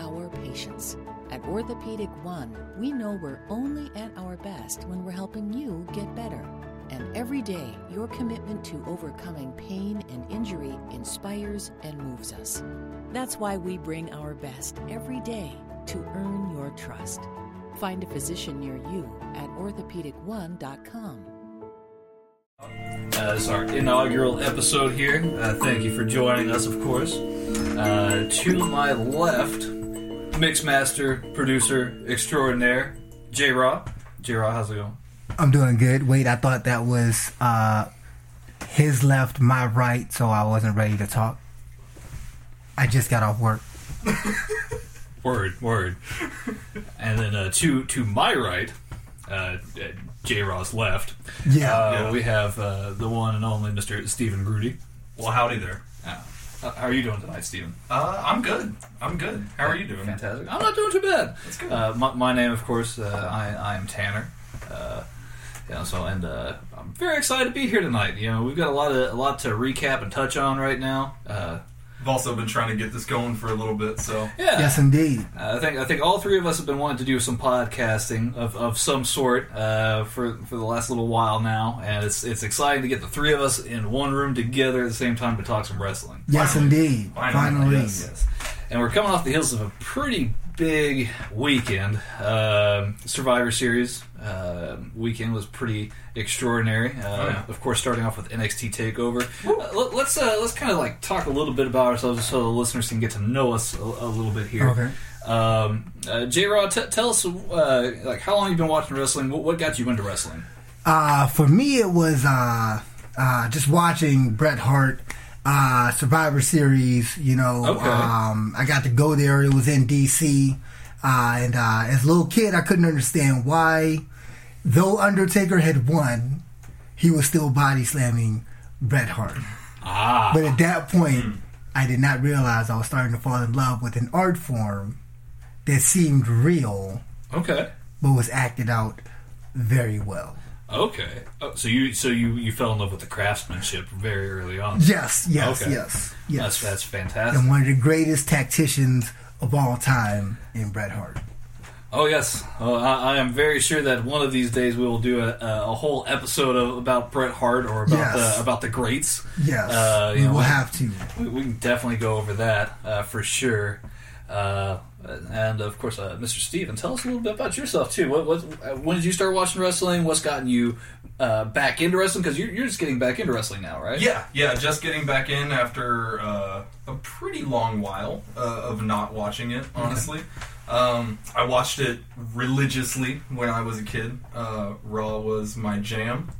our patients. At Orthopedic One, we know we're only at our best when we're helping you get better. And every day, your commitment to overcoming pain and injury inspires and moves us. That's why we bring our best every day to earn your trust. Find a physician near you at orthopedic1.com. Uh, this is our inaugural episode here. Uh, thank you for joining us, of course. Uh, to my left, mixmaster, producer extraordinaire, J Raw. J Raw, how's it going? I'm doing good. Wait, I thought that was uh, his left, my right, so I wasn't ready to talk. I just got off work. Word, word. and then uh, to to my right, uh, J Raw's left. Yeah. Uh, Yeah. We have uh, the one and only Mr. Stephen Grudy. Well, howdy there. Uh, how are you doing tonight, Stephen? Uh, I'm good. I'm good. How are you doing? Fantastic. I'm not doing too bad. That's good. Uh, my, my name, of course, uh, I, I am Tanner. Uh, you know, so and uh, I'm very excited to be here tonight. You know, we've got a lot of a lot to recap and touch on right now. Uh, I've also been trying to get this going for a little bit, so yeah, Yes, indeed. Uh, I think I think all three of us have been wanting to do some podcasting of, of some sort uh, for for the last little while now, and it's it's exciting to get the three of us in one room together at the same time to talk some wrestling. Yes, Finally. indeed. Finally, Finally. yes. Yes. And we're coming off the heels of a pretty big weekend. Um Survivor Series uh, weekend was pretty extraordinary. Uh, Oh, yeah. Of course, starting off with NXT Takeover. Uh, let- let's uh, let's kind of like talk a little bit about ourselves, so the listeners can get to know us a, a little bit here. Okay. Um, uh, J. Rod, t- tell us uh, like how long you've been watching wrestling. What, what got you into wrestling? Uh, for me, it was uh, uh, just watching Bret Hart uh, Survivor Series. You know, Okay. um, I got to go there. It was in D.C. Uh, and uh, as a little kid, I couldn't understand why, though Undertaker had won, he was still body slamming Bret Hart. Ah, But at that point, I did not realize I was starting to fall in love with an art form that seemed real, okay, but was acted out very well. Okay. Oh, so you so you you fell in love with the craftsmanship very early on. Yes, yes, Okay. yes, yes. That's that's fantastic. and one of the greatest tacticians of all time in Bret Hart. Oh yes, oh, I, I am very sure that one of these days we will do a, a, whole episode of, about Bret Hart or about Yes. the about the greats. Yes, Uh, you we know, will have to. We, we can definitely go over that uh, for sure. Uh, and of course, uh, Mr. Steven, tell us a little bit about yourself too. What, what, uh, when did you start watching wrestling? What's gotten you uh, back into wrestling? Because you're, you're just getting back into wrestling now, right? yeah, yeah. Just getting back in after uh, a pretty long while uh, of not watching it. Honestly, um, I watched it religiously when I was a kid. Uh, Raw was my jam.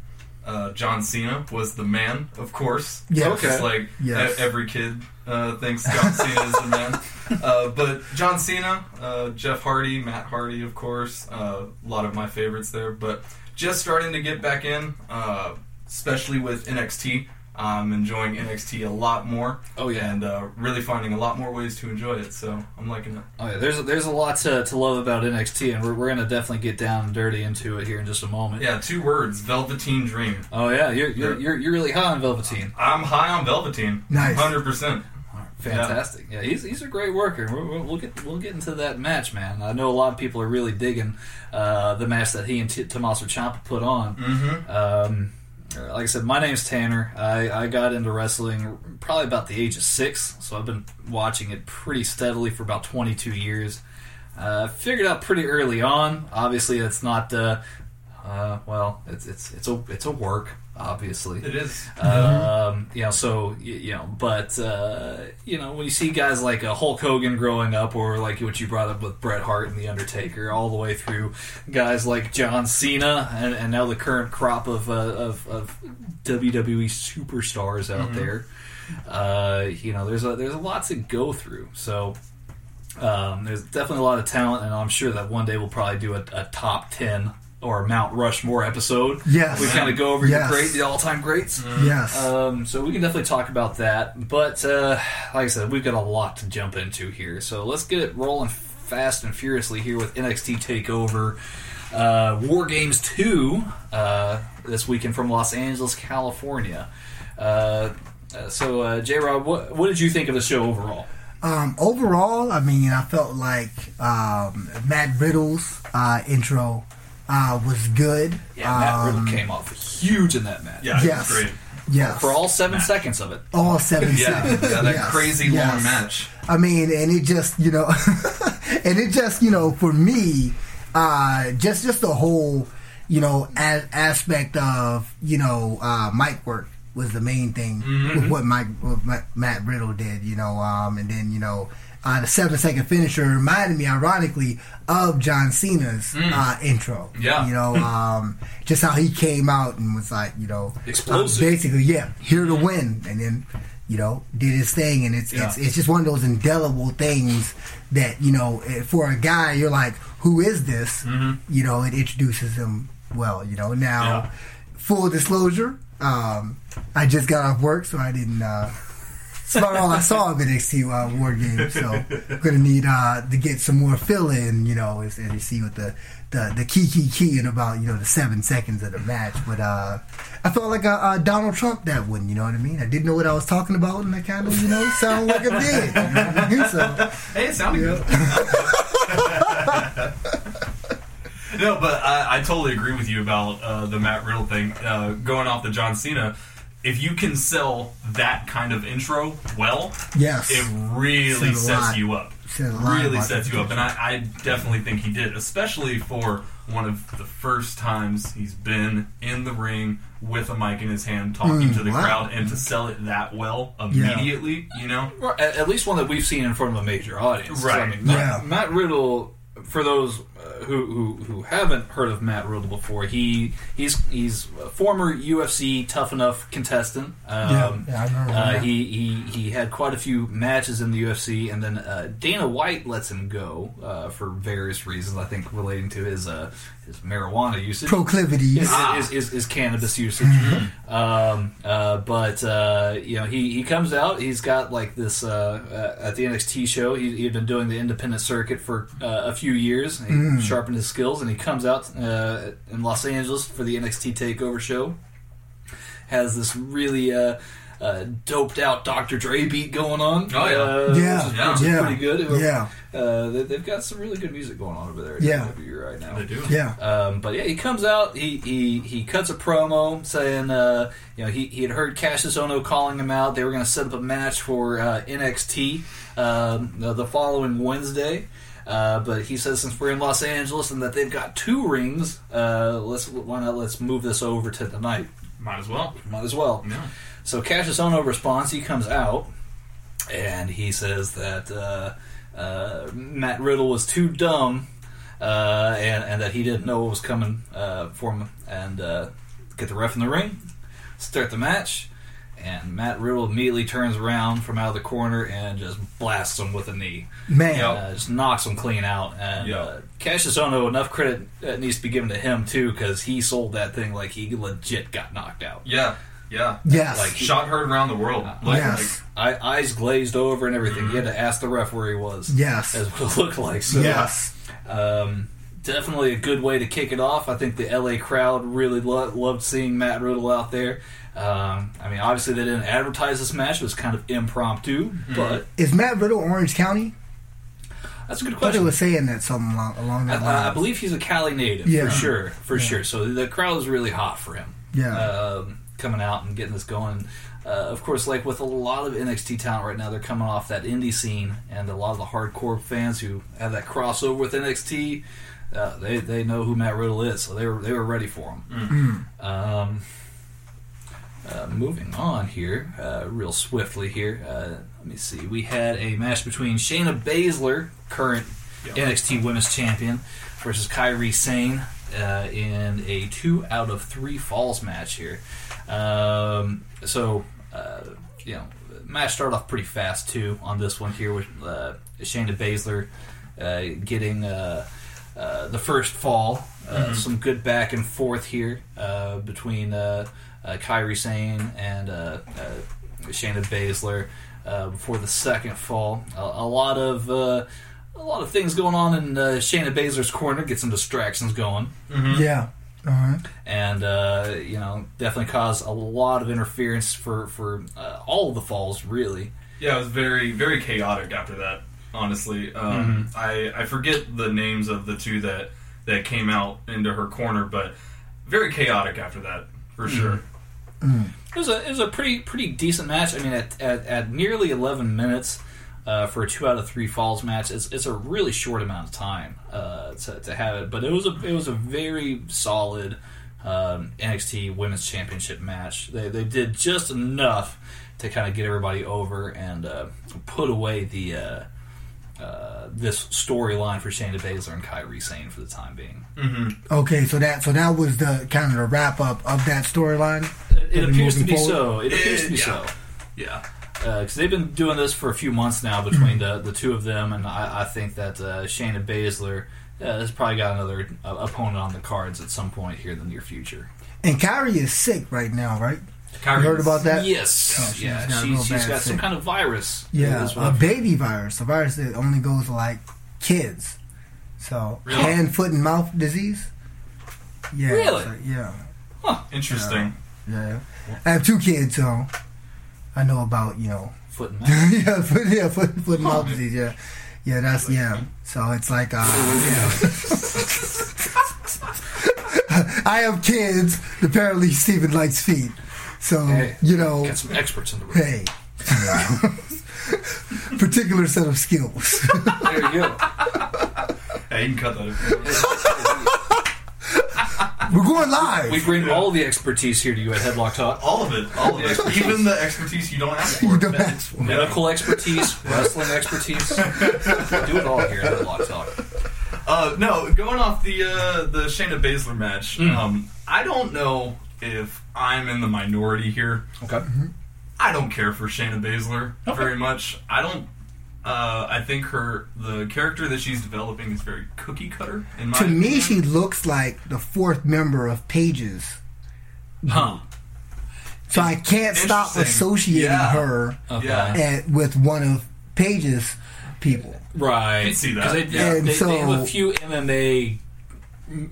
Uh, John Cena was the man, of course. Yes. Okay. Just like Yes. e- every kid uh, thinks John Cena is the man. Uh, but John Cena, uh, Jeff Hardy, Matt Hardy, of course. Uh, a lot of my favorites there. But just starting to get back in, uh, especially with NXT. I'm enjoying NXT a lot more. Oh, yeah. and uh, really finding a lot more ways to enjoy it. So I'm liking it. Oh yeah, there's there's a lot to, to love about NXT, and we're, we're gonna definitely get down and dirty into it here in just a moment. Yeah, two words: Velveteen Dream. Oh yeah, you're you're you're, you're really high on Velveteen. I'm high on Velveteen. Nice. hundred percent. Fantastic. Yeah, he's, he's a great worker. We'll, we'll- we'll get we'll get into that match, man. I know a lot of people are really digging uh, the match that he and T- Tommaso Ciampa put on. Mm-hmm. Um, like I said, my name's Tanner. I, I got into wrestling probably about the age of six, so I've been watching it pretty steadily for about 22 years. Uh, figured out pretty early on. Obviously, it's not uh, uh, well, it's it's it's a it's a work, obviously. It is. Um, you know, so you know, but uh, you know, when you see guys like uh, Hulk Hogan growing up, or like what you brought up with Bret Hart and the Undertaker, all the way through guys like John Cena, and, and now the current crop of uh, of, of WWE superstars out there. Uh, you know, there's a there's a lot to go through. So. Um, there's definitely a lot of talent, and I'm sure that one day we'll probably do a, a top ten or Mount Rushmore episode. Yes. we kind of go over Yes. your great, the all-time greats. Yes. Um, so we can definitely talk about that. But uh, like I said, we've got a lot to jump into here. So let's get it rolling fast and furiously here with NXT Takeover uh, War Games Two uh, this weekend from Los Angeles, California. Uh, uh, so uh, J. Rob, what, what did you think of the show overall? Um, overall, I mean, I felt like um, Matt Riddle's uh, intro uh, was good. Yeah, Matt um, Riddle came off huge in that match. Yeah, Yes. great. Yes. For all seven seconds of it. all seven Yeah, seconds. yeah, that Yes. crazy Yes. long match. I mean, and it just, you know, and it just, you know, for me, uh, just just the whole, you know, a- aspect of, you know, uh, mic work was the main thing with what Mike, what Matt Riddle did, you know, um, and then, you know, uh, the seven second finisher reminded me, ironically, of John Cena's uh, intro. Yeah. You know, um, just how he came out and was like, you know, Explosive. uh, basically, yeah, here to win, and then you know did his thing, and it's it's Yeah. it's just one of those indelible things that you know eh, for a guy you're like, who is this? You know, it introduces him well. You know, now Yeah. full disclosure, um, I just got off work, so I didn't. Uh, it's about all I saw of NXT uh, War Games, so I'm gonna need uh, to get some more fill in, you know, as, as you see with the, the the key key key in about you know the seven seconds of the match. But uh, I felt like uh, uh, Donald Trump that one, you know what I mean? I didn't know what I was talking about, and I kind of you know sound like I did. You know I mean? So Hey, it sounded Yeah. good. no, but I, I totally agree with you about uh, the Matt Riddle thing. Uh, going off the John Cena, if you can sell that kind of intro well, yes, it really sets lot. you up. Said a lot Really sets you up, and I, I definitely think he did, especially for one of the first times he's been in the ring with a mic in his hand, talking Mm, to the wow. crowd, and to sell it that well immediately. You know, at, at least one that we've seen in front of a major audience. Right. I mean, Matt, Yeah. Matt Riddle, for those uh, who, who who haven't heard of Matt Riddle before, he he's he's a former UFC Tough Enough contestant. Um, Yeah, yeah, I remember uh, that. he, he he had quite a few matches in the UFC, and then uh, Dana White lets him go uh, for various reasons. I think relating to his marijuana usage proclivities. is, is, is, is cannabis usage. um, uh, but uh, you know, he, he comes out. He's got like this uh, uh, at the NXT show. He, he'd been doing the independent circuit for uh, a few years. He sharpened his skills, and he comes out uh, in Los Angeles for the NXT Takeover show. Has this really. Uh, doped out Dr. Dre beat going on. Oh, yeah. uh, Yeah, which is, yeah, which is yeah, pretty good. yeah. uh, they, they've got some really good music going on over there. at Yeah. WWE right now. they do. Yeah, Um, but yeah, he comes out. He he, he cuts a promo saying, uh, you know, he, he had heard Kassius Ohno calling him out. They were going to set up a match for uh, NXT um, the, the following Wednesday. Uh, but he says since we're in Los Angeles and that they've got two rings, uh, let's why not let's move this over to tonight. Might as well. Might as well. Yeah. So Kassius Ohno responds. He comes out and he says that uh, uh, Matt Riddle was too dumb uh, and, and that he didn't know what was coming uh, for him. And uh, get the ref in the ring, start the match, and Matt Riddle immediately turns around from out of the corner and just blasts him with a knee. man. Yep. Uh, just knocks him clean out. And Yeah. uh, Kassius Ohno, enough credit uh, needs to be given to him too because he sold that thing like he legit got knocked out. Yeah. Yeah. Yes. Like, Shot heard around the world. Like, Yes. I, eyes glazed over and everything. You had to ask the ref where he was. Yes. as what it looked like. So, yes. um, definitely a good way to kick it off. I think the LA crowd really lo- loved seeing Matt Riddle out there. Um, I mean, obviously they didn't advertise this match; it was kind of impromptu. But Is Matt Riddle Orange County? that's a good I thought they question. saying that something along, along that line. I, I believe he's a Cali native Yeah. for sure, for sure. So the crowd is really hot for him. Yeah. um, coming out and getting this going. Uh, of course, like with a lot of NXT talent right now, they're coming off that indie scene, and a lot of the hardcore fans who have that crossover with NXT, uh, they they know who Matt Riddle is, so they were they were ready for him. Um, uh, moving on here, uh, real swiftly here. Uh, let me see. We had a match between Shayna Baszler, current Yep. NXT Women's Champion, versus Kairi Sane uh, in a two out of three falls match here. Um, so, uh, you know, match started off pretty fast too on this one here with uh, Shayna Baszler uh, getting uh, uh, the first fall. Uh, Some good back and forth here uh, between uh, uh, Kairi Sane and uh, uh, Shayna Baszler uh, before the second fall. A, a lot of uh, a lot of things going on in uh, Shayna Baszler's corner. Get some distractions going Yeah. Uh-huh. and uh, you know definitely caused a lot of interference for for uh, all of the falls really Yeah, it was very very chaotic after that. Honestly, um, I I forget the names of the two that that came out into her corner, but very chaotic after that for sure. it was a it was a pretty pretty decent match i mean at, at, at nearly 11 minutes uh, for a two out of three falls match it's, it's a really short amount of time uh, to, to have it but it was a it was a very solid um, NXT Women's Championship match they, they did just enough to kind of get everybody over and uh, put away the uh, uh, this storyline for Shayna Baszler and Kairi Sane for the time being. Okay, so that so that was the kind of the wrap up of that storyline. It Are we appears to be forward? so. It appears to be yeah. so. Yeah, because they've been doing this for a few months now between the, the two of them, and I, I think that uh, Shayna Baszler uh, has probably got another uh, opponent on the cards at some point here in the near future. And Kairi is sick right now, right? Kairi you heard about that? yes, Oh, she's yeah, got she's, she's got some kind of virus. Yeah, a baby virus, a virus that only goes to like kids. So Really? hand, foot, and mouth disease. Yeah, Really? so- yeah, Interesting. yeah. I have two kids, so I know about you know. foot and mouth. yeah, foot, yeah, foot, foot and mouth disease. Yeah, yeah, that's yeah. So it's like, uh, yeah. I have kids. Apparently, Steven likes feet. So Hey, you know, Got some experts in the room. hey, particular set of skills. There you go. Hey, you can cut that. If you want. We're going live. We bring all the expertise here to you at Headlock Talk. all of it, all of it, even the expertise you don't ask for. You don't ask for. Medical expertise, wrestling expertise. Do it all here at Headlock Talk. Uh, no, going off the uh, the Shayna Baszler match, Mm. um, I don't know if I'm in the minority here. Okay. I don't care for Shayna Baszler very much. I don't. Uh, I think her the character that she's developing is very cookie cutter. In my to me, she looks like the fourth member of Paige's. Huh. So I can't stop associating Yeah. her Okay. At, with one of Paige's people. Right. can see that. They, Yeah. they, And they, so- they have a few MMA,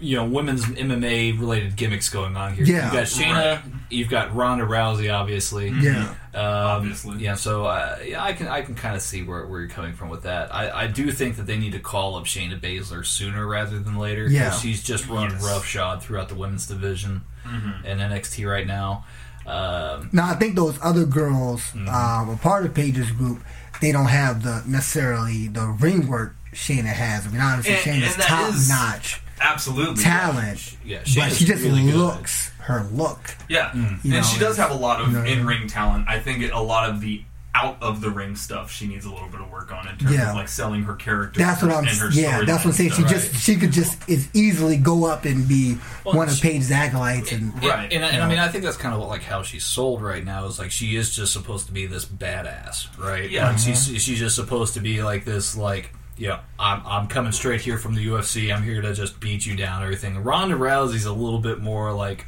you know, women's MMA related gimmicks going on here. Yeah. You've got Shayna, you've got Ronda Rousey, obviously. Yeah. Um, Obviously. Yeah, so uh, yeah, I can I can kind of see where, where you're coming from with that. I, I do think that they need to call up Shayna Baszler sooner rather than later. Yeah. she's just run Yes. roughshod throughout the women's division Mm-hmm. in NXT right now. Um, Now I think those other girls, Mm-hmm. um, a part of Paige's group, they don't have the necessarily the ring work Shayna has. I mean, obviously And- Shayna's and top is- notch absolutely talent, yeah, but Shayna's she just really good. looks her look. Yeah, mm, You and know, she does have a lot of you know. in ring talent. I think it, a lot of the out of the ring stuff she needs a little bit of work on in terms Yeah. of like selling her character. That's what I'm. and her Yeah, that's what I'm saying. She storyline just she could just as easily go up and be Well, one of she- Paige's acolytes and. And- Right. And, and I mean, I think that's kind of what, like how she's sold right now is like she is just supposed to be this badass, right? Yeah. Like she's mm-hmm. she's just supposed to be like this, like yeah, I'm I'm coming straight here from the UFC. I'm here to just beat you down, everything. Ronda Rousey's a little bit more like.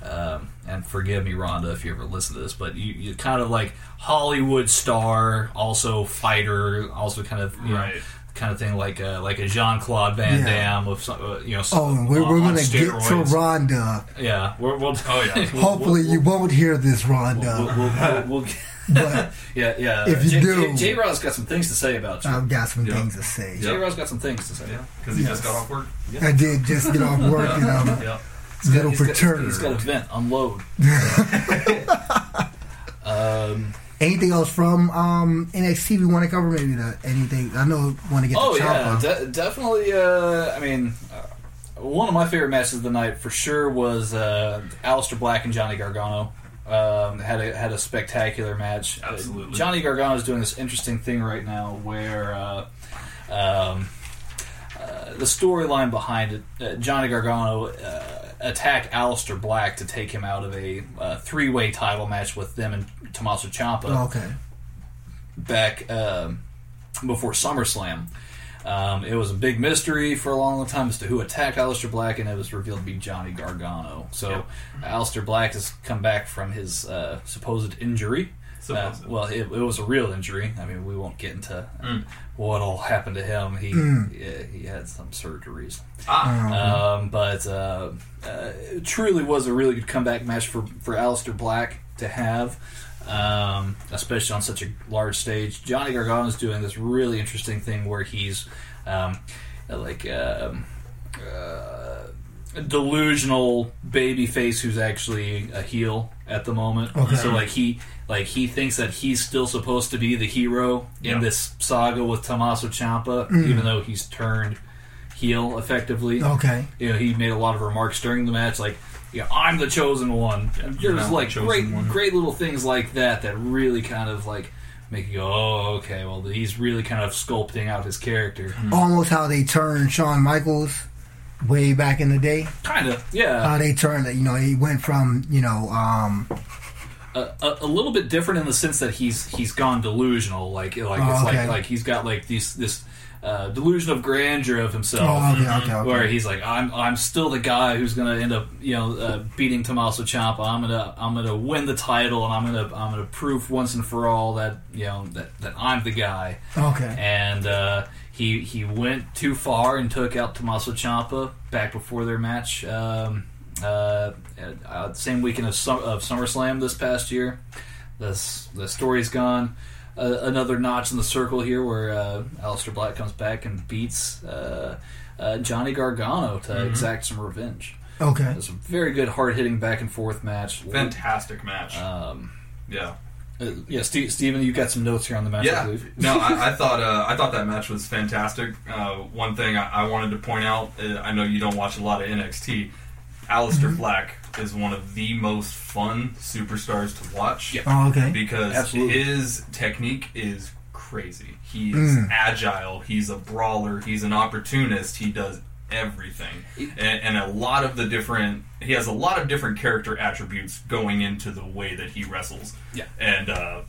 Um, and forgive me, Ronda, if you ever listen to this, but you, you kind of like Hollywood star, also fighter, also kind of you Right. know, kind of thing like a, like a Jean Claude Van Yeah. Damme of some, uh, you know. Oh, some- we're, we're gonna get to steroids. Ronda. Yeah, we're, we'll, Oh, yeah. we'll- Hopefully, you won't hear this, We'll, Ronda. we'll, we'll, we'll, we'll- But yeah, yeah. If you J, do- J, Rod's got some things to say about you. I've got some Yeah. things to say. J Rod's got some things to say. Yeah, because he just got off work. I did just get off work and I'm Yeah, a little He's got- perturbed. he's got a vent, unload. um, anything else from um, NXT we want to cover? Maybe the, anything I know want to get. Oh the yeah, de- definitely. Uh, I mean, uh, one of my favorite matches of the night for sure was uh, Aleister Black and Johnny Gargano. Um, had a had a spectacular match. Uh, Absolutely. Johnny Gargano is doing this interesting thing right now where. Uh, um, uh, the storyline behind it, uh, Johnny Gargano uh, attacked Aleister Black to take him out of a uh, three-way title match with them and Tommaso Ciampa Oh, okay. back um, before SummerSlam. Um, it was a big mystery for a long, long time as to who attacked Aleister Black, and it was revealed to be Johnny Gargano. So, Aleister Black has come back from his uh, supposed injury. Uh, well, it, it was a real injury. I mean, we won't get into Mm. what all happened to him. He yeah, he had some surgeries. Ah, Um, but uh, uh, it truly was a really good comeback match for, for Aleister Black to have, um, especially on such a large stage. Johnny Gargano is doing this really interesting thing where he's um, like um, uh, a delusional baby face who's actually a heel at the moment. Okay. So like he like he thinks that he's still supposed to be the hero in Yeah. this saga with Tommaso Ciampa, even though he's turned heel effectively. Okay. You know, he made a lot of remarks during the match, like, "Yeah, I'm the chosen one." And You're there's not like the chosen great, one. great little things like that that really kind of like make you go, "Oh, okay." Well, he's really kind of sculpting out his character. Almost how they turned Shawn Michaels way back in the day. Kind of, yeah. How they turned it. You know, he went from you know um, a, a, a little bit different in the sense that he's he's gone delusional. Like like Oh, it's okay. like like he's got like these this uh, delusion of grandeur of himself. Oh, okay, okay, okay. Where he's like, I'm I'm still the guy who's gonna end up, you know, uh, beating Tommaso Ciampa. I'm gonna I'm gonna win the title, and I'm gonna I'm gonna prove once and for all that you know that, that I'm the guy. okay. And uh, he he went too far and took out Tommaso Ciampa back before their match. Um, uh, uh, same weekend of, Sum- of SummerSlam this past year. This the story's gone. Uh, another notch in the circle here, where uh, Aleister Black comes back and beats uh, uh, Johnny Gargano to exact some revenge. Okay. It's a very good, hard hitting back and forth match. fantastic match. Um, yeah. uh, yeah, Steve, Steven, you got some notes here on the match, I Yeah, believe. no, I, I thought uh, I thought that match was fantastic. Uh, one thing I, I wanted to point out, uh, I know you don't watch a lot of NXT. Aleister Black is one of the most fun superstars to watch Yeah. Oh, okay. because Absolutely. his technique is crazy. He's Mm. agile. He's a brawler. He's an opportunist. He does everything, and, and a lot of the different. He has a lot of different character attributes going into the way that he wrestles. Yeah. and uh,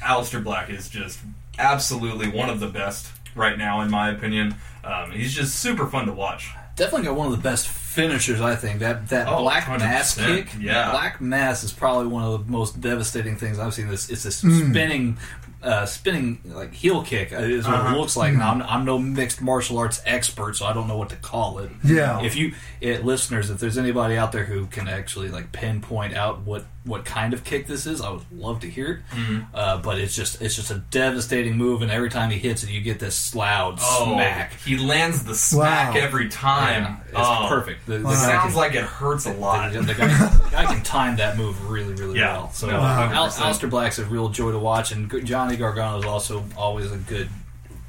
Aleister Black is just absolutely one of the best right now, in my opinion. Um, he's just super fun to watch. Definitely got one of the best finishers. I think that that Oh, black mass 100%, kick. yeah. black mass is probably one of the most devastating things I've seen. This it's this Hmm. spinning, uh, spinning like heel kick uh, is what Uh-huh. it looks like. Now I'm, I'm no mixed martial arts expert, so I don't know what to call it. Yeah. If you it, listeners, if there's anybody out there who can actually like pinpoint out what what kind of kick this is, I would love to hear it. Mm-hmm. Uh, but it's just it's just a devastating move, and every time he hits it, you get this loud Oh, smack. he lands the smack Wow. every time. Yeah, it's Oh, perfect. The, the Wow. Sounds can- like it hurts a lot. the, the guy, the guy can time that move really, really Yeah. well. So No, Al, 100%. Black's a real joy to watch, and Johnny Gargano is also always a good,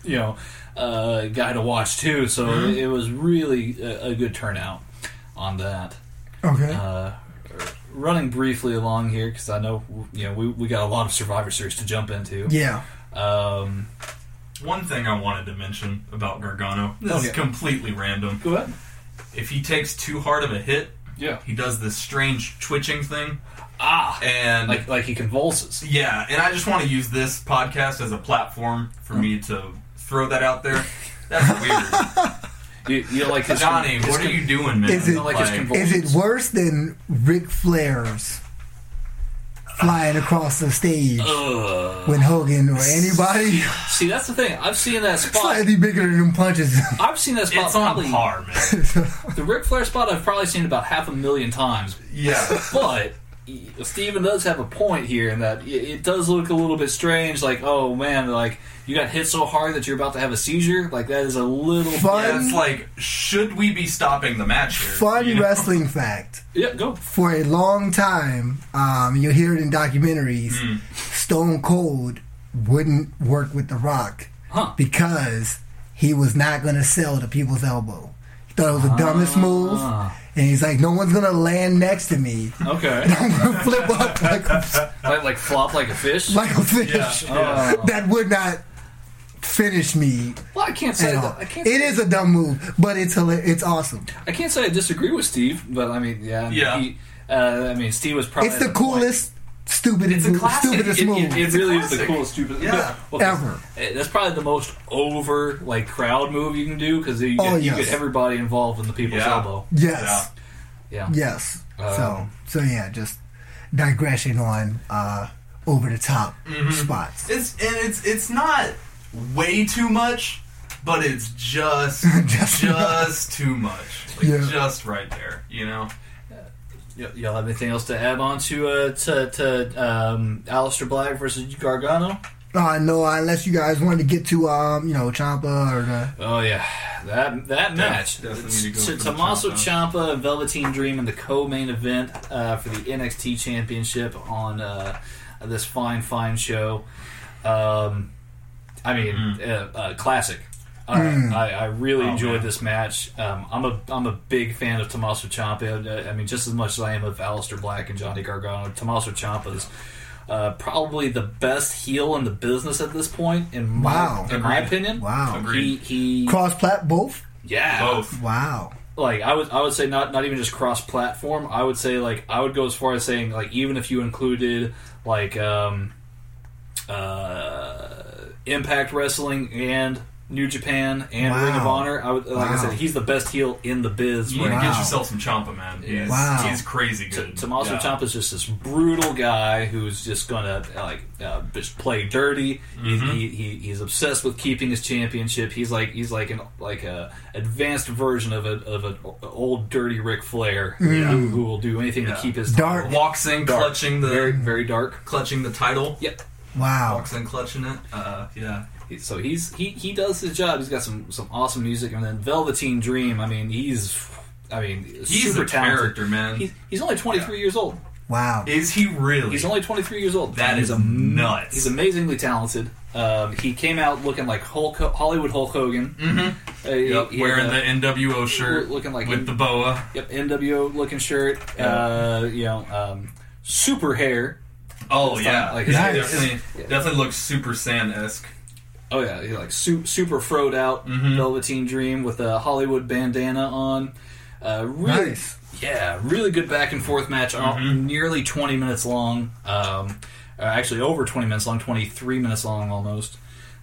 you know, uh, guy to watch too. So Mm-hmm. it, it was really a, a good turnout on that. Okay. Uh, running briefly along here because I know you know we, we got a lot of Survivor Series to jump into. yeah. Um, One thing I wanted to mention about Gargano, this is completely random. go ahead. If he takes too hard of a hit, Yeah. he does this strange twitching thing. Ah, And like like he convulses. yeah, and I just want to use this podcast as a platform for me to throw that out there. That's weird. You, you like his Johnny, his what are you doing, man? Is it- You like his Is it worse than Ric Flair's flying across the stage Ugh. when Hogan or anybody See, that's the thing. I've seen that spot. slightly bigger than them punches? I've seen that spot it's on probably. par, man. The Ric Flair spot I've probably seen about half a million times. Yeah. But Steven does have a point here in that it, it does look a little bit strange. Like, oh man, like you got hit so hard that you're about to have a seizure. Like that is a little Fun. Yeah, it's like, should we be stopping the match here? Fun You know? wrestling fact. Yeah, go. For a long time, um, you'll hear it in documentaries, Hmm. Stone Cold wouldn't work with The Rock Huh. because he was not going to sell the people's elbow. He thought it was the dumbest move. Ah. And he's like, no one's going to land next to me. Okay. I'm going to flip up like a, like, like flop like a fish. like a fish. Yeah. Oh. That would not finish me well, I can't say at all. that. I can't. It say, is a dumb move, but it's hila- it's awesome. I can't say I disagree with Steve, but I mean, yeah, Yeah. He, uh, I mean, Steve was probably It's the at point- coolest, stupidest, It's a move, classic. stupidest It, move. it, it It's a really is the coolest stupid. Yeah. Well, Ever. eh, That's probably the most over like crowd move you can do because you, Oh, get- you get everybody involved in the people's Yeah. elbow. yes. Yeah. Yes. Um, so so yeah, just digression on uh over the top Mm-hmm. spots. It's and it's it's not way too much, but it's just Just just, too much. Like, Yeah. Just right there, you know. Y- y'all have anything else to add on to uh, to to um, Aleister Black versus Gargano? Uh no, unless you guys wanted to get to um, you know, Ciampa or the Oh yeah, that that match. definitely need to go T- for the Tommaso Ciampa. Ciampa and Velveteen Dream in the co-main event uh, for the NXT Championship on uh, this fine fine show. Um, I mean, Mm. uh, uh, classic. I, I, I really Oh, enjoyed man. this match. Um, I'm a I'm a big fan of Tommaso Ciampa. Uh, I mean, just as much as I am of Aleister Black and Johnny Gargano, Tommaso Ciampa is uh, probably the best heel in the business at this point. In my Wow. in my opinion, Wow. Agreed. he he Cross plat both? yeah Both. Wow. like I would I would say not not even just cross platform. I would say like I would go as far as saying like even if you included like um uh Impact Wrestling and New Japan and Ring of Honor, I would like I said he's the best heel in the biz You right need to get yourself some Ciampa, man. He's, Wow. he's crazy T- good. Tommaso Yeah. Ciampa's just this brutal guy who's just gonna like uh, just play dirty. He, Mm-hmm. he, he, he's obsessed with keeping his championship. He's like he's like an like a advanced version of a of an old dirty Ric Flair who, who will do anything Yeah. to keep his Dark. title. Walks in Dark. clutching the very very dark. clutching the title. Yep. Wow. Walks in clutching it. Uh, yeah. He- So he's he he does his job. He's got some some awesome music, and then Velveteen Dream. I mean, he's I mean He's super a talented. character, man. He's, he's only 23 years old. Wow. is he really? He's only 23 years old. That he's is nuts. He's amazingly talented. Um, he came out looking like Hulk, Hollywood Hulk Hogan. Mm-hmm. Uh, Yep, he- he wearing had the NWO shirt, looking like with in- the boa. yep NWO looking shirt. Uh, you know, um, super hair. Oh yeah, like- Nice. definitely Yeah. definitely looks Super Saiyan esque. Oh yeah, he like su- super froed out Mm-hmm. Velveteen Dream with a Hollywood bandana on. Uh, really, Nice. yeah, really good back and forth match. uh, Mm-hmm. Nearly 20 minutes long. Um, uh, actually, over 20 minutes long. 23 minutes long almost.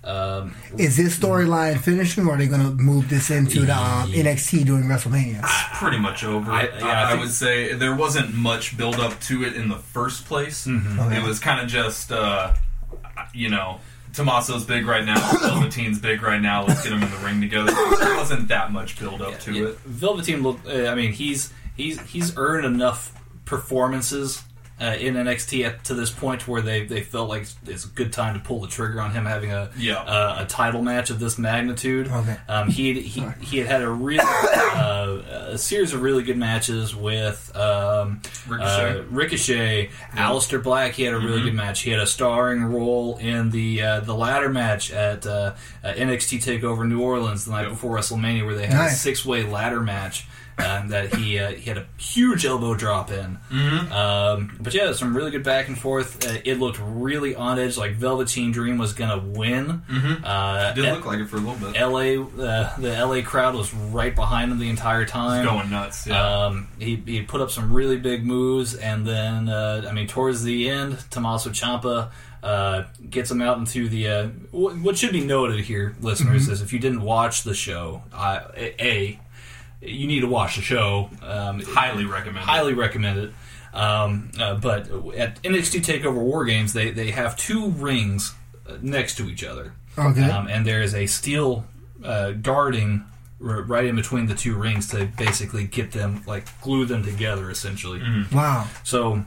Um, Is this storyline finishing or are they gonna move this into the um, NXT during WrestleMania? Pretty much over. I- I, yeah, I I, think- would say there wasn't much build up to it in the first place. Mm-hmm. Okay. It was kind of just, uh, you know, Tommaso's big right now. Velveteen's big right now. Let's get them in the ring together. There wasn't that much build up to yeah, it. Velveteen look. Uh, I mean, he's he's he's earned enough performances uh, in NXT at, to this point where they they felt like it's a good time to pull the trigger on him having a Yeah. uh, a title match of this magnitude. Okay. Um, he he he had had a really uh, a series of really good matches with um, Ricochet. uh, Ricochet, Aleister Black. He had a really good match. He had a starring role in the uh, the ladder match at uh, uh, NXT Takeover New Orleans the night Yep. before WrestleMania, where they had a six way ladder match. Um, that he uh, he had a huge elbow drop in, um, but yeah, some really good back and forth. Uh, it looked really on edge, like Velveteen Dream was gonna win. Uh, Did look like it for a little bit. LA, uh, the LA crowd was right behind him the entire time. Going nuts. Yeah. Um, he, he put up some really big moves, and then uh, I mean, towards the end, Tommaso Ciampa uh, gets him out into the. Uh, wh- what should be noted here, listeners, is if you didn't watch the show, I, a you need to watch the show. Um, highly recommend. highly recommend it. Um, uh, but at NXT Takeover War Games, they they have two rings uh, next to each other. Okay. Um, and there is a steel uh, guarding r- right in between the two rings to basically get them like glue them together essentially. Wow. So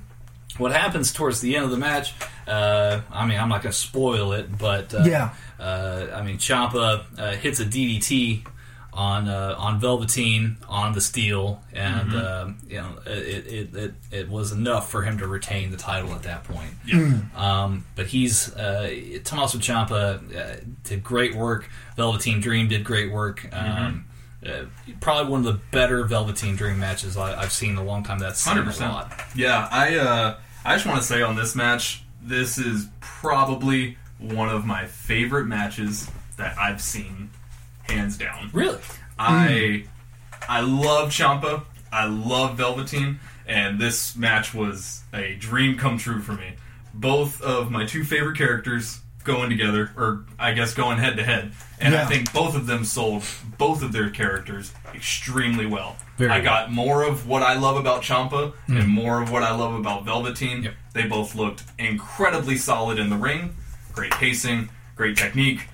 what happens towards the end of the match? Uh, I mean, I'm not going to spoil it, but uh, Yeah. Uh, I mean, Ciampa uh, hits a DDT on uh, on Velveteen on the steel, and um, you know it, it, it it was enough for him to retain the title at that point. Um, but he's uh, Tommaso Ciampa uh, did great work. Velveteen Dream did great work. Um, uh, probably one of the better Velveteen Dream matches I, I've seen in a long time. That's hundred percent. Yeah, I uh, I just want to say on this match, this is probably one of my favorite matches that I've seen, hands down. Really? I hmm. I love Ciampa. I love Velveteen, and this match was a dream come true for me. Both of my two favorite characters going together, or I guess going head to head, and I think both of them sold both of their characters extremely well. Very I well. got more of what I love about Ciampa hmm. and more of what I love about Velveteen. Yep. They both looked incredibly solid in the ring. Great pacing, great technique.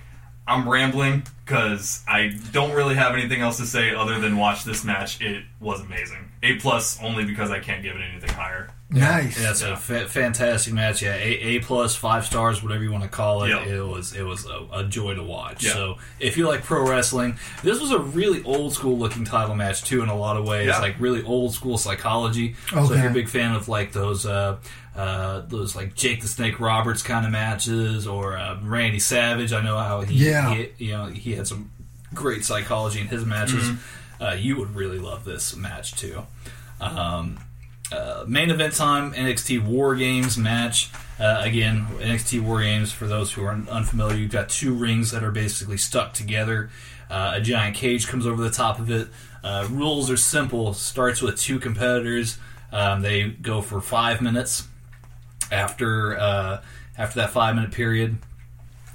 I'm rambling because I don't really have anything else to say other than watch this match. It was amazing. A plus only because I can't give it anything higher. Nice. Yeah, it's a fa- fantastic match. Yeah, a, a plus, five stars, whatever you want to call it. Yeah. It was it was a, a joy to watch. Yeah. So if you like pro wrestling, this was a really old school looking title match too. In a lot of ways, Yeah. like really old school psychology. So if you're a big fan of like those uh, uh, those like Jake the Snake Roberts kind of matches or uh, Randy Savage, I know how he, Yeah. he you know he had some great psychology in his matches. Mm-hmm. Uh, you would really love this match too. Um, uh, main event time NXT War Games match. Uh, again, NXT War Games, for those who are unfamiliar, you've got two rings that are basically stuck together. Uh, a giant cage comes over the top of it. Uh, rules are simple. Starts with two competitors. Um, they go for five minutes. After uh, after that five minute period,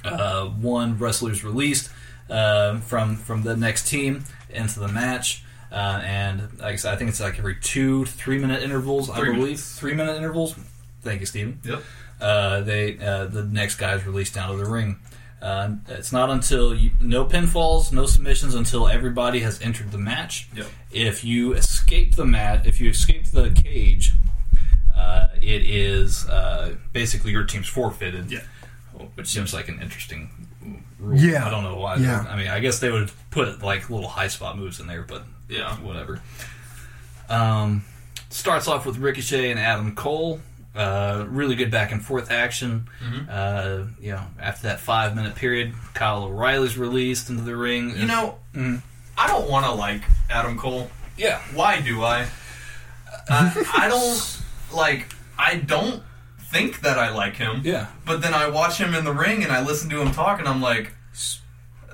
uh, one wrestler is released uh, from from the next team into the match. Uh, and like I said, I think it's like every two three minute intervals. I believe minutes. three minute intervals. Thank you, Steven. Yep. Uh, they uh, the next guy is released down to the ring. Uh, it's not until you, no pinfalls, no submissions until everybody has entered the match. Yep. If you escape the mat, if you escape the cage, uh, it is uh, basically your team's forfeited. Yeah. Which seems like an interesting rule. Yeah. I don't know why. Yeah. I mean, I guess they would put like little high spot moves in there, but Yeah. whatever. Um, starts off with Ricochet and Adam Cole. Uh, really good back and forth action. Mm-hmm. Uh, you know, after that five minute period, Kyle O'Reilly's released into the ring. You know, Mm. I don't want to like Adam Cole. yeah, Why do I? Uh, I don't like. I don't think that I like him. yeah. But then I watch him in the ring and I listen to him talk and I'm like,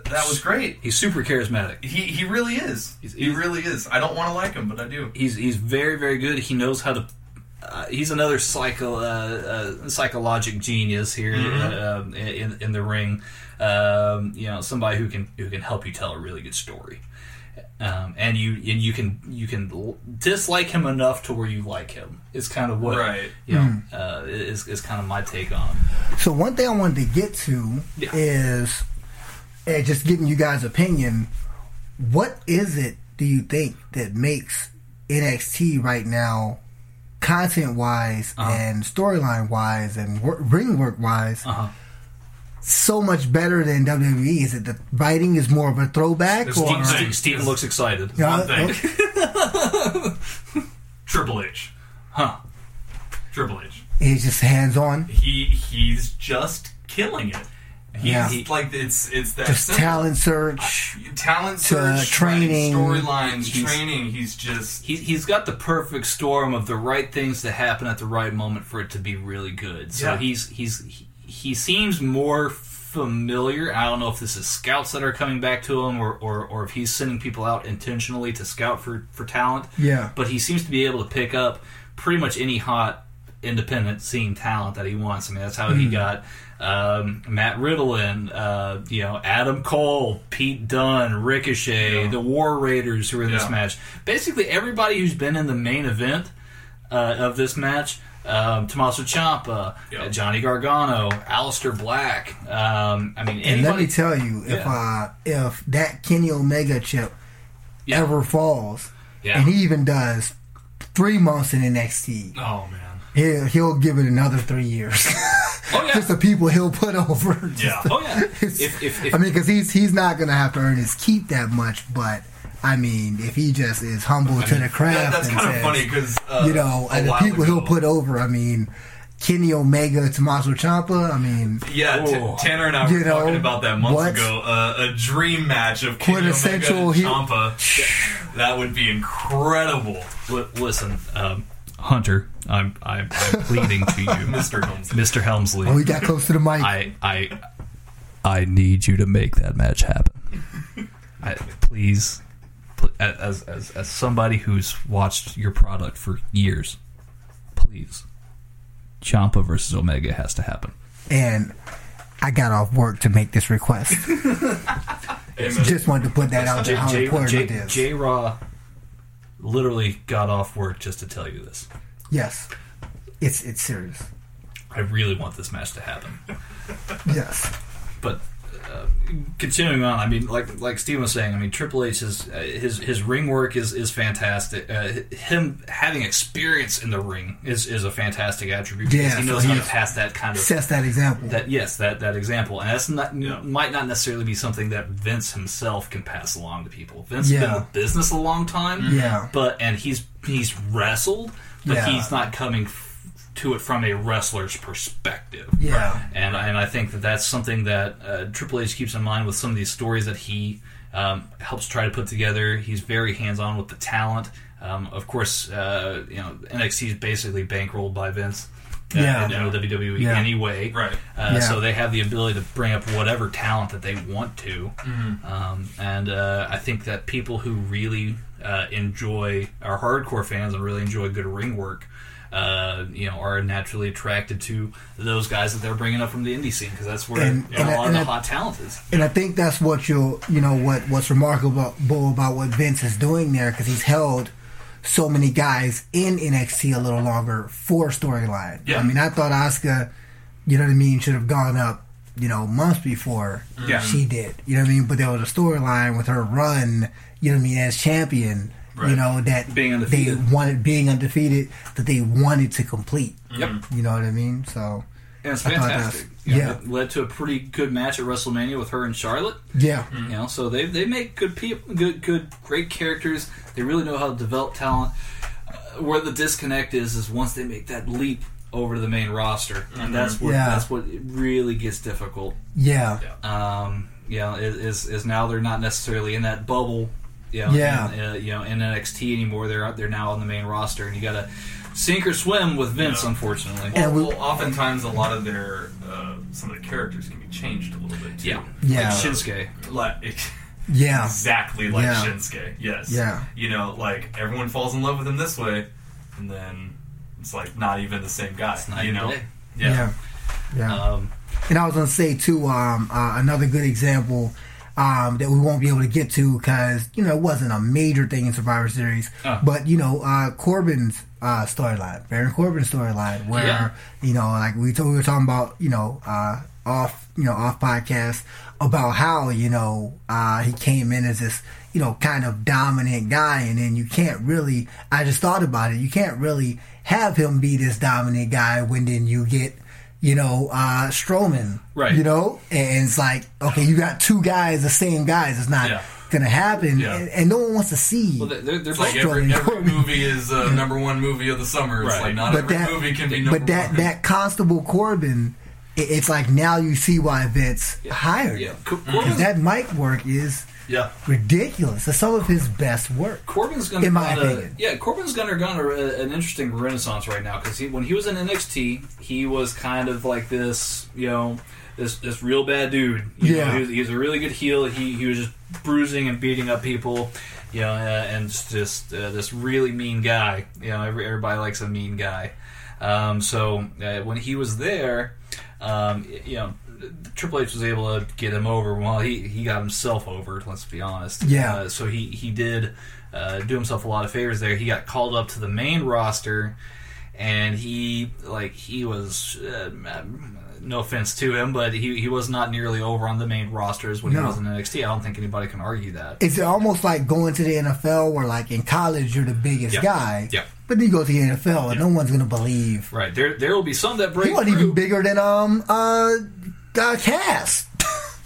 that was great. He's super charismatic. He he really is. He's- he really is. I don't want to like him, but I do. He's he's very very good. He knows how to. Uh, he's another psycho uh, uh, psychologic genius here uh, um, in in the ring. Um, you know, somebody who can who can help you tell a really good story. Um, and you and you can you can dislike him enough to where you like him. It's kind of what Right. you know uh, is is kind of my take on. So one thing I wanted to get to Yeah. is, and just getting you guys' opinion. What is it do you think that makes NXT right now, content wise Uh-huh. and storyline wise and wor- ring work wise, Uh-huh. So much better than WWE? Is it the writing is more of a throwback, It's or one thing. Steve, Steven looks excited. Yeah, One thing. okay. Triple H. Huh. Triple H. He's just hands on, He he's just killing it. He's Yeah. like it's it's that just simple. talent search. Uh, talent to search, training. writing storylines, training. He's just He, he's got the perfect storm of the right things to happen at the right moment for it to be really good. So Yeah. he's he's he, he seems more familiar. I don't know if this is scouts that are coming back to him or, or, or if he's sending people out intentionally to scout for, for talent. Yeah. But he seems to be able to pick up pretty much any hot independent scene talent that he wants. I mean, that's how he got um, Matt Riddle in, uh, you know, Adam Cole, Pete Dunne, Ricochet, Yeah. the War Raiders who are in this match. Basically, everybody who's been in the main event uh, of this match. Um, Tommaso Ciampa, Yeah. uh, Johnny Gargano, Aleister Black. Um, I mean, And let me tell you, if uh, if that Kenny Omega chip ever falls, yeah. and he even does three months in NXT, oh man. he'll he'll give it another three years. Oh yeah. Just the people he'll put over. Just Yeah. oh yeah. If, if, if, I mean, because he's he's not gonna have to earn his keep that much, but I mean, if he just is humble to the That, craft, that's and kind of funny because uh, you know, and the while people he'll put over. I mean, Kenny Omega, Tommaso Ciampa. I mean, Yeah, T-. Tanner and I were know, talking about that months what? ago. Uh, a dream match of Kenny Omega Quintessential and he- Ciampa. That would be incredible, Li- listen, um, Hunter, I'm, I'm, I'm pleading to you, Mr. Helmsley. Mr. Helmsley. oh, he got close to the mic. I, I, I need you to make that match happen. I, please, pl- as, as, as somebody who's watched your product for years, please, Ciampa versus Omega has to happen. and I got off work to make this request. Just wanted to put that out there how J, important J, it is. J Raw literally got off work just to tell you this. yes, it's it's serious. I really want this match to happen. Yes, but uh, continuing on, I mean, like like Steve was saying, I mean, Triple H is uh, his his ring work is is fantastic. Uh, him having experience in the ring is is a fantastic attribute because Yeah, he so knows how to pass that kind of sets that example. that yes that that example, and that's not might not necessarily be something that Vince himself can pass along to people. Vince has been in the business a long time, Yeah. but and he's he's wrestled, but Yeah. he's not coming. F- To it from a wrestler's perspective, Yeah. and and I think that that's something that uh, Triple H keeps in mind with some of these stories that he um, helps try to put together. He's very hands on with the talent. Um, of course, uh, you know NXT is basically bankrolled by Vince. uh, Yeah. in the WWE Yeah. anyway, Right. Uh, Yeah. So they have the ability to bring up whatever talent that they want to, Mm-hmm. um, and uh, I think that people who really uh, enjoy are hardcore fans and really enjoy good ring work. Uh, you know, are naturally attracted to those guys that they're bringing up from the indie scene because that's where And- you know, and I- a lot of the I- hot talent is. And I think that's what you'll, you know, what what's remarkable about what Vince is doing there because he's held so many guys in NXT a little longer for storyline. Yeah. I mean, I thought Asuka, you know what I mean, should have gone up, you know, months before Yeah. she did. You know what I mean? But there was a storyline with her run, you know what I mean, as champion. You know that Being undefeated. they wanted being undefeated that they wanted to complete. Yep. You know what I mean? So And it's fantastic. that's- You know, yeah. it led to a pretty good match at WrestleMania with her and Charlotte. yeah, You know, so they they make good people, good good great characters. They really know how to develop talent. Uh, where the disconnect is is once they make that leap over to the main roster, and that's what Yeah. that's what it really gets difficult. yeah, Um, you know, is, is is now they're not necessarily in that bubble. You know, Yeah. in, uh, you know, in NXT anymore. They're they're now on the main roster, and you got to sink or swim with Vince, Yeah. unfortunately. And we- well, oftentimes a lot of their uh, some of the characters can be changed a little bit too. yeah, Yeah. Like Shinsuke. Like yeah, exactly like Yeah. Shinsuke. Yes. Yeah. You know, like everyone falls in love with him this way, and then it's like not even the same guy. It's night you and know. day. yeah, yeah. Um, And I was gonna say too, um, uh, another good example um, that we won't be able to get to because you know it wasn't a major thing in Survivor Series, Oh. but you know uh, Corbin's uh, storyline, Baron Corbin's storyline, where Yeah. you know like we, told, we were talking about you know uh, off you know off podcast about how you know uh, he came in as this you know kind of dominant guy, and then you can't really. I just thought about it. You can't really have him be this dominant guy when then you get you know, uh, Strowman. Right. You know? And it's like, okay, you got two guys, the same guys. It's not Yeah. going to happen. Yeah. And, and no one wants to see. well, they're, they're like every, every movie is uh, number one movie of the summer. It's Right. like not but every that, movie can be number but that, one. that Constable Corbin, it's like now you see why Vince hired yeah, him. Co- Because Corbin's, that mic work is yeah. ridiculous. It's some of his best work. Corbin's going In my to opinion. yeah. Corbin's going to a, an interesting renaissance right now because he, when he was in NXT, he was kind of like this, you know, this this real bad dude. You Yeah. know, he was, he was a really good heel. He he was just bruising and beating up people, you know, uh, and just, just uh, this really mean guy. You know, every, everybody likes a mean guy. Um, so uh, when he was there, um, you know. Triple H was able to get him over. Well, he, he got himself over. Let's be honest. Yeah. Uh, so he he did uh, do himself a lot of favors there. He got called up to the main roster, and he like he was. Uh, no offense to him, but he, he was not nearly over on the main rosters when No. he was in NXT. I don't think anybody can argue that. It's almost like going to the NFL where, like, in college, you're the biggest Yeah. guy. Yeah. But then you go to the NFL and no one's going to believe. Right there, there will be some that break He wasn't through. even bigger than, um, uh, uh Cass.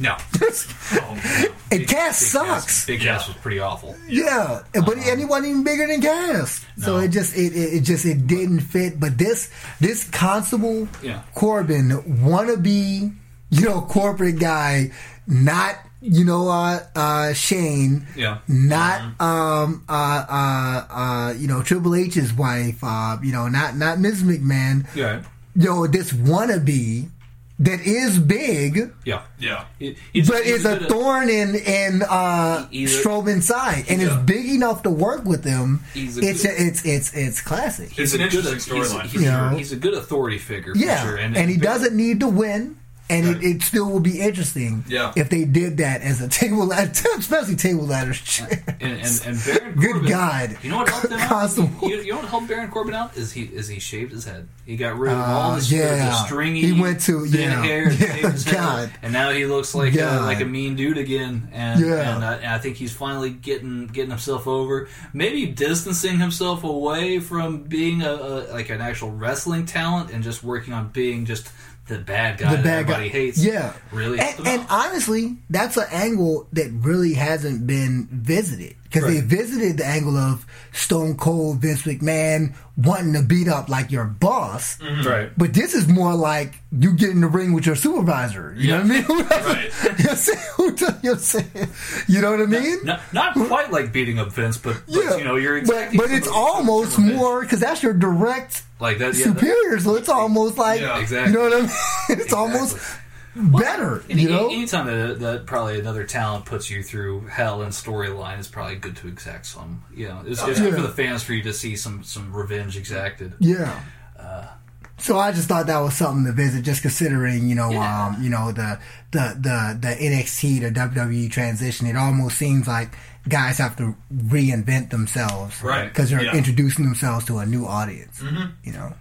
No, Oh, man. And Cass sucks. Big Yeah. Cass was pretty awful. Yeah, but and he wasn't even bigger than Cass. So it just it, it, it just it didn't fit. But this this Constable Yeah. Corbin wannabe, you know, corporate guy, not you know uh, uh Shane, Yeah. not um uh uh uh you know Triple H's wife, uh you know not not Ms. McMahon, Yeah, you know this wannabe that is big. yeah. Yeah. He- he's- But he's it's a good at- thorn in in uh, He's a- Strowman's side, and Yeah. it's big enough to work with him. A It's good- it's it's it's classic. It's an a good- interesting he's- storyline. He's, You know? he's a good authority figure. For Yeah, sure. and, he doesn't need to win, and Right. it, it still will be interesting. Yeah. if they did that as a table ladder, especially table ladders. And, and, and Baron Good God. You know what helped him out? You, you know what helped Baron Corbin out is he is he shaved his head. He got rid of Uh, all the, yeah. the stringy. He went to- thin yeah. hair. and Yeah, shaved his head, God. and now he looks like a, like a mean dude again. And, Yeah. and, I, and I think he's finally getting getting himself over. Maybe distancing himself away from being a, a like an actual wrestling talent and just working on being just the bad guy the that bad everybody guy, hates. yeah, really. And, and honestly, that's an angle that really hasn't been visited because they visited the angle of Stone Cold Vince McMahon wanting to beat up like your boss. Mm-hmm. right. But this is more like you get in the ring with your supervisor. You know what I mean? Right. you're saying, you're saying, you know what I mean? Not, not quite like beating up Vince, but, but yeah, you know you're but, but it's almost more because that's your direct like that. Yeah, that- superior. So it's almost like Yeah. Exactly. you know what I mean? It's almost better. Any, you know? anytime that, that probably another talent puts you through hell and storyline is probably good to exact some. You know, it's, it's good for the fans for you to see some some revenge exacted. Yeah. Uh, so I just thought that was something to visit, just considering, you know, Yeah. um, you know, the the the the NXT to WWE transition. It almost seems like guys have to reinvent themselves, Right. Because they're Yeah. introducing themselves to a new audience. You know,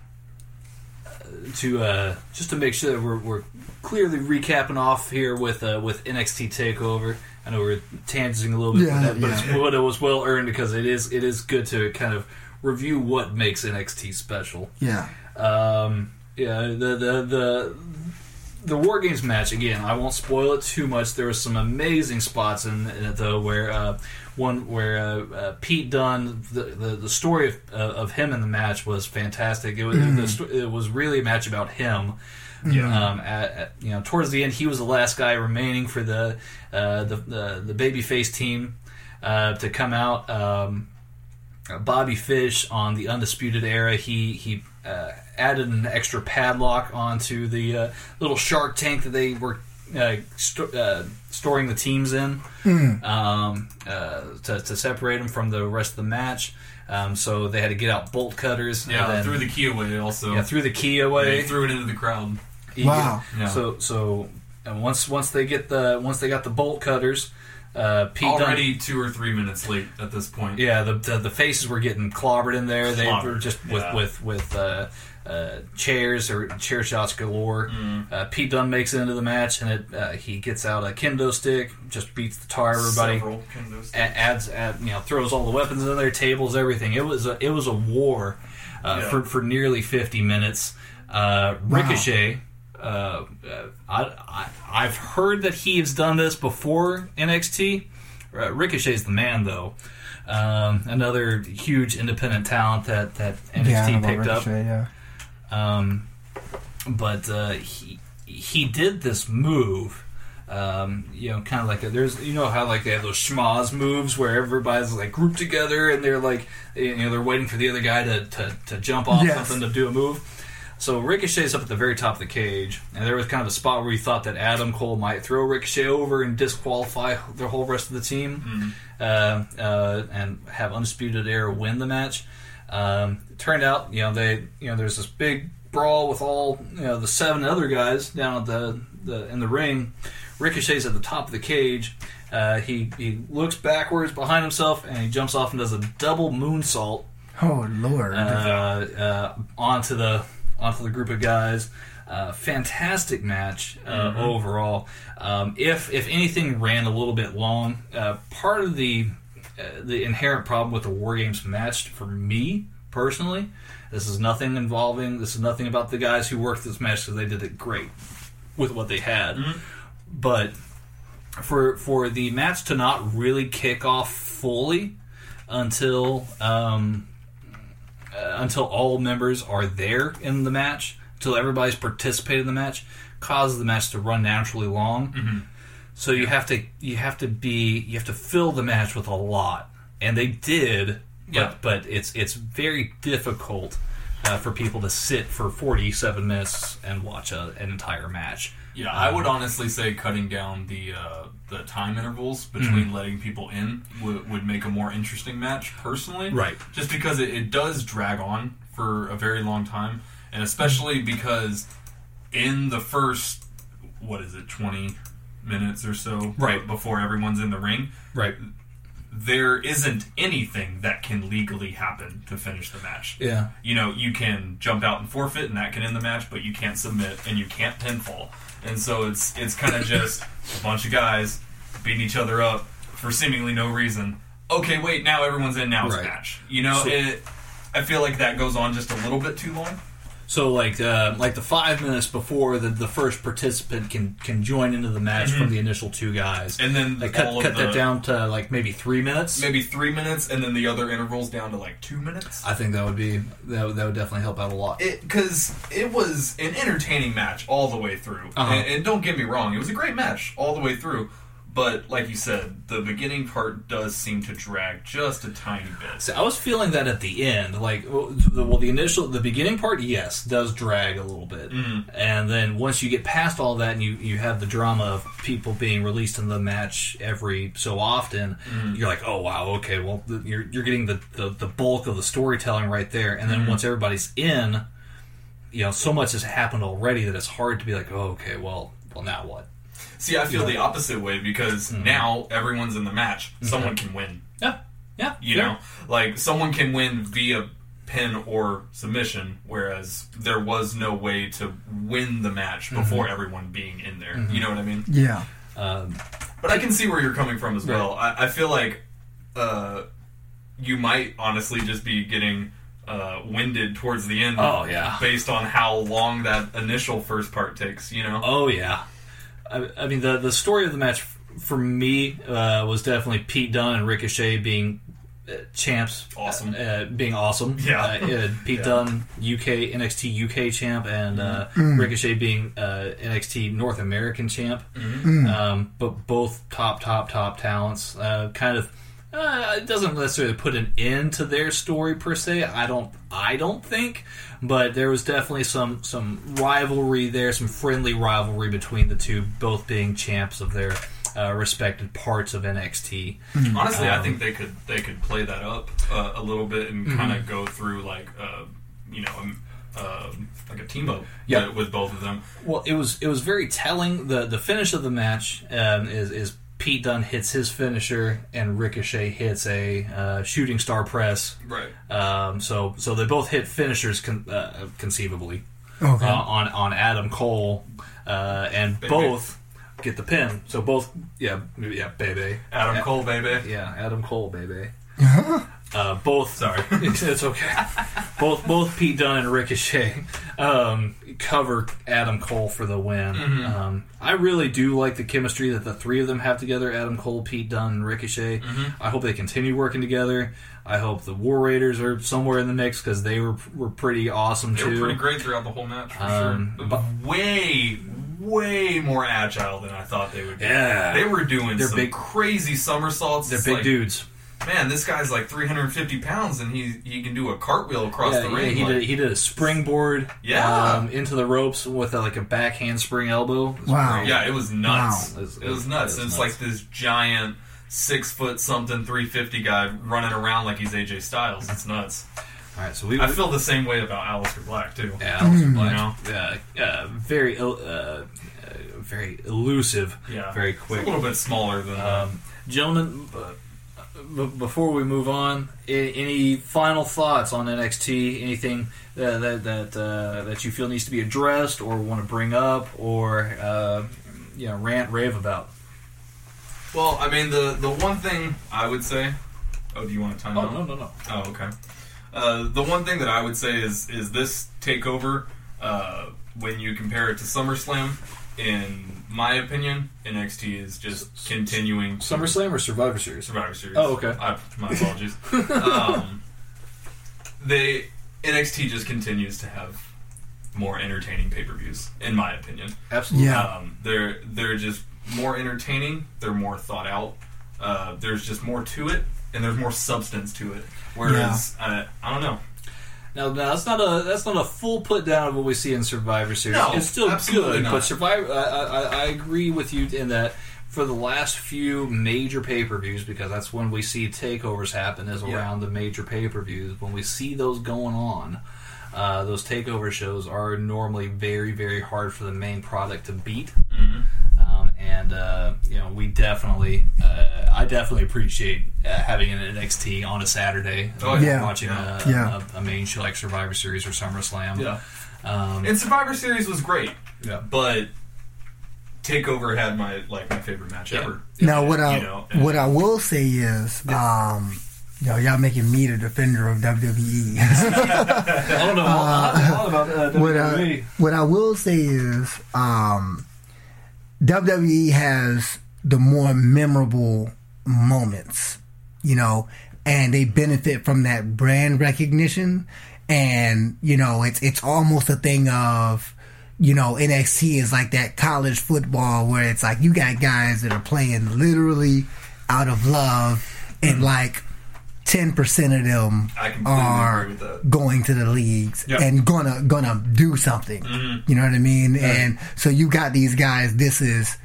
To uh, just to make sure that we're, we're clearly recapping off here with uh, with NXT Takeover. I know we're tangenting a little bit, Yeah, with that, but yeah. but it was well earned because it is it is good to kind of review what makes NXT special. yeah, Um, yeah, the the the the War Games match again. I won't spoil it too much. There was some amazing spots in, in it though, where uh, one where uh, uh, Pete Dunne, the, the the story of, uh, of him in the match was fantastic. It was the it was really a match about him. Yeah. Um, at, at, you know, towards the end, he was the last guy remaining for the uh, the, the the babyface team uh, to come out. Um, Bobby Fish on the Undisputed Era. He he uh, added an extra padlock onto the uh, little shark tank that they were uh, sto- uh, storing the teams in um, uh, to, to separate them from the rest of the match. Um, so they had to get out bolt cutters. Yeah, and then, threw the key away also. yeah, threw the key They away. threw it into the crowd. You Wow. Yeah. So so and once once they get the once they got the bolt cutters, uh, Pete Dunne- Already two or three minutes late at this point. yeah, the, the the faces were getting clobbered in there. They were just with yeah. with with uh, uh, chairs or chair shots galore. Uh, Pete Dunne makes it into the match, and it, uh, he gets out a kendo stick, just beats the tar everybody. Several kendo sticks. a- adds add, you know throws all the weapons in there, tables, everything. It was a, it was a war uh, Yeah. for for nearly fifty minutes. Uh, Ricochet. Uh, uh, I, I I've heard that he has done this before NXT. Uh, Ricochet's the man though. Um, another huge independent talent that that NXT picked up. yeah. Um, but uh, he he did this move. Um, you know, kind of like a, there's you know how like they have those schmoz moves where everybody's like grouped together and they're like you know they're waiting for the other guy to to, to jump off Yes. something to do a move. So Ricochet's up at the very top of the cage, and there was kind of a spot where you thought that Adam Cole might throw Ricochet over and disqualify the whole rest of the team, uh, uh, and have Undisputed Era win the match. Um, it turned out, you know, they, you know, there's this big brawl with all, you know, the seven other guys down at the, the in the ring. Ricochet's at the top of the cage. Uh, he he looks backwards behind himself and he jumps off and does a double moonsault Oh lord. uh, uh, onto the onto the group of guys. Uh, fantastic match uh, overall. Um, if if anything ran a little bit long, uh, part of the uh, the inherent problem with the war games match for me personally, this is nothing involving. This is nothing about the guys who worked this match because they did it great with what they had, but for for the match to not really kick off fully until um, uh, until all members are there in the match, until everybody's participated in the match, causes the match to run naturally long. So you have to you have to be you have to fill the match with a lot, and they did. But, Yeah. but it's it's very difficult uh, for people to sit for forty seven minutes and watch a, an entire match. Yeah, I would honestly say cutting down the uh, the time intervals between Mm-hmm. letting people in would, would make a more interesting match personally. Right. Just because it, it does drag on for a very long time, and especially because in the first what is it twenty minutes or so Right. before everyone's in the ring, Right. there isn't anything that can legally happen to finish the match. Yeah. You know, you can jump out and forfeit, and that can end the match, but you can't submit and you can't pinfall. And so it's it's kind of just a bunch of guys beating each other up for seemingly no reason. Okay, wait, now everyone's in. Now it's Right. a match. You know, So- it. I feel like that goes on just a little bit too long. So like uh, like the five minutes before the, the first participant can can join into the match from the initial two guys, And then they cut cut that down to like maybe three minutes. Maybe three minutes, and then the other intervals down to like two minutes. I think that would be that would, that would definitely help out a lot. it because it was an entertaining match all the way through. Uh-huh. And, and don't get me wrong, it was a great match all the way through. But like you said, the beginning part does seem to drag just a tiny bit. So I was feeling that at the end, like well, the, well, the initial, the beginning part, yes, does drag a little bit, mm-hmm. and then once you get past all that, and you you have the drama of people being released in the match every so often, mm-hmm. you're like, oh wow, okay, well, the, you're you're getting the, the the bulk of the storytelling right there, and then mm-hmm. once everybody's in, you know, so much has happened already that it's hard to be like, oh, okay, well, well, now what? See, I feel the opposite way because now everyone's in the match. Someone can win. Yeah, yeah, You yeah. know, like someone can win via pin or submission, whereas there was no way to win the match before everyone being in there. You know what I mean? yeah. Um, But I can see where you're coming from as well. I, I feel like uh, you might honestly just be getting uh, winded towards the end. Oh, yeah. based on how long that initial first part takes. You know. Oh yeah, I, I mean the the story of the match for me uh, was definitely Pete Dunne and Ricochet being uh, champs, Awesome. uh, uh, being awesome. Yeah. uh, uh, Pete Yeah. Dunne UK NXT UK champ and uh, Mm. Ricochet being uh, NXT North American champ. Mm. Um, but both top top top talents. Uh, kind of. Uh, it doesn't necessarily put an end to their story per se. I don't. I don't think, but there was definitely some some rivalry there, some friendly rivalry between the two, both being champs of their uh, respected parts of NXT. Honestly, I Um, think they could they could play that up uh, a little bit and kind of go through like uh, you know um, uh, like a team up Yeah. with, with both of them. Well, it was it was very telling. the The finish of the match um, is is Pete Dunne hits his finisher and Ricochet hits a uh, shooting star press. Right. Um, so so they both hit finishers con- uh, conceivably Okay. uh, on on Adam Cole, uh, and Baby. both get the pin. So both yeah yeah baby Adam Yeah. Cole, baby. yeah Adam Cole baby. Uh, both Sorry. it's okay. both both Pete Dunne and Ricochet um, cover Adam Cole for the win. Mm-hmm. Um, I really do like the chemistry that the three of them have together: Adam Cole, Pete Dunne, and Ricochet. Mm-hmm. I hope they continue working together. I hope the War Raiders are somewhere in the mix because they were were pretty awesome They too. were pretty great throughout the whole match for Um, sure. but- way, way more agile than I thought they would be. Yeah. they were doing They're some big- crazy somersaults. They're It's big like, dudes. Man, this guy's like 350 pounds, and he he can do a cartwheel across Yeah, the yeah, ring. he like- did. He did a springboard. Yeah. um, into the ropes with a, like a backhand spring elbow. Wow. great. Yeah, it was nuts. Wow. It was nuts. It was it's nuts. like this giant six foot something, 350 guy running around like he's AJ Styles. It's nuts. All right, so we. I feel the same way about Aleister Black too. Yeah, Aleister Black. You know? Uh, uh, very, uh, uh, very elusive. Yeah, Very It's quick. a little bit smaller than. Um, gentlemen, but b- before we move on, a- any final thoughts on NXT? Anything that that that, uh, that you feel needs to be addressed, or want to bring up, or uh, you know, rant rave about? Well, I mean, the the one thing I would say. Oh, do you want to time Oh out? no no no! Oh, okay. Uh, the one thing that I would say is is this takeover uh, when you compare it to SummerSlam. In my opinion, NXT is just continuing to SummerSlam or Survivor Series? Survivor Series. Oh, okay. I, my apologies. um, they NXT just continues to have more entertaining pay per views, in my opinion. Absolutely. Yeah. Um, they're they're just more entertaining. They're more thought out. Uh, there's just more to it, and there's more substance to it. Whereas uh, I don't know. Now, now that's not a that's not a full put down of what we see in Survivor Series. No, it's still good, not. but Survivor. I, I, I agree with you in that for the last few major pay per views, because that's when we see takeovers happen, is Yeah. around the major pay per views. When we see those going on, uh, those takeover shows are normally very very hard for the main product to beat. Mhm. Um, and uh, you know, we definitely, uh, I definitely appreciate uh, having an NXT on a Saturday. Oh, uh, yeah. watching Yeah. A, Yeah. A, a main show like Survivor Series or SummerSlam. Yeah. Um, And Survivor Series was great, yeah. but Takeover had my like my favorite match Yeah. ever. Now, what I You know, what I will say is, um, you know, y'all making me the defender of WWE. I don't know. I haven't about uh, what WWE. I, what I will say is, um, WWE has the more memorable moments, you know, and they benefit from that brand recognition. And you know, it's it's almost a thing of, you know, NXT is like that college football where it's like you got guys that are playing literally out of love, and like ten percent of them are agree with that. going to the leagues Yep. and gonna gonna do something. Mm-hmm. You know what I mean? And so you got these guys. This is,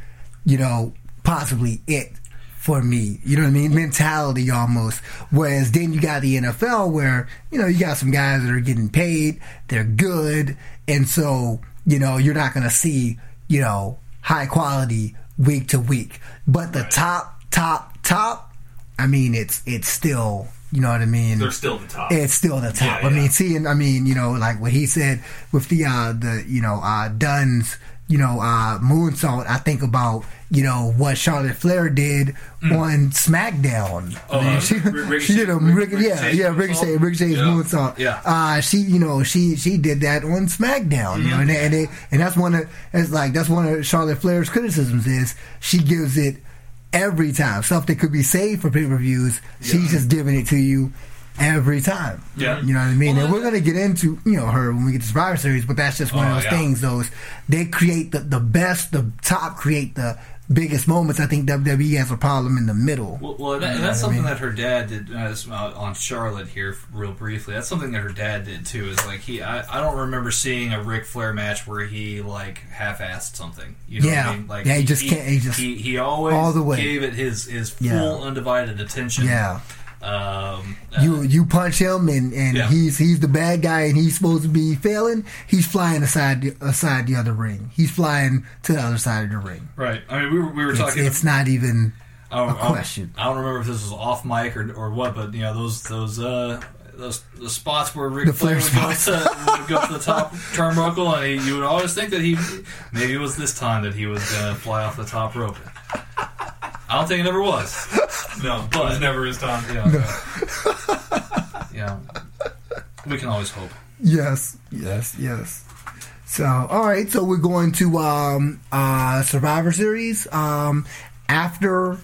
you know, possibly it for me. You know what I mean? Mentality almost. Whereas then you got the NFL where you know you got some guys that are getting paid. They're good, and so you know you're not gonna see you know high quality week to week. But the top, top, top. I mean, it's it's still. You know what I mean? They're still the top. it's still the top. Yeah, I mean, seeing, I mean, you know, like what he said with the, uh, the, you know, uh, Dunne's, you know, uh, moonsault. I think about, you know, what Charlotte Flair did on SmackDown. Mm. Oh, uh, she, Ricochet- she did a, Ric- Ric- yeah, Ricochet's yeah, Ricochet, moonsault? Ricochet's Yeah. moonsault. Yeah. Uh, she, you know, she, she did that on SmackDown, you know, and, and, it, and that's one of, it's like, that's one of Charlotte Flair's criticisms is she gives it every time. Stuff that could be saved for pay-per-views, she's just giving it to you every time. Yeah. You know what I mean? Well, and we're gonna get into, you know, her when we get to Survivor Series, but that's just one Oh, of those yeah. things, those they create the, the best, the top create the biggest moments. I think WWE has a problem in the middle. Well, well that, that's what I something mean? that her dad did uh, uh, on Charlotte here, real briefly. That's something that her dad did too. Is like he, I, I don't remember seeing a Ric Flair match where he like half-assed something. You know Yeah. what I mean? Like Yeah, he just can't- he just- he, he always all the way. gave it his his full Yeah. undivided attention. Yeah. Um, uh, You you punch him and, and Yeah. he's he's the bad guy and he's supposed to be failing. He's flying aside the, aside the other ring. He's flying to the other side of the ring. right. I mean, we were, we were It's, talking. it's not even I don't- a I question. I don't remember if this was off mic or, or what, but you know those those uh those the spots where Ric The Flair Flair would go, to, would go to the top turnbuckle, and he, you would always think that he maybe it was this time that he was gonna fly off the top rope. I don't think it ever was. No, but But- it was never his time. Yeah. know, you know, we can always hope. Yes, yes, yes. So, all right. So we're going to um, uh, Survivor Series um, after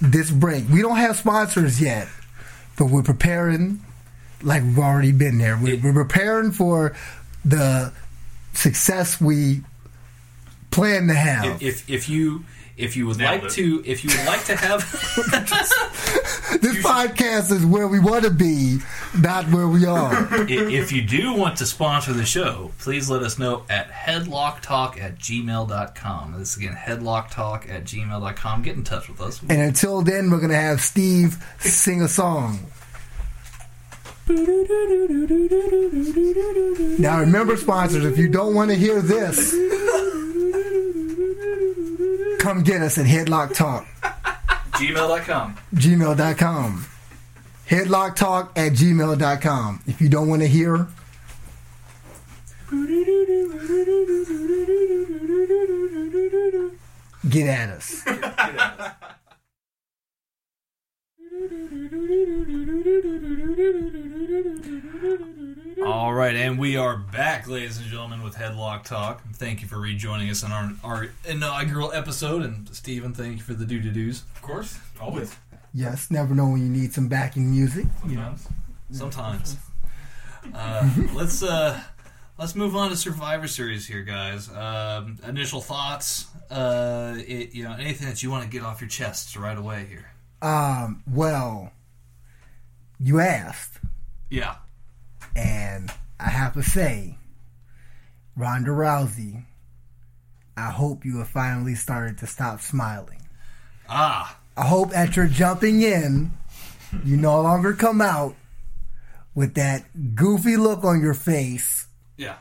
this break. We don't have sponsors yet, but we're preparing like we've already been there. We're, we're preparing for the success we plan to have. If, if if you if you would Nailed like it. to if you would like to have this podcast is where we want to be, not where we are. If you do want to sponsor the show, please let us know at headlocktalk at gmail.com. This is again, headlocktalk at gmail.com. Get in touch with us. And until then, we're going to have Steve sing a song. Now, remember, sponsors, if you don't want to hear this, come get us at Headlock Talk. Gmail.com. gmail.com. Headlocktalk at gmail.com. If you don't want to hear, get at us. All right, and we are back, ladies and gentlemen, with Headlock Talk. Thank you for rejoining us on our, our inaugural episode, and Stephen, thank you for the doo doo doos. Of course, always. Yes, never know when you need some backing music. You know. Sometimes. Sometimes. Uh, let's uh, let's move on to Survivor Series here, guys. Um, initial thoughts. Uh, it, you know, anything that you want to get off your chests right away here. Um, well, you asked, Yeah. And I have to say, Ronda Rousey, I hope you have finally started to stop smiling. Ah. I hope at your jumping in, you no longer come out with that goofy look on your face, Yeah.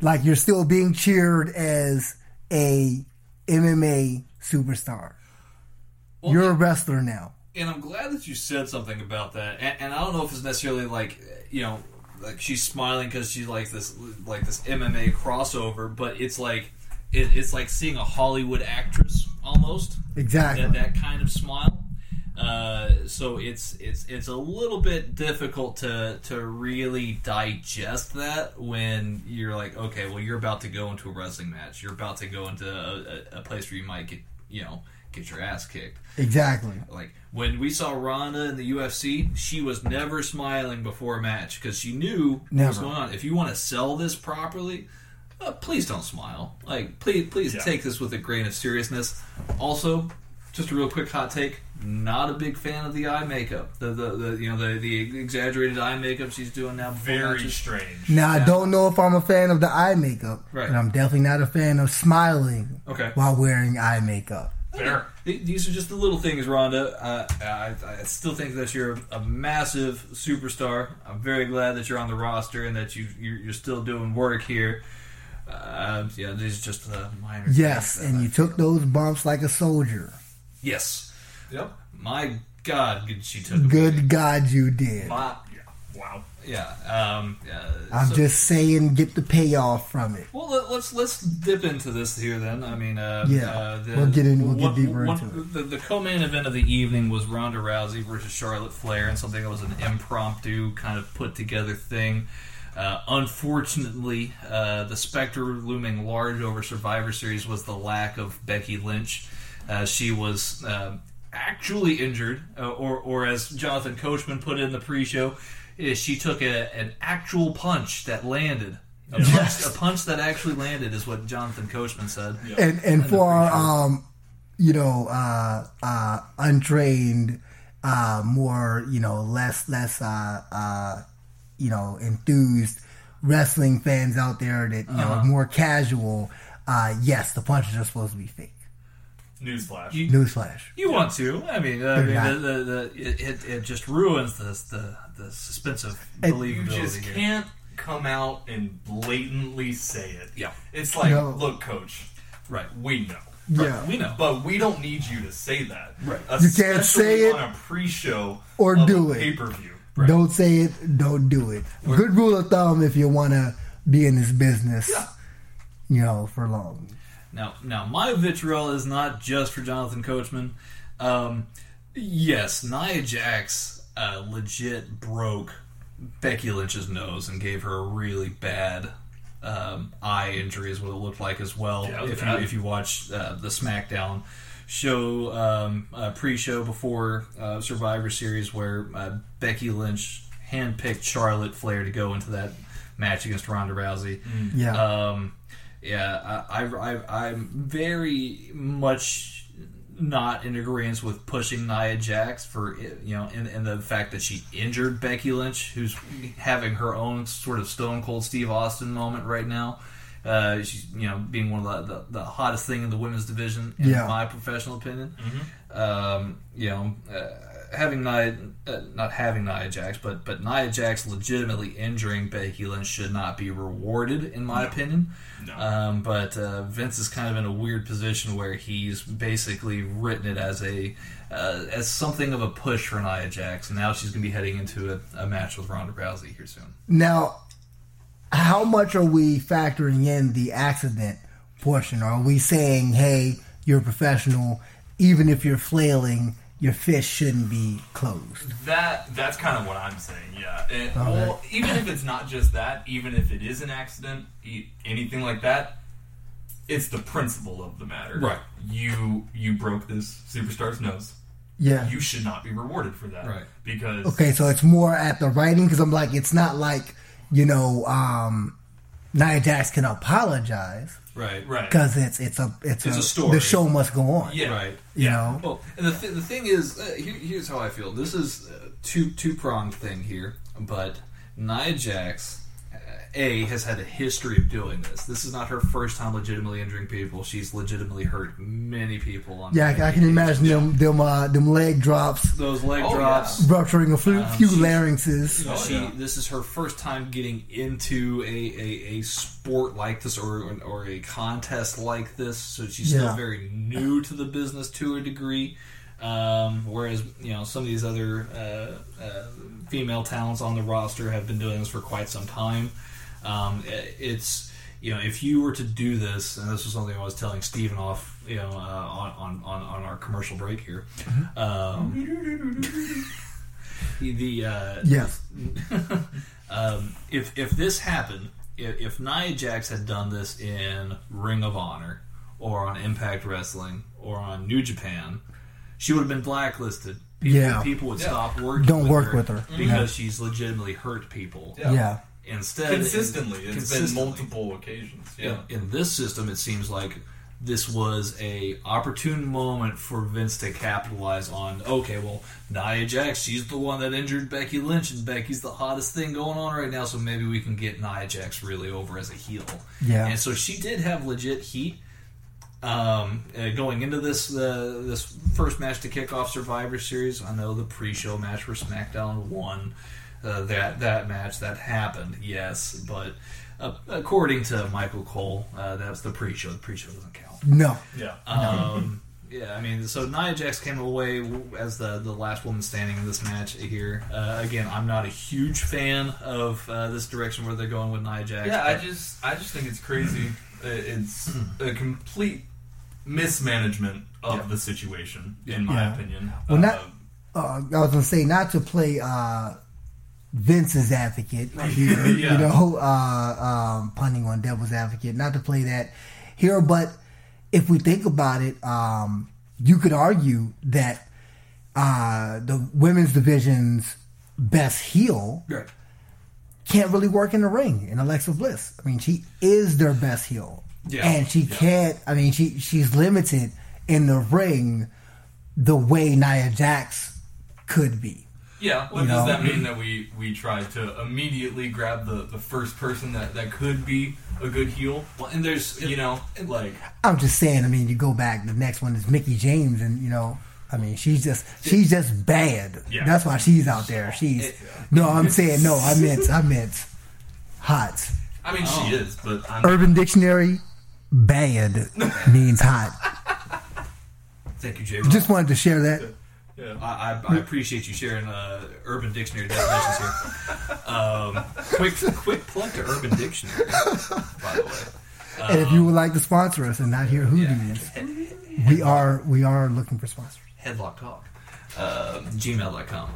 like you're still being cheered as a MMA superstar. Well, You're a wrestler now. and I'm glad that you said something about that. And, and I don't know if it's necessarily like you know, like she's smiling because she's like this like this MMA crossover, but it's like it, it's like seeing a Hollywood actress almost. Exactly. That that kind of smile. Uh, so it's it's it's a little bit difficult to to really digest that when you're like, okay, well, you're about to go into a wrestling match. You're about to go into a, a, a place where you might get you know get your ass kicked. Exactly. Like when we saw Ronda in the UFC, she was never smiling before a match because she knew what was going on. If you want to sell this properly, uh, please don't smile. Like please, please Yeah. take this with a grain of seriousness. Also, just a real quick hot take: not a big fan of the eye makeup. The the, the you know the the exaggerated eye makeup she's doing now. Very matches. strange. Now I don't know if I'm a fan of the eye makeup, Right. but I'm definitely not a fan of smiling Okay. while wearing eye makeup. Fair. These are just the little things, Ronda. Uh, I, I still think that you're a massive superstar. I'm very glad that you're on the roster and that you you're, you're still doing work here. Uh, yeah, these are just uh, minor. Yes, and I you feel- took those bumps like a soldier. Yes, Yep. my God, good she took. Good beating. God, you did. My, Yeah. Wow. Yeah. Um, yeah. I'm so- just saying, get the payoff from it. Well, let, let's let's dip into this here then. I mean, uh, Yeah, uh, the, we'll get in- we'll get deeper one- into it. The, the co-main event of the evening was Ronda Rousey versus Charlotte Flair, and something that was an impromptu kind of put together thing. Uh, unfortunately, uh, the specter looming large over Survivor Series was the lack of Becky Lynch. Uh, she was uh, actually injured, uh, or, or as Jonathan Coachman put it in the pre-show, is she took a, an actual punch that landed. A, punch, a punch that actually landed is what Jonathan Coachman said. And and for our, um, you know, uh, uh, untrained, uh, more you know, less less uh, uh, you know, enthused wrestling fans out there that you know Uh-huh. are more casual. Uh, yes, the punches are supposed to be fake. Newsflash. You- Newsflash. You want to? I mean, I mean, the, the, the, it, it, it just ruins the the, the suspense of And you just here. can't come out and blatantly say it. Yeah. It's like, No. look, coach, Right. we know. Yeah. We know. But we don't need you to say that. Right. You can't say it on a pre-show or of do a it. Pay-per-view. Don't say it. Don't do it. Good rule of thumb if you want to be in this business, you know, for long. Now, now, my vitriol is not just for Jonathan Coachman. Um, yes, Nia Jax uh, legit broke Becky Lynch's nose and gave her a really bad um, eye injury, is what it looked like as well. Yeah, if you if you watch uh, the SmackDown show um, uh, pre-show before uh, Survivor Series, where uh, Becky Lynch handpicked Charlotte Flair to go into that match against Ronda Rousey. Yeah. Um, yeah, I, I, I, I'm very much not in agreement with pushing Nia Jax for you know, in, in the fact that she injured Becky Lynch, who's having her own sort of Stone Cold Steve Austin moment right now. Uh, she's you know being one of the, the, the hottest thing in the women's division, in Yeah. my professional opinion. Um, you know, uh, having Nia, uh, not having Nia Jax, but but Nia Jax legitimately injuring Becky Lynch should not be rewarded, in my opinion. No. Um, but uh, Vince is kind of in a weird position where he's basically written it as a uh, as something of a push for Nia Jax, and now she's going to be heading into a, a match with Ronda Rousey here soon. Now, how much are we factoring in the accident portion? Are we saying, hey, you're a professional, even if you're flailing, your fist shouldn't be closed? That that's kind of what I'm saying. Yeah. And, Okay. Well, even if it's not just that, even if it is an accident, e- anything like that, it's the principle of the matter. Right. You you broke this superstar's nose. Yeah. You should not be rewarded for that. Right. Because Okay, so it's more at the writing because I'm like, it's not like, you know, um, Nia Jax can apologize Right. right. because it's it's a it's, It's a, a story. The show must go on. Yeah. Right. You know. Well, and the, th- the thing is, uh, here, here's how I feel. This is a two two pronged thing here, but Nia Jax, uh, a has had a history of doing this. This is not her first time legitimately injuring people. She's legitimately hurt many people. On Yeah, I, I can occasions. imagine them them uh, them leg drops those leg Oh, drops. rupturing a few, Um, few she's- larynxes. You know, Oh, she yeah. this is her first time getting into a, a, a sport like this or or a contest like this, so she's Yeah. still very new to the business to a degree. Um, whereas you know some of these other uh, uh, female talents on the roster have been doing this for quite some time. Um, it's you know if you were to do this, and this was something I was telling Steven off you know uh, on, on on on our commercial break here. Um, the uh, Yes. um, if if this happened, if, if Nia Jax had done this in Ring of Honor or on Impact Wrestling or on New Japan, she would have been blacklisted. People, Yeah. people would stop working. Don't with work her with her. Mm-hmm. because she's legitimately hurt people. Yeah. Yeah. Instead, consistently, it's consistently. been multiple occasions. Yeah. In, in this system, it seems like this was a opportune moment for Vince to capitalize on. Okay, well, Nia Jax, she's the one that injured Becky Lynch, and Becky's the hottest thing going on right now. So maybe we can get Nia Jax really over as a heel. Yeah. and so she did have legit heat. Um, uh, going into this uh, this first match to kick off Survivor Series, I know the pre-show match for SmackDown won uh, that that match that happened, yes, but uh, according to Michael Cole, uh, that's the pre-show. The pre-show doesn't count. No. Yeah. Um, yeah, I mean, so Nia Jax came away as the the last woman standing in this match here. Uh, again, I'm not a huge fan of uh, this direction where they're going with Nia Jax. Yeah, I just I just think it's crazy. It's a complete mismanagement of Yeah. the situation, in my Yeah. opinion. Well, not- Uh, uh, I was gonna say not to play uh, Vince's advocate here, Yeah. you know, uh, um, punning on devil's advocate, not to play that here, but if we think about it, um, you could argue that uh, the women's division's best heel Right. Can't really work in the ring in Alexa Bliss. I mean, she is their best heel. Yeah. And she Yeah. can't I mean she she's limited in the ring the way Nia Jax could be. yeah, but You does know? that mean that we we try to immediately grab the, the first person that, that could be a good heel? Well, and there's You know, like I'm just saying, I mean, you go back, the next one is Mickie James and you know I mean, she's just she's just bad. Yeah. That's why she's out there. She's no, I'm saying no. I meant I meant hot. I mean Oh. she is, but I'm, Urban Dictionary, bad means hot. thank you, Jay. Just wanted to share that. yeah. I, I, I appreciate you sharing uh, Urban Dictionary definitions here. Um, quick, quick plug to Urban Dictionary, by the way. And if you would like to sponsor us and not hear Houdinians, we are we are looking for sponsors. Headlock Talk, uh, gmail.com.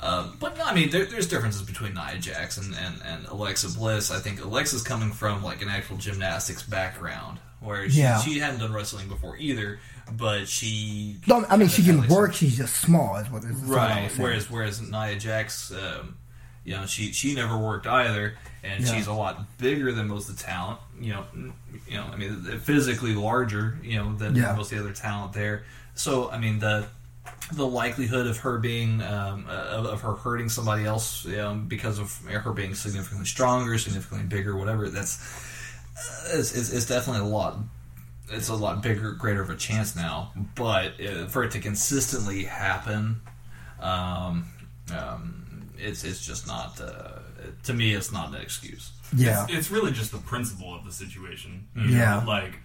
Um, but no, I mean, there, there's differences between Nia Jax and, and, and Alexa Bliss. I think Alexa's coming from like an actual gymnastics background, where she, Yeah. she hadn't done wrestling before either, but she No, I mean she can like, some- work. She's just small. Is what is right. Whereas whereas Nia Jax, um, you know, she she never worked either, and Yeah. she's a lot bigger than most of the talent. You know, you know, I mean, physically larger, you know, than Yeah. most of the other talent there. So I mean the. The likelihood of her being, um, uh, of, of her hurting somebody else, you know, because of her being significantly stronger, significantly bigger, whatever. That's uh, it's, it's, it's definitely a lot it's a lot bigger, greater of a chance now. But uh, for it to consistently happen, Um, um, it's it's just not uh, to me. It's not an excuse. Yeah. It's, it's really just the principle of the situation. You know, Yeah. like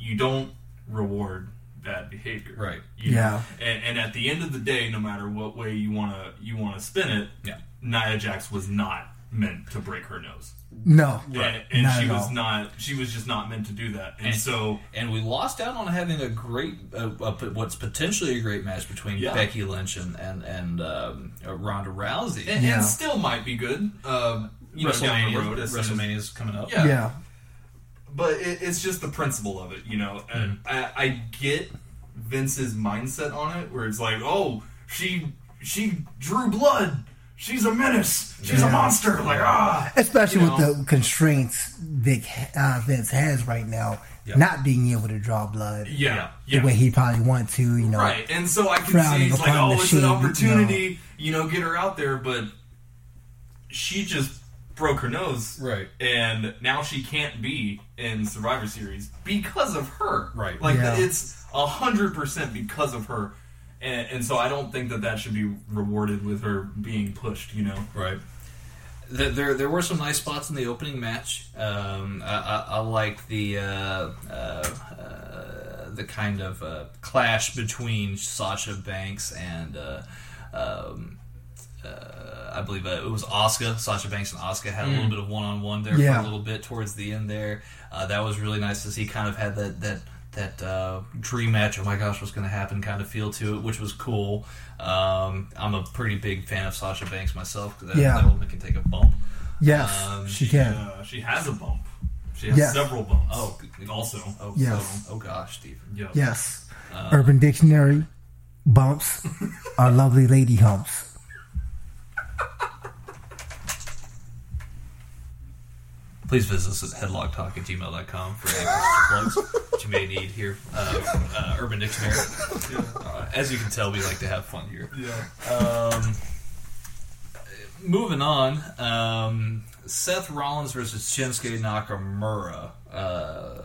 you don't reward bad behavior. Right. You Yeah. know? And, and at the end of the day, no matter what way you wanna you wanna spin it, Yeah. Nia Jax was not meant to break her nose. No. And, and Not she at was all. not she was just not meant to do that. And, And- so And we lost out on having a great, uh, uh, what's potentially a great match between Yeah. Becky Lynch and and, and um, uh, Ronda Rousey. and, Yeah. and still might be good. Um, you know, down the road. WrestleMania, as soon as- WrestleMania's coming up. Yeah. Yeah. But it, it's just the principle of it, you know. And I, I get Vince's mindset on it, where it's like, oh, she she drew blood, she's a menace, she's Yeah. a monster, like ah. Especially You with the constraints Vic uh, Vince has right now, not being able to draw blood Yeah, the yeah. way he probably want to. You know. Right, and so I can see frowning he's like, oh, the it's an shade, opportunity, you know, get her out there, but she just broke her nose, Right. And now she can't be in Survivor Series because of her, Right. Like Yeah. it's a hundred percent because of her, and, and so I don't think that that should be rewarded with her being pushed, you know. Right. There, there, there were some nice spots in the opening match. Um, I, I, I liked the uh, uh, uh, the kind of uh, clash between Sasha Banks and uh, um, uh, I believe uh, it was Oscar. Sasha Banks and Oscar had a little bit of one on one there Yeah. for a little bit towards the end there. Uh, that was really nice to see. Kind of had that that that uh, dream match. Oh my gosh, what's going to happen? Kind of feel to it, which was cool. Um, I'm a pretty big fan of Sasha Banks myself because that, Yeah. that woman can take a bump. Yes, Um, she can. Uh, she has a bump. She has Yes. several bumps. Oh, also. Oh, Yes. oh, oh gosh, Steve. Yeah. Yes. Urban Dictionary. Bumps are lovely lady humps. Please visit us at headlocktalk at gmail.com for any plugs that you may need here. Uh, from, uh, Urban Dictionary. Uh, as you can tell, we like to have fun here. Yeah. Um, moving on, um, Seth Rollins versus Shinsuke Nakamura. Uh,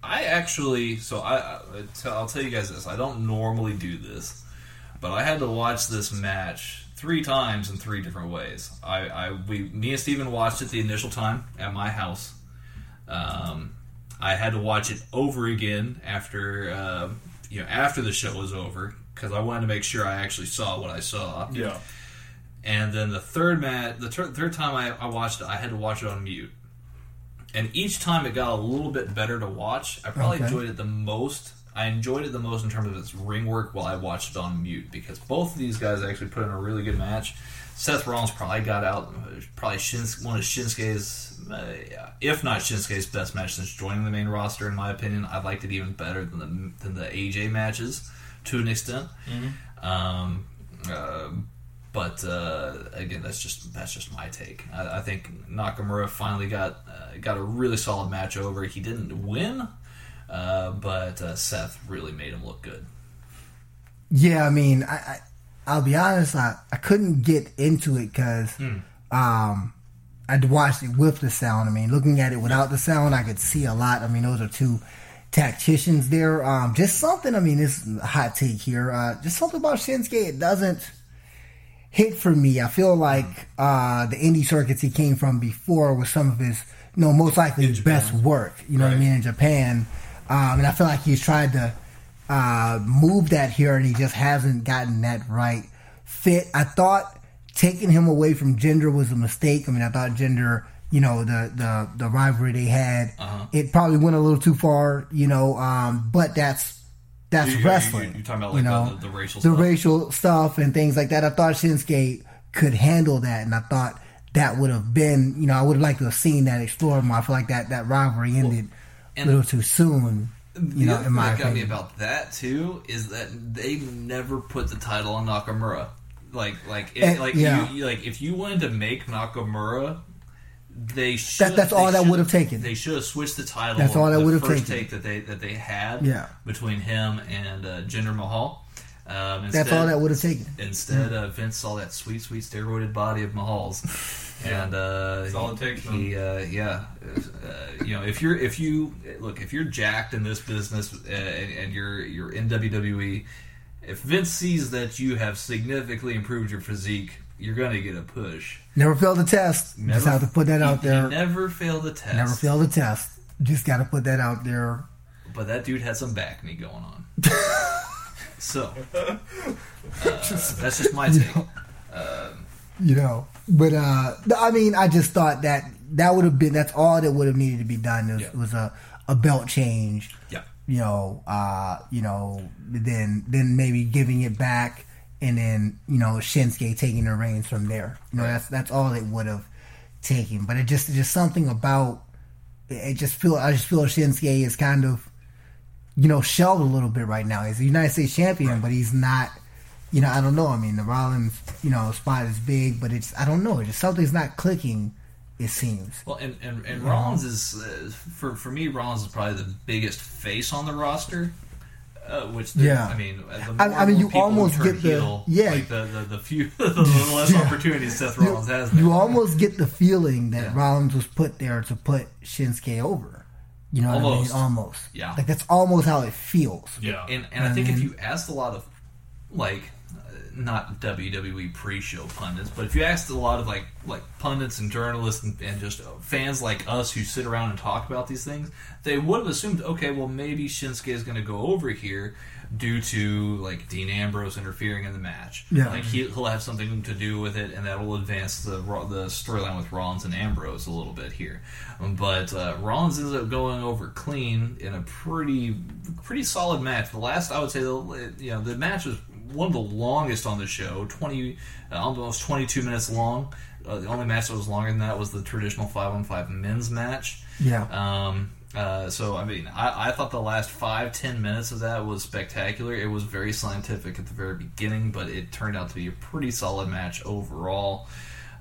I actually, so I, I, I'll tell you guys this. I don't normally do this, but I had to watch this match three times in three different ways. I, I we, me and Steven watched it the initial time at my house. Um, I had to watch it over again after, uh, you know, after the show was over because I wanted to make sure I actually saw what I saw. Yeah. And then the third mat, the ter- third time I, I watched it, I had to watch it on mute. And each time it got a little bit better to watch. I probably Okay. enjoyed it the most. I enjoyed it the most in terms of its ring work while I watched it on mute because both of these guys actually put in a really good match. Seth Rollins probably got out probably Shins- one of Shinsuke's, uh, if not Shinsuke's best match since joining the main roster. In my opinion, I liked it even better than the than the AJ matches to an extent. Um, uh, but uh, again, that's just that's just my take. I, I think Nakamura finally got uh, got a really solid match over. He didn't win, uh, but uh, Seth really made him look good. Yeah, I mean, I, I I'll be honest, I, I couldn't get into it because um, I'd watched it with the sound. I mean, looking at it without the sound, I could see a lot. I mean, those are two tacticians there. Um, just something. I mean, this is a hot take here. Uh, just something about Shinsuke. It doesn't hit for me. I feel like uh, the indie circuits he came from before was some of his, you know, most likely his best work. You know what I mean in Japan, um, and I feel like he's tried to uh, move that here, and he just hasn't gotten that right fit. I thought taking him away from Jinder was a mistake. I mean, I thought Jinder, you know, the the the rivalry they had, Uh-huh. it probably went a little too far. You know, um, but that's that's You- you- wrestling. you- you're talking about, you like, know, the- the racial the stuff? racial stuff and things like that. I thought Shinsuke could handle that, and I thought that would have been, you know, I would have liked to have seen that explored more. I feel like that that rivalry ended a and- little too soon. You know, in my that got me about that too is that they never put the title on Nakamura. Like, like, Eh, it, like, yeah. you, like if you wanted to make Nakamura, they should. that's all that would have taken. They should have switched the title. That's all that would have taken. take that they that they had. Yeah. between him and uh, Jinder Mahal. Um, That's all that would have taken. Instead, uh, Vince saw that sweet, sweet steroided body of Mahal's, and uh, That's all it takes, He, uh, yeah, uh, you know, if you're if you look if you're jacked in this business uh, and, and you're you're in WWE, if Vince sees that you have significantly improved your physique, you're going to get a push. Never failed the test. Just Never- have to put that out He- there. He never failed the test. Never failed the test. Just got to put that out there. But that dude had some back knee going on. so uh, that's just my take. You know. But uh I mean, I just thought that that would have been that's all that would have needed to be done. Was, Yeah. was a a belt change. Yeah. You know, uh, you know, then then maybe giving it back, and then you know Shinsuke taking the reins from there. You know, Right. that's that's all it would have taken. But it just just something about it just feel I just feel Shinsuke is kind of you know shelved a little bit right now. He's a United States champion, but he's not. You know, I don't know. I mean, the Rollins, you know, spot is big, but it's I don't know. It's just something's not clicking. It seems. Well, and and, and Rollins is uh, for for me. Rollins is probably the biggest face on the roster. Uh, which the, Yeah. I mean, uh, the I- more I mean, you almost get the- heel, yeah. like the the, the few the less Yeah. opportunities Seth You, Rollins has. you almost get the feeling that Yeah. Rollins was put there to put Shinsuke over. You know what Almost. I mean? Almost. Yeah. Like that's almost how it feels. Yeah. And and I think if Mhm. you asked a lot of like not WWE pre-show pundits, but if you asked a lot of like like pundits and journalists and, and just fans like us who sit around and talk about these things, they would have assumed, okay, well maybe Shinsuke is going to go over here due to like Dean Ambrose interfering in the match. Yeah. like he, he'll have something to do with it, and that will advance the the storyline with Rollins and Ambrose a little bit here. Um, But uh, Rollins ends up going over clean in a pretty pretty solid match. The last I would say, the you know, the match was one of the longest on the show, twenty uh, almost twenty two minutes long. Uh, the only match that was longer than that was the traditional five on five men's match. Yeah. Um, uh, so I mean, I, I thought the last five ten minutes of that was spectacular. It was very scientific at the very beginning, but it turned out to be a pretty solid match overall.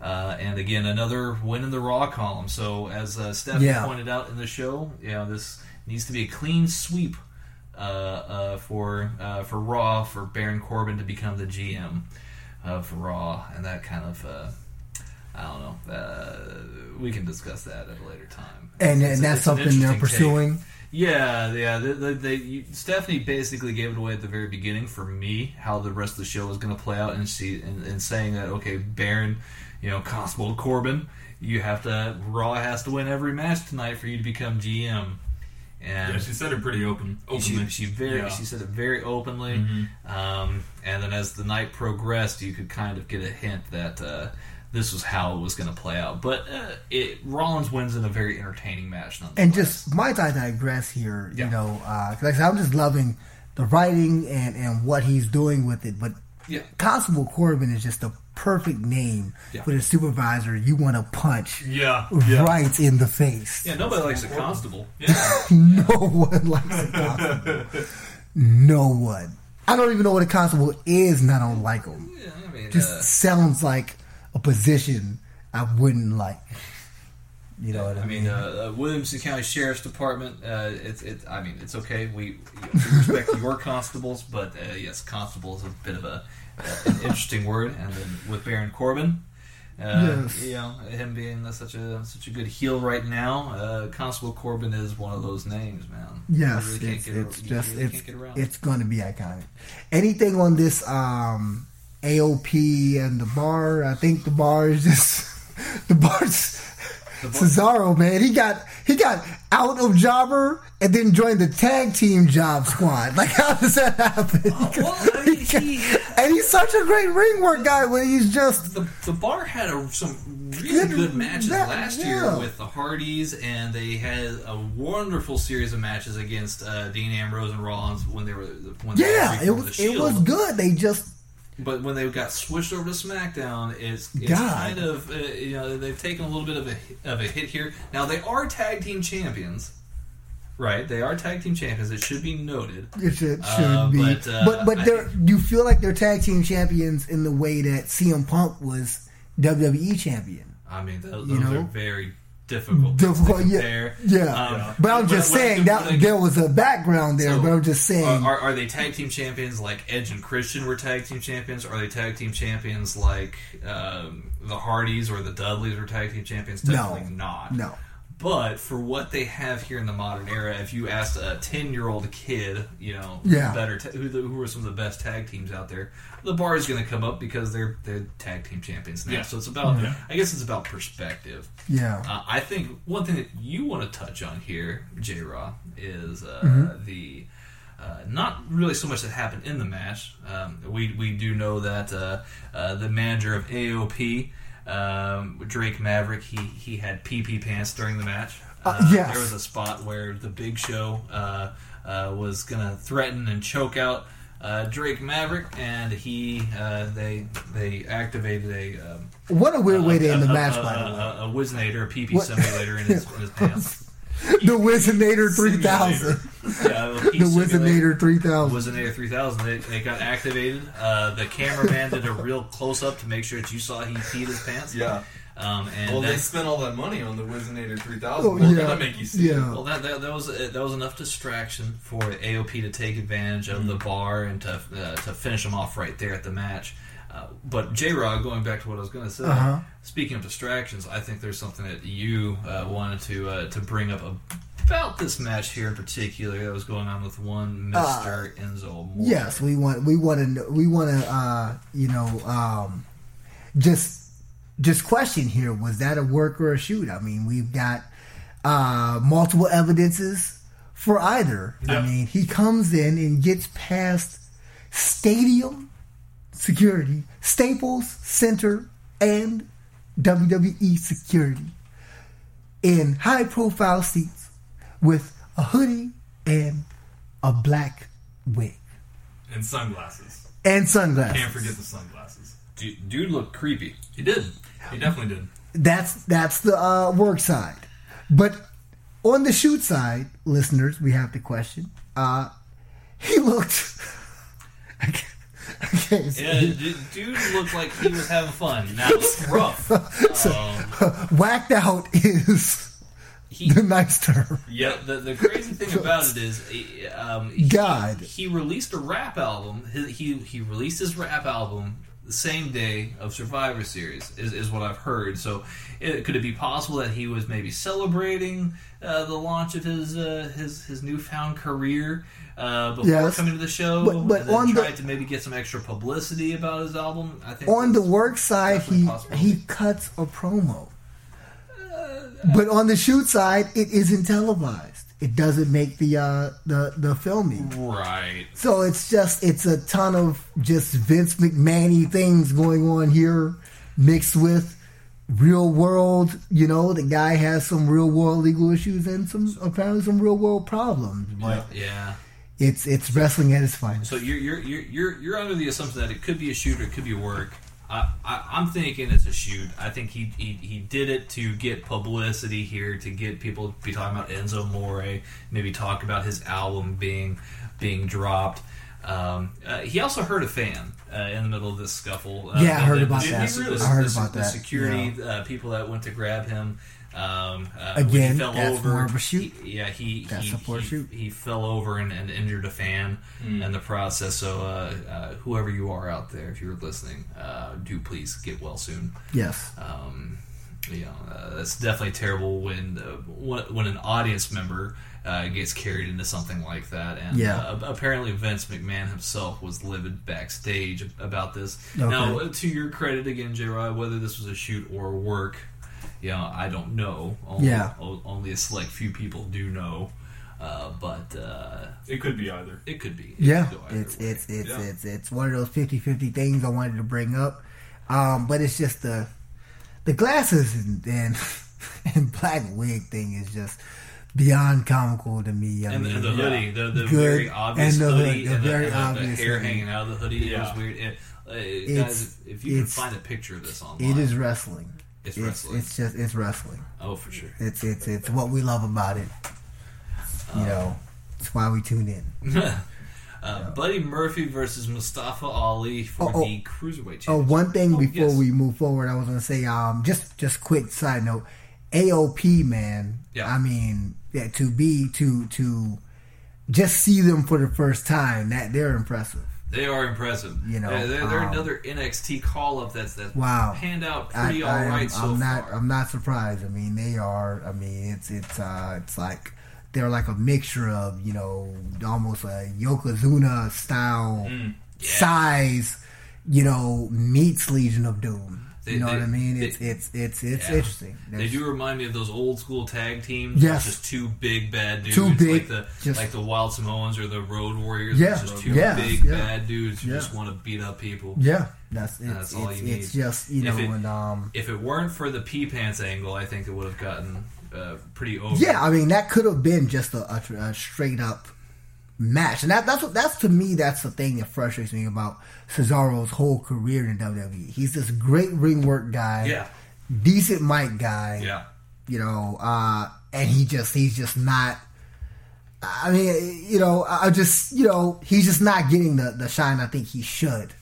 Uh, and again, another win in the Raw column. So as uh, Stephanie Yeah. pointed out in the show, you know, this needs to be a clean sweep for uh, for Raw for Baron Corbin to become the GM of Raw, and that kind of. Uh, I don't know. Uh, we can discuss that at a later time. And, It's- and that's something they're interesting take. pursuing. Yeah, yeah. They, they, they, you, Stephanie basically gave it away at the very beginning for me how the rest of the show was going to play out, and she and, and saying that okay, Baron, you know, Constable Corbin, you have to Raw has to win every match tonight for you to become GM. And Yeah, she said it pretty open, openly. she, she very Yeah. she said it very openly, Mhm. um, and then as the night progressed, you could kind of get a hint that uh, this was how it was going to play out. But uh, it Rollins wins in a very entertaining match, nonetheless. And just might I digress here, Yeah. you know, uh, 'cause like I said, I'm just loving the writing and, and what he's doing with it. But yeah, Constable Corbin is just a perfect name Yeah. for the supervisor you want to punch yeah. Yeah. right in the face. yeah. Nobody likes a constable. Yeah. No one likes a constable. no one. I don't even know what a constable is, and I don't like them. Yeah, I mean, Just uh, sounds like a position I wouldn't like. You know what I, I mean? mean, uh, uh, Williamson County Sheriff's Department. Uh, it's, it, I mean, it's okay. We, we respect your constables, but uh, yes, constable is a bit of a an interesting word. And then with Baron Corbin, uh, Yes. you know, him being such a such a good heel right now, uh, Constable Corbin is one of those names, man. Yes, really it's, get- it's you just really it's can't get around. it's going to be iconic. Anything on this um, AOP and the bar, I think the bar is just the bar's Cesaro, man. He got he got out of Jobber and then joined the tag team job squad. Like how does that happen? well, I mean, he- and he's such a great ring work guy when he's just the, the bar had a, some really Good- matches that- last yeah. year with the Hardys, and they had a wonderful series of matches against uh, Dean Ambrose and Rollins when they were when they yeah, were it was it was good. They just But when they got switched over to SmackDown, it's, it's kind of uh, you know they've taken a little bit of a of a hit here. Now they are tag team champions, right? They are tag team champions. It should be noted. It should, should Uh, be, but, uh, but but they're you feel like they're tag team champions in the way that CM Punk was WWE champion. I mean, those, You those know? are very difficult. yeah, compare. yeah. Um, But I'm just when saying com- that when I- there was a background there. So, but I'm just saying, Are, are they tag team champions like Edge and Christian were tag team champions? Are they tag team champions like um, the Hardys or the Dudleys were tag team champions? No. Definitely not. no, but for what they have here in the modern era, if you asked a ten-year-old kid, you know, Yeah. better ta- who, the, who are some of the best tag teams out there, the bar is going to come up because they're they're tag team champions now. Yeah. So it's about, I guess, it's about perspective. Yeah. Uh, I think one thing that you want to touch on here, J. Rod, is uh, Mm-hmm. the uh, not really so much that happened in the match. Um, we we do know that uh, uh, the manager of AOP, um, Drake Maverick, he he had PP pants during the match. Uh, yes. There was a spot where the Big Show uh, uh, was gonna threaten and choke out. Uh, Drake Maverick, and he uh, they they activated a um, What a weird way to end the match, a, by the a, way. a, a Whizzinator, a PP What- simulator in his, in his pants. The Whizzinator 3000. Yeah, The. Whizzinator 3000. Whizzinator 3000. They, they got activated. Uh, the cameraman did a real close up to make sure that you saw he peed his pants. Yeah. Um, and Well, they spent all that money on the Whizzinator 3000. Oh, They're yeah. gonna make you see. Yeah. well, that, that, that was uh, that was enough distraction for AOP to take advantage of the bar and to uh, to finish them off right there at the match. Uh, but J Rod, going back to what I was going to say, Uh-huh. speaking of distractions, I think there's something that you uh, wanted to uh, to bring up about this match here in particular that was going on with one Mister Enzo. Amore. Yes, we want we want to we want to uh, you know um, just just question here was that a work or a shoot? I mean, we've got uh, multiple evidences for either. I mean, he comes in and gets past stadium security, Staples Center, and WWE security in high profile seats with a hoodie and a black wig And sunglasses. and sunglasses. Can't forget the sunglasses. dude, dude looked creepy. He did. He definitely did. That's that's the uh, work side. But on the shoot side, listeners, we have to question. Uh, he looked. I can't, I can't say Yeah, dude, dude looked like he was having fun. Now, it's rough. Um, Whacked out is he, the nice term. Yeah, the, the crazy thing about it is, um, he, God. he released a rap album. He, he he released his rap album the same day of Survivor Series, is, is what I've heard. So, it, could it be possible that he was maybe celebrating uh, the launch of his uh, his his newfound career uh, before Yes. coming to the show? But- but on the- tried to maybe get some extra publicity about his album. I think On the work side, he he cuts a promo. But on the shoot side, it isn't televised. It doesn't make the uh, the the filming. right. So it's just it's a ton of just Vince McMahon things going on here, mixed with real world. You know, the guy has some real world legal issues and some apparently some real world problems. But Yeah. it's it's wrestling at its finest. So you're you're you're you're, you're under the assumption that it could be a shoot or it could be work. I, I, I'm thinking it's a shoot. I think he, he he did it to get publicity here, to get people to be talking about Enzo Amore, maybe talk about his album being being dropped. Um, uh, he also hurt a fan uh, in the middle of this scuffle. Uh, Yeah, I heard the- about the- that. the- I heard about the that, security uh, people that went to grab him. Um, uh, Again, he fell that's over, more of a shoot. he- yeah, he That's he, a poor he, shoot. he fell over and, and injured a fan in the process. So, uh, uh, whoever you are out there, if you're listening, uh, do please get well soon. yes, Um, you know, uh, that's definitely terrible when uh, when, when an audience member uh, gets carried into something like that. And Yeah. uh, apparently, Vince McMahon himself was livid backstage about this. Okay. Now, to your credit again, J. Rod, whether this was a shoot or work, you know, I don't know. Only, Yeah. o- only a select few people do know. Uh, but uh, It could be either. it could be. It yeah, could it's it's it's Yeah. it's it's one of those 50-50 things I wanted to bring up. Um, but it's just the the glasses and and, and black wig thing is just beyond comical to me. I and, mean, and the hoodie, the, the Good. very obvious And the hoodie, hood- the and, the, very and the- the obvious hair hoodie. hanging out of the hoodie. It was weird. It, uh, guys, if you can find a picture of this online, it is wrestling. It's it's, wrestling. it's just it's wrestling. oh for sure. It's it's it's what we love about it. You know, it's why we tune in. uh, Buddy Murphy versus Mustafa Ali for Oh, oh. the cruiserweight Oh, championship. one thing Oh, before yes. we move forward, I was gonna say, um, just just quick side note, AOP man. Yeah. I mean, yeah, to be to to just see them for the first time, that they're impressive. They are impressive. You know, they're, they're, they're um, another NXT call up that's that's Wow. panned out I, pretty all I am- so I'm not. far. I'm not surprised. I mean, they are. I mean, it's it's uh, it's like they're like a mixture of you know almost a Yokozuna style Mm, size. You know, meets Legion of Doom. They- you know they- what I mean? they- It's it's it's it's Yeah. interesting. They do remind me of those old school tag teams. Yes. Just two big bad dudes. Two big, like the just- like the Wild Samoans or the Road Warriors. Yeah, just two yeah, big yeah. bad dudes who just want to beat up people. Yeah, that's it's, That's all it's, you it's need. just you know If it- and um If it weren't for the pee pants angle, I think it would have gotten uh, pretty over. yeah, I mean that could have been just a, a, a straight up match, and that that's what that's to me that's the thing that frustrates me about Cesaro's whole career in WWE. He's this great ring work guy, yeah, decent mic guy, yeah. you know, uh, and he just he's just not. I mean, you know, I just you know he's just not getting the the shine I think he should.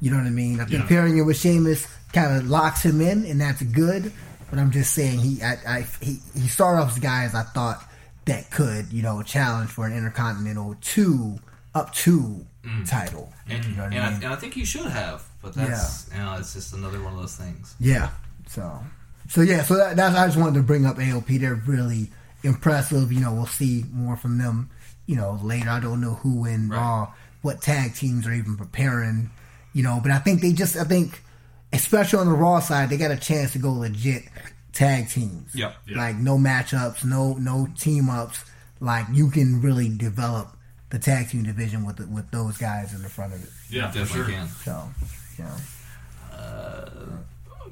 You know what I mean? I think Yeah. pairing him with Sheamus kind of locks him in, and that's good. But I'm just saying he I, I he he started off as guys I thought that could you know challenge for an intercontinental two up two title. And, you know and, I I, and I think you should have, but that's you know it's just another one of those things. Yeah. So, so yeah. So that, that's I just wanted to bring up AOP. They're really impressive. You know, we'll see more from them. You know, later. I don't know who in Right. Raw, what tag teams are even preparing. You know, but I think they just. I think, especially on the Raw side, they got a chance to go legit tag teams. Yep. Yeah. Like no matchups, no no team ups. Like you can really develop the tag team division with the, with those guys in the front of it. Yeah, for Definitely sure. can. So, yeah.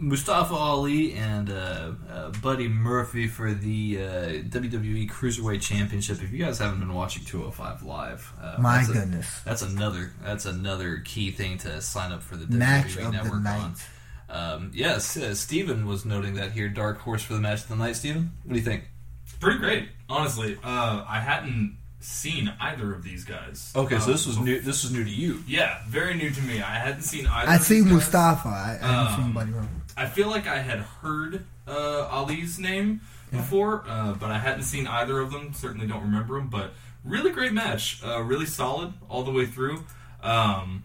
Mustafa Ali and uh, uh, Buddy Murphy for the uh, WWE Cruiserweight Championship. If you guys haven't been watching 205 Live, uh, My that's a- goodness. that's another that's another key thing to sign up for the Match WWE of the Network night. on. Um, yes, uh, Steven was noting that here. Dark horse for the match of the night. Steven, what do you think? Pretty great, honestly. Uh, I hadn't seen either of these guys. Okay, Uh, so this was bef- new. This was new to you. Yeah, very new to me. I hadn't seen either. I of see these guys. Mustafa. I, I haven't Um, seen Buddy Murphy. I feel like I had heard uh, Ali's name before, uh, but I hadn't seen either of them. Certainly don't remember them, but really great match. Uh, really solid all the way through. Um,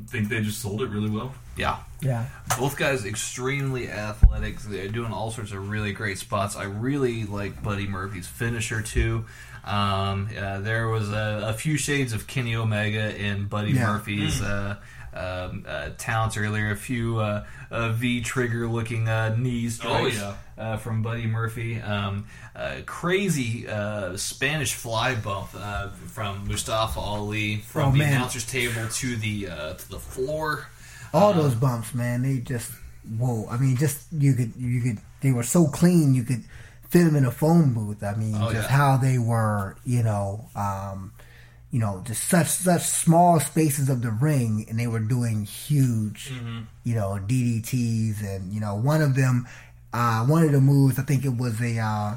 I think they just sold it really well. Yeah, Yeah. both guys extremely athletic. They're doing all sorts of really great spots. I really like Buddy Murphy's finisher too. Um, uh, there was a, a few shades of Kenny Omega in Buddy Yeah. Murphy's uh, um, uh, talents earlier. A few uh, uh, V trigger looking uh, knee strikes yeah. uh, from Buddy Murphy. Um, uh, crazy uh, Spanish fly bump uh, from Mustafa Ali from Oh, the man. announcer's table to the uh, to the floor. All those bumps, man, they just whoa. I mean, just you could you could they were so clean you could fit them in a phone booth. I mean, Oh, just yeah. how they were, you know, um, you know, just such such small spaces of the ring, and they were doing huge, you know, DDTs, and you know, one of them, uh, one of the moves, I think it was a. Uh,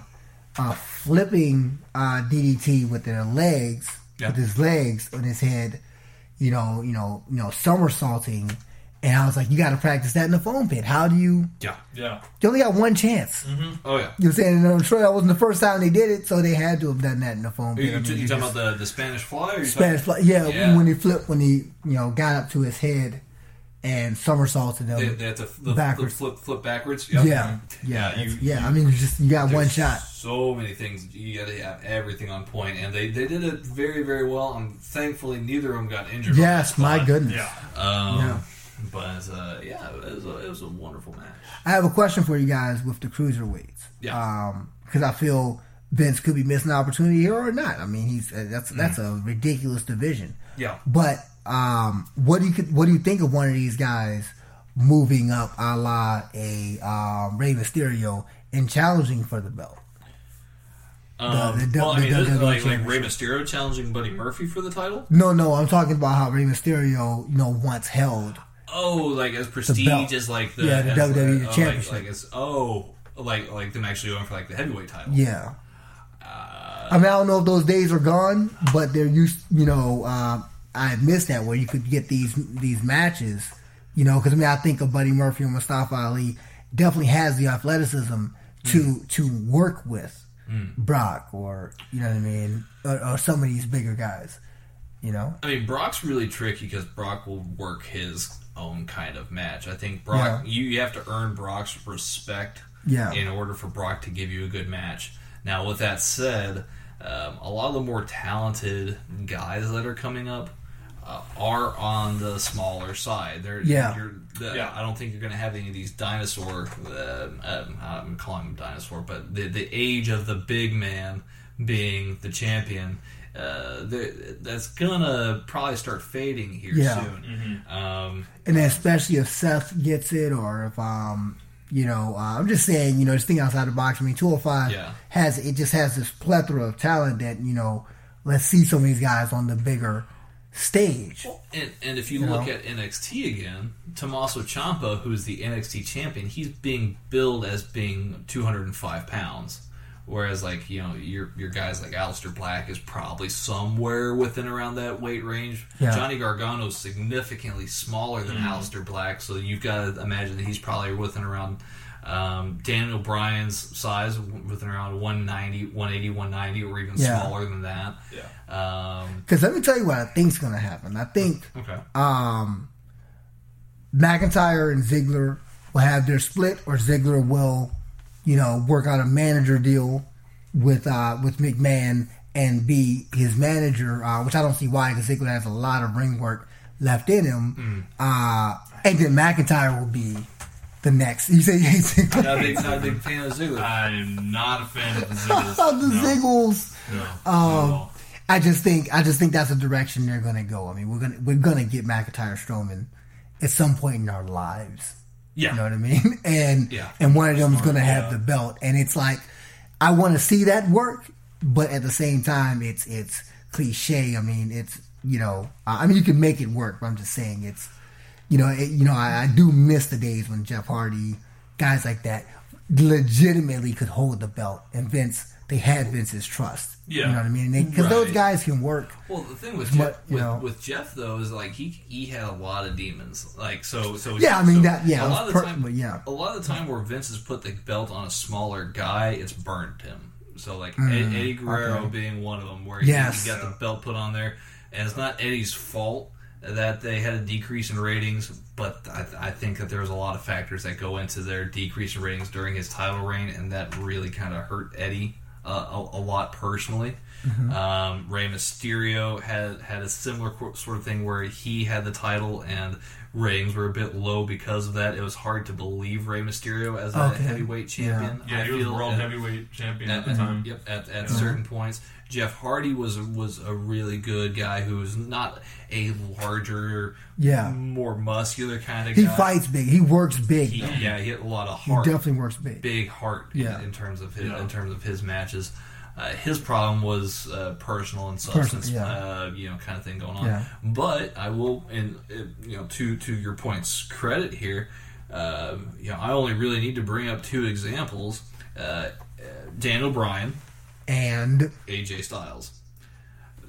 uh, flipping uh, DDT with their legs, Yeah. with his legs on his head, you know, you know, you know, somersaulting, and I was like, you got to practice that in the foam pit. How do you? Yeah. Yeah. You only got one chance. Oh yeah. You know what I'm saying? And I'm sure that wasn't the first time they did it, so they had to have done that in the foam Are pit. you, I mean, you you talking just- about the, the Spanish fly? Or Spanish talking- fly? Yeah, Yeah. when he flipped, when he you know got up to his head and somersaulted them. They, they have to flip, Backwards. flip, flip backwards. Yep. yeah, yeah, you- it's- yeah. I mean, it's just you got one shot. So many things. You got to have everything on point, and they, they did it very very well. And thankfully, neither of them got injured. Yes, my goodness. Yeah. Um, Yeah. But uh, yeah, it was, a, it was a wonderful match. I have a question for you guys with the cruiserweights. Yeah. Um, because I feel Vince could be missing an opportunity here or not. I mean, he's uh, that's that's a ridiculous division. Yeah. But um, what do you what do you think of one of these guys moving up, a la a um, Rey Mysterio, and challenging for the belt? Um, the- the- well, I mean, the this is WWE like, like Rey Mysterio challenging Buddy Murphy for the title. No, no, I'm talking about how Rey Mysterio, you know, once held. Oh, like as prestige as like the Yeah, the as, WWE oh, like- Championship. Like, as oh, like like them actually going for like the heavyweight title. Yeah. Uh, I mean, I don't know if those days are gone, but they're used. You know, uh, I missed that where you could get these these matches. You know, because I mean, I think of Buddy Murphy and Mustafa Ali definitely has the athleticism to Mm. to work with Brock or you know what I mean, or, or some of these bigger guys. You know? I mean, Brock's really tricky because Brock will work his own kind of match. I think Brock, you, you have to earn Brock's respect Yeah. in order for Brock to give you a good match. Now, with that said, um, a lot of the more talented guys that are coming up uh, are on the smaller side. They're, Yeah. You're, the, Yeah. I don't think you're going to have any of these dinosaur. Um, um, I'm calling them dinosaur, but the the age of the big man being the champion. Uh, there- that's gonna probably start fading here Yeah. soon. Um, And especially if Seth gets it, or if um, you know, uh, I'm just saying, you know, just think outside the box. I mean, 205 Yeah. has it just has this plethora of talent that you know. Let's see some of these guys on the bigger stage. And, and if you, You look know? at NXT again, Tommaso Ciampa, who's the NXT champion, he's being billed as being 205 pounds. Whereas, like you know, your your guys like Aleister Black is probably somewhere within around that weight range. Yeah. Johnny Gargano's significantly smaller than Aleister Black, so you've got to imagine that he's probably within around um, Daniel Bryan's size, within around 190, 180, 190, or even Yeah. smaller than that. Yeah. Um, Because let me tell you what I think's going to happen. I think okay. um, McIntyre and Ziggler will have their split, or Ziggler will, you know, work out a manager deal with uh, with McMahon and be his manager, uh, which I don't see why, because Ziggler has a lot of ring work left in him. Uh, and then McIntyre will be the next. You say you Ziggler? Not a big, not a big fan of Ziggler. I'm not a fan of the Ziggles. the no, Ziggles. No, Um, all. I just think I just think that's the direction they're going to go. I mean, we're gonna we're gonna get McIntyre Strowman at some point in our lives. Yeah. You know what I mean? And Yeah. and one of them is going to have yeah. the belt, and it's like I want to see that work, but at the same time, it's it's cliche. I mean, it's you know, I mean, you can make it work, but I'm just saying it's you know, it, you know, I, I do miss the days when Jeff Hardy, guys like that, legitimately could hold the belt, and Vince, they had Vince's trust. Yeah. You know what I mean? Because those guys can work. Well, the thing with But, Jeff, you with, know. with Jeff though is like he he had a lot of demons. Like so so Yeah, I mean, so that- yeah, a it was lot of the time, but yeah. a lot of the time where Vince has put the belt on a smaller guy, it's burnt him. So like Mm, Eddie Guerrero okay. being one of them, where he, Yes. he got the belt put on there, and it's not Eddie's fault that they had a decrease in ratings, but I, I think that there was a lot of factors that go into their decrease in ratings during his title reign, and that really kind of hurt Eddie uh, a, a lot personally. Mm-hmm. Um, Rey Mysterio had had a similar sort of thing where he had the title and ratings were a bit low because of that. It was hard to believe Rey Mysterio as a Okay. heavyweight champion. Yeah, I he was feel, world and- heavyweight champion at, at, the time. Yep, at, at Yeah. certain points. Jeff Hardy was was a really good guy who was not a larger, Yeah. more muscular kind of guy. He guy. fights big. He works big. He, yeah, he had a lot of he heart, definitely works big. big heart Yeah. in, in terms of his Yeah. in terms of his matches. Uh, his problem was uh, personal and substance, yeah. uh, you know, kind of thing going on. Yeah. But I will, and uh, you know, to to your point's credit here, uh, you know, I only really need to bring up two examples: uh, uh, Daniel Bryan, And AJ Styles.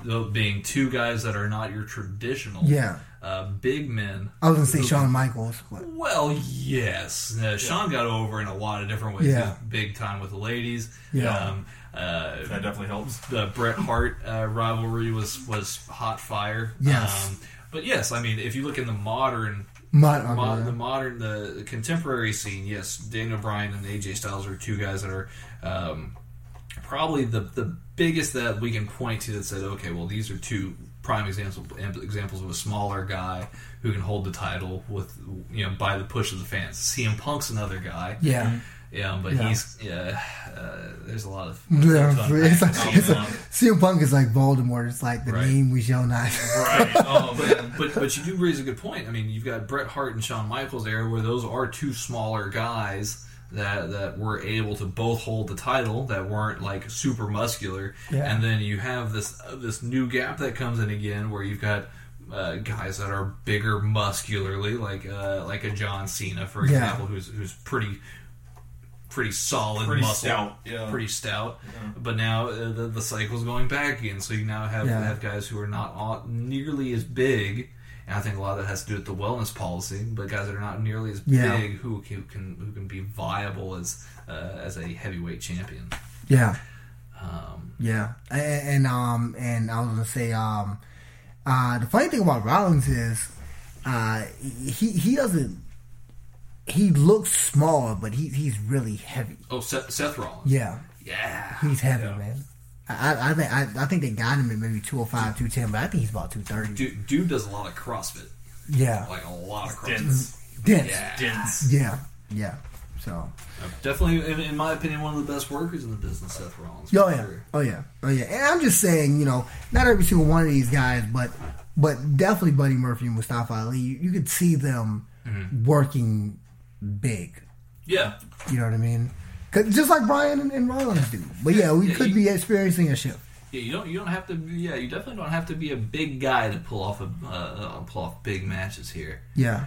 Those being two guys that are not your traditional Yeah. uh, big men. I was gonna say who- Shawn Michaels, but Well, yes. Uh, Shawn got over in a lot of different ways. Yeah. Big time with the ladies. Yeah. Um, uh, That definitely helps. the Bret Hart uh, rivalry was was hot fire. Yes. Um, but yes, I mean, if you look in the modern Mod- mo- the modern the, the contemporary scene, yes, Daniel Bryan and AJ Styles are two guys that are um, probably the the biggest that we can point to that said, okay, well, these are two prime examples examples of a smaller guy who can hold the title with you know by the push of the fans. CM Punk's another guy, yeah. yeah, but Yeah. he's yeah. Uh, there's a lot of Yeah, it's like, it's like, CM Punk is like Voldemort. It's like the Right. name we shall not. Right. Oh man. but but you do raise a good point. I mean, you've got Bret Hart and Shawn Michaels there, where those are two smaller guys that that were able to both hold the title, that weren't like super muscular. Yeah. And then you have this uh, this new gap that comes in again, where you've got. Uh, guys that are bigger muscularly, like uh, like a John Cena, for Yeah. example, who's who's pretty pretty solid, Pretty muscle, stout, yeah. pretty stout. But now uh, the, the cycle's going back again, so you now have Yeah. have guys who are not all, nearly as big. And I think a lot of that has to do with the wellness policy, but guys that are not nearly as Yeah. big who can, who can who can be viable as uh, as a heavyweight champion. yeah, Um, yeah, and, and um, and I was gonna say um, Uh, the funny thing about Rollins is uh, he he doesn't. He looks small, but he he's really heavy. Oh, Seth, Seth Rollins. Yeah, Yeah. he's heavy, man. I, I, I think I, I think they got him at maybe 205, 210, but I think he's about 230. Dude, dude does a lot of CrossFit. Yeah, Like a lot of CrossFit. Dense. dense. Yeah. Dense. Yeah, yeah. So, Definitely, in, in my opinion, one of the best workers in the business, Seth Rollins. oh for yeah, sure. oh yeah, oh yeah. And I'm just saying, you know, not every single one of these guys, but but definitely Buddy Murphy and Mustafa Ali. You, you could see them mm-hmm. working big. Yeah. You know what I mean? 'Cause just like Bryan and, and Rollins do. But yeah, we Yeah, could you- be experiencing a shift. Yeah, you don't. You don't have to. Yeah, you definitely don't have to be a big guy to pull off a uh, pull off big matches here. Yeah.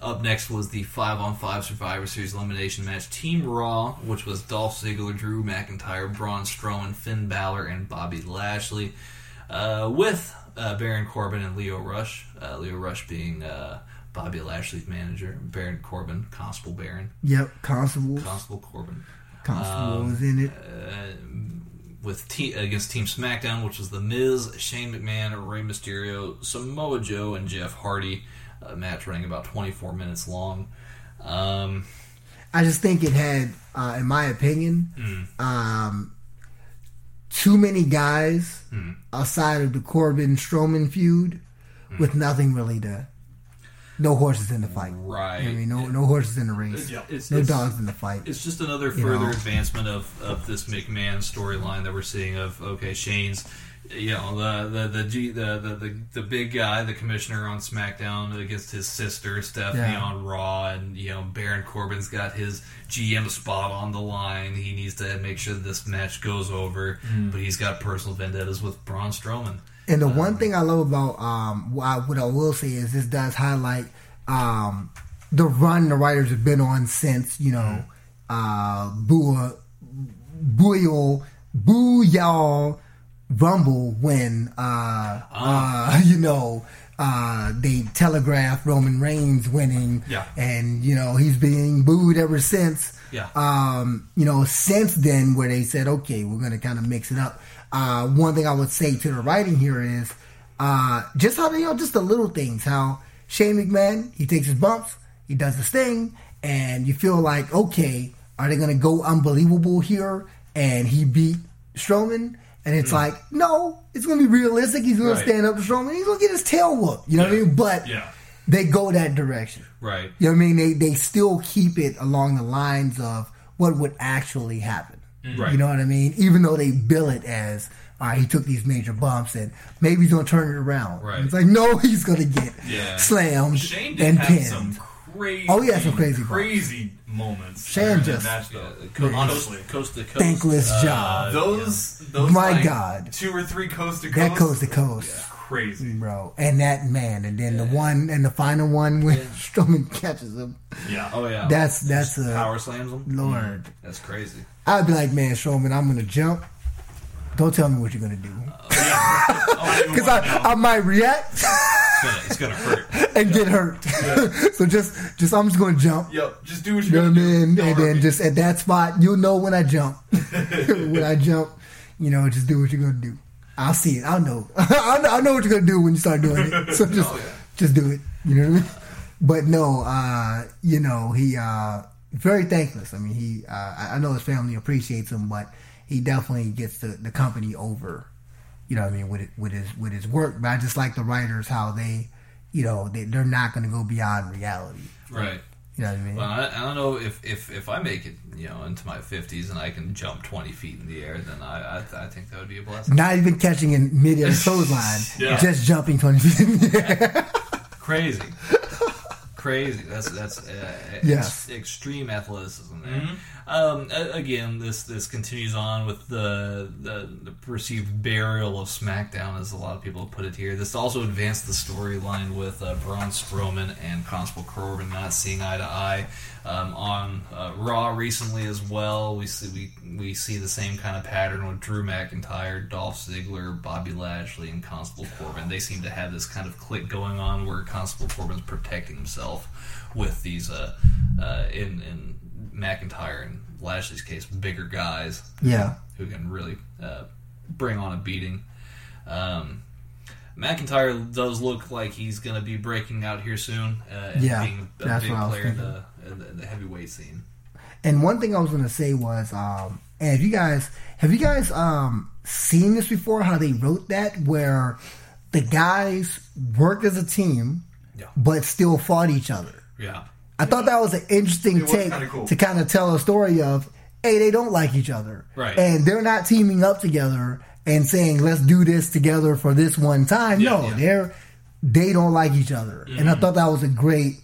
Up next was the five on five Survivor Series elimination match. Team Raw, which was Dolph Ziggler, Drew McIntyre, Braun Strowman, Finn Balor, and Bobby Lashley, uh, with uh, Baron Corbin and Lio Rush. Uh, Lio Rush being uh, Bobby Lashley's manager, Baron Corbin, Constable Baron, Yep. Constable. Constable Corbin. Constable Um, was in it. uh, with te- against Team SmackDown, which was The Miz, Shane McMahon, Rey Mysterio, Samoa Joe, and Jeff Hardy. A match running about 24 minutes long. Um, I just think it had, uh, in my opinion, Hmm. um, too many guys Hmm. outside of the Corbin Strowman feud Hmm. with nothing really to. No horses in the fight. Right. I mean, no no horses in the race. Yeah. it's, No it's- dogs in the fight. It's just another further know. advancement of, of this McMahon storyline that we're seeing of okay, Shane's you know the the the, G, the, the the the big guy, the commissioner on SmackDown against his sister Stephanie Yeah. on Raw, and you know Baron Corbin's got his GM spot on the line. He needs to make sure that this match goes over, mm. but he's got personal vendettas with Braun Strowman. And the one thing I love about um, what, I, what I will say is this does highlight um, the run the writers have been on since you know uh, Boo Y'all Rumble when uh, uh, you know uh, they telegraphed Roman Reigns winning, Yeah. and you know he's being booed ever since. Yeah. Um, you know, since then, where they said, okay, we're going to kind of mix it up. Uh, one thing I would say to the writing here is uh, just how you know, just the little things. How Shane McMahon he takes his bumps, he does his thing, and you feel like, okay, are they going to go unbelievable here? And he beat Strowman, and it's like, no, it's going to be realistic. He's going Right. to stand up to Strowman. He's going to get his tail whooped. You know what I mean? But Yeah. they go that direction. Right. You know what I mean? They they still keep it along the lines of what would actually happen. Right. You know what I mean? Even though they bill it as, all right, he took these major bumps and maybe he's gonna turn it around. Right. It's like no, he's gonna get Yeah. slammed Shane did and have pinned. some crazy, Oh, he had some crazy bumps. crazy moments. Shane during that just- match, Yeah, though. coast, Honestly. coast to coast. Thankless uh, job. Those, those, My like, God. two or three coast to coast, That coast to coast. crazy. Bro, and that man, and then the one and the final one when Strowman catches him. Yeah. Oh yeah. That's that's a power slams them. Lord. That's crazy. I'd be like, man, Strowman, I'm gonna jump. Don't tell me what you're gonna do, Oh, because I, I might react. It's gonna, hurt. and get hurt. so just, just I'm just gonna jump. Yep. Just do what You you know what I do. mean? And then me. just at that spot, you'll know when I jump. when I jump, you know, just do what you're gonna do. I'll see it. I'll know. I'll know, know what you're gonna do when you start doing it. So just, just do it. You know what I mean? But no, uh, you know, he uh, very thankless. I mean, he. Uh, I know his family appreciates him, but he definitely gets the, the company over. You know what I mean with it, with his with his work. But I just like the writers how they, you know, they, they're not going to go beyond reality. Right. You know what I mean? Well, I, I don't know if, if, if I make it, you know, into my fifties and I can jump twenty feet in the air, then I I, I think that would be a blessing. Not even catching in mid-air clothesline, Yeah. just jumping 20 feet in the air. Crazy, crazy. That's that's uh, Yes. ex- extreme athleticism there. Mm-hmm. Um, again, this this continues on with the, the the perceived burial of SmackDown, as a lot of people put it here. This also advanced the storyline with uh, Braun Strowman and Constable Corbin not seeing eye to eye. Um, on uh, Raw recently as well, we see we we see the same kind of pattern with Drew McIntyre, Dolph Ziggler, Bobby Lashley, and Constable Corbin. They seem to have this kind of click going on where Constable Corbin's protecting himself with these uh, uh, in in McIntyre and Lashley's case, bigger guys Yeah. who can really uh, bring on a beating. Um, McIntyre does look like he's going to be breaking out here soon uh, and Yeah, being a that's big what I was player in the, in the, in the heavyweight scene. And one thing I was gonna say was, um, and if you guys have you guys um seen this before? How they wrote that where the guys worked as a team, Yeah. but still fought each other. Yeah. I thought that was an interesting was take cool. to kind of tell a story of, hey, they don't like each other, Right. And they're not teaming up together and saying, let's do this together for this one time. Yeah, no, yeah. they're they don't like each other, and I mm-hmm. thought that was a great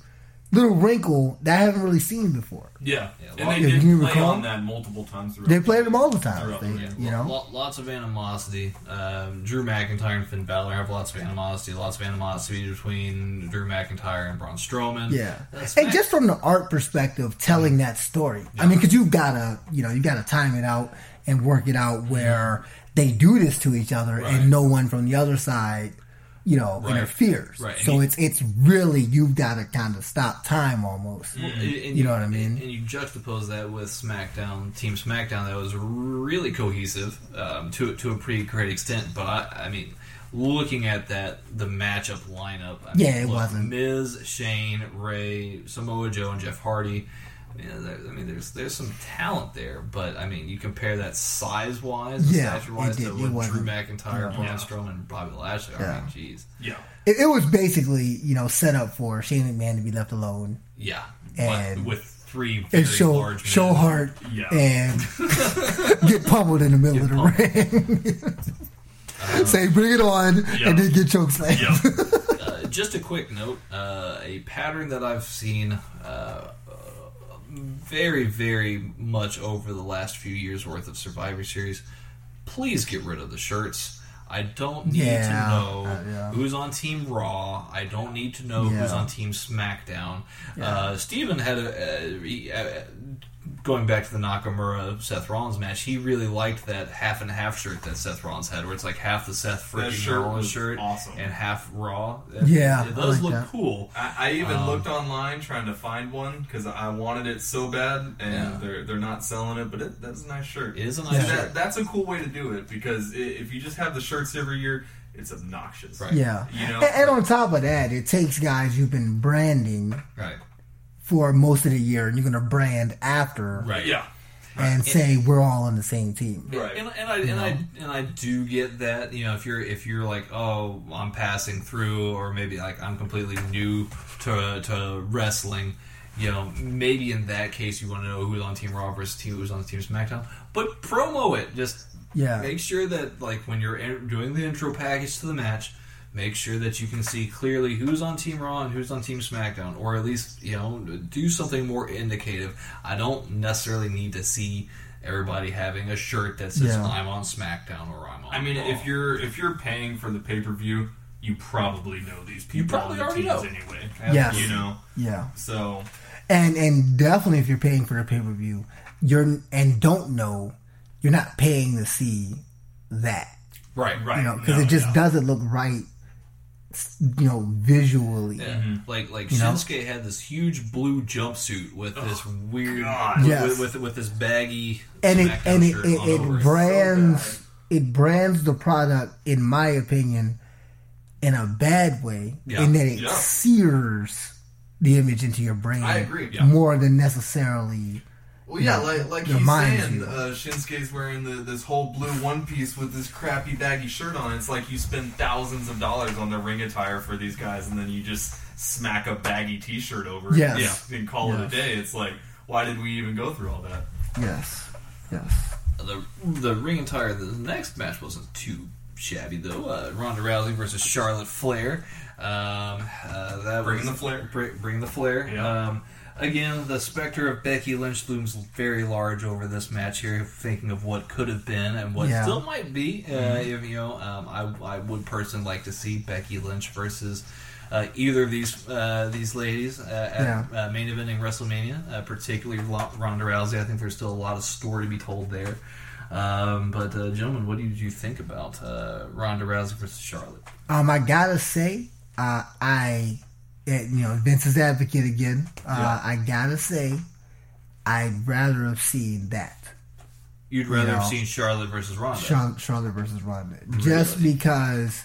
little wrinkle that I haven't really seen before. Yeah, Yeah, and they if did you play recall, on that multiple times. Throughout They the played them all the time, they, game. you know. Lo- lots of animosity. Um, Drew McIntyre and Finn Balor have lots of animosity. Lots of animosity between Drew McIntyre and Braun Strowman. Yeah, That's and fact. just from the art perspective, telling that story. I mean, because you've got to, you know, you got to time it out and work it out where they do this to each other, Right. and no one from the other side, you know, Right. interferes. Right. So you- it's it's really you've got to kind of stop time almost. Well, and- and You know what I mean? And you juxtapose that with SmackDown, Team SmackDown, that was really cohesive um, to to a pretty great extent. But I, I mean, looking at that, the matchup lineup, I mean, Yeah, it look, wasn't. Miz, Shane, Rey, Samoa Joe, and Jeff Hardy. I mean, there, I mean, there's there's some talent there, but I mean, you compare that size wise, Yeah, stature wise, to what Drew wasn't. McIntyre, Braun Yeah. Strowman, and Bobby Lashley. I mean, jeez, Yeah, It, it was basically you know set up for Shane McMahon to be left alone yeah, And- but with three very and show large men. show heart Yeah. and get pummeled in the middle of the ring. Say bring it on, Yeah. and then get chokeslammed. yeah. Uh, just a quick note uh, a pattern that I've seen uh, very, very much over the last few years worth of Survivor Series. Please get rid of the shirts. I don't need Yeah, to know uh, yeah. who's on Team Raw. I don't need to know who's on Team SmackDown. Uh, Steven had a. Uh, uh, going back to the Nakamura Seth Rollins match, he really liked that half and half shirt that Seth Rollins had, where it's like half the Seth That freaking shirt Rollins shirt awesome. and half Raw. Yeah, it, I does like look that. cool. I, I even Um, looked online trying to find one because I wanted it so bad, and Yeah. they're they're not selling it. But it, that's a nice shirt. It is a nice Yeah. Shirt. that, that's a cool way to do it because if you just have the shirts every year, it's obnoxious. Right. Yeah. You know? and, and on top of that, it takes guys you've been branding Right. For most of the year, and you're going to brand after Right. Yeah. and say we're all on the same team. Right. And, and I and I and I do get that you know if you're if you're like oh I'm passing through or maybe like I'm completely new to to wrestling you know maybe in that case you want to know who's on Team Raw versus team who's on Team SmackDown but promo it just Yeah. make sure that like when you're doing the intro package to the match make sure that you can see clearly who's on team raw and who's on team smackdown or at least you know do something more indicative i don't necessarily need to see everybody having a shirt that says Yeah. i'm on smackdown or i'm on I mean, Raw. if you're if you're paying for the pay per view, you probably know these people. You probably on the already teams know. anyway. Yes. You know, Yeah. so And and definitely if you're paying for the pay per view, you're and don't know, you're not paying to see that. right right. You know, because no, it just yeah. doesn't look right. You know, visually. Yeah. Mm-hmm. Like like You know? Had this huge blue jumpsuit with this oh, weird God. with, Yes. with, with with this baggy and it and it, shirt it, it over brands it brands the product in my opinion in a bad way Yeah. in that it Yeah. sears the image into your brain I agree. Yeah. more than necessarily Well, yeah, like like it he's saying, uh, Shinsuke's wearing the, this whole blue one piece with this crappy baggy shirt on. It's like you spend thousands of dollars on the ring attire for these guys, and then you just smack a baggy T-shirt over Yes. it and call it a day. It's like, why did we even go through all that? yes yes the the ring attire. The next match wasn't too shabby though. Uh, Ronda Rousey versus Charlotte Flair. Um, uh, that Bringing was, the flair. Bring, bring the flair. Yeah. Um, again, the specter of Becky Lynch looms very large over this match here. Thinking of what could have been and what Yeah. still might be. Uh, if you know, um, I I would personally like to see Becky Lynch versus. Uh, either of these uh, these ladies uh, at Yeah. uh, main eventing WrestleMania, uh, particularly Ronda Rousey. I think there's still a lot of story to be told there. Um, but uh, gentlemen, what did you think about uh, Ronda Rousey versus Charlotte? um i gotta say uh i you know vince's advocate again uh i gotta say i'd rather have seen that You'd rather know, have seen Charlotte versus Ronda. Charlotte, Charlotte versus Ronda, just because.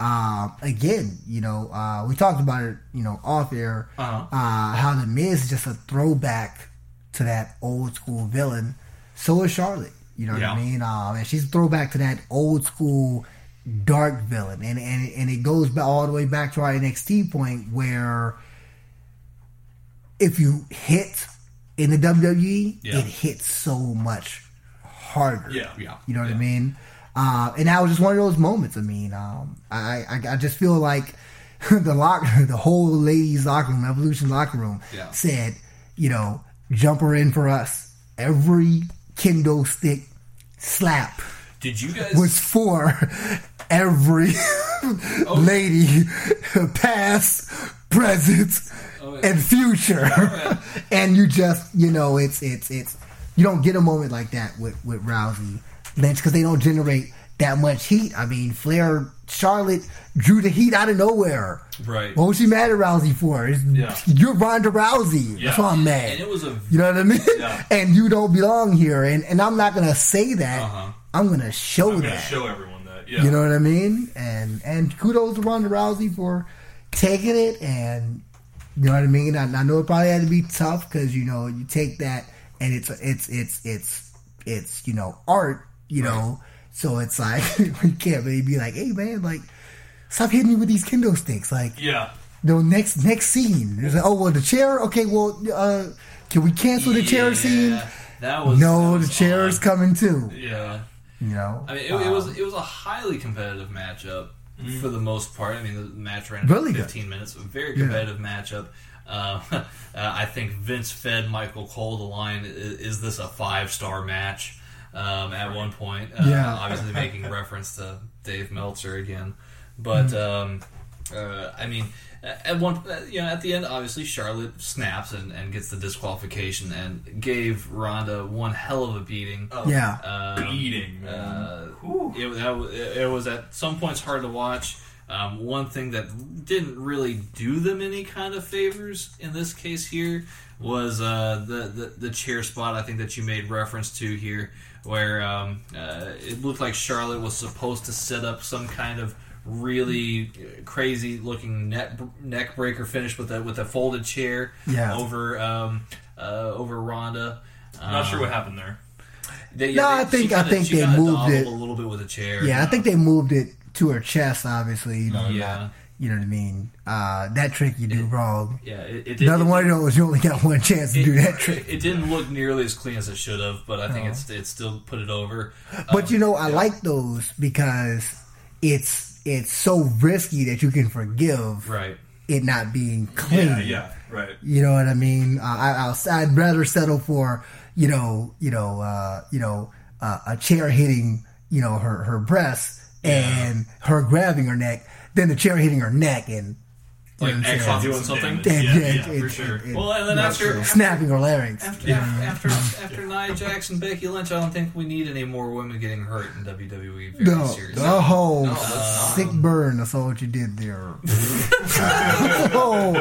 Um, again, you know, uh, we talked about it, you know, off air, Uh-huh. uh, how the Miz is just a throwback to that old school villain. So is Charlotte. You know what I mean? Um, and she's a throwback to that old school dark villain, and and and it goes back all the way back to our NXT point where if you hit in the WWE, Yeah. it hits so much harder. Yeah. Yeah. You know what I mean? Uh, and that was just one of those moments. I mean, um, I, I I just feel like the lock, the whole ladies locker room, Evolution locker room, Yeah. said, you know, jump her in for us. Every kendo stick slap Did you guys? was for every Oh. lady, past, present, Oh, yeah. and future. and you just, you know, it's it's it's you don't get a moment like that with with Rousey Lynch because they don't generate that much heat. I mean, Flair, Charlotte drew the heat out of nowhere. Right. What was she mad at Rousey for? Yeah. You're Ronda Rousey. That's why I'm mad. and it was a You know what I mean? Yeah. And you don't belong here. And and I'm not gonna say that. Uh-huh. I'm gonna show I'm gonna that. show everyone that. Yeah. You know what I mean? And and kudos to Ronda Rousey for taking it. And you know what I mean? I, I know it probably had to be tough because you know you take that and it's it's it's it's it's you know art. You know, so it's like we can't really be like, hey man, like stop hitting me with these kendo sticks. Like Yeah. the next next scene. There's like, oh well, the chair. Okay, well, uh, can we cancel the chair scene? That was No, that the was chair is coming too. Yeah. You know, I mean, it, it Um, was it was a highly competitive matchup for the most part. I mean, the match ran Really for good. 15 minutes. A very Yeah. competitive matchup. Uh, uh, I think Vince fed Michael Cole the line: "Is, is this a five star match?" Um, at one point, uh, Yeah. obviously making reference to Dave Meltzer again. But Mm-hmm. um, uh, I mean, at one, uh, you know, at the end, obviously Charlotte snaps and, and gets the disqualification and gave Ronda one hell of a beating. yeah. Um, Beating, man. uh, it, that, was- it was at some points hard to watch. Um, one thing that didn't really do them any kind of favors in this case here was uh, the, the the chair spot. I think that you made reference to here, where um, uh, it looked like Charlotte was supposed to set up some kind of really crazy looking neck neck breaker finish with a with a folded chair Yeah. over um, uh, over Ronda. I'm not Um, sure what happened there. they, No, I think- I kinda- think they moved it. a little bit with a chair. Yeah, I think they moved it to her chest. Obviously, you know. Yeah. not- you know what I mean. Uh, that trick you do wrong. Yeah, it, it Another it, one of those you only got one chance to do that trick. It, it didn't look nearly as clean as it should have, but I think it's it still put it over. But Um, you know, I like those because it's it's so risky that you can forgive right. it not being clean. Yeah, yeah, right. You know what I mean? Uh, I, I'll, I'd rather settle for you know, you know, uh, you know, uh, a chair hitting you know her her breast and her grabbing her neck than the chair hitting her neck and you know what I'm X saying? doing Some something. damage. And- Yeah, and- yeah, and- for sure. and- Well, and then and after- snapping her larynx. After, after after Nia Jax and Becky Lynch, I don't think we need any more women getting hurt in WWE. Very No, seriously. oh, No, let's not. sick burn. That's all what you did there. oh,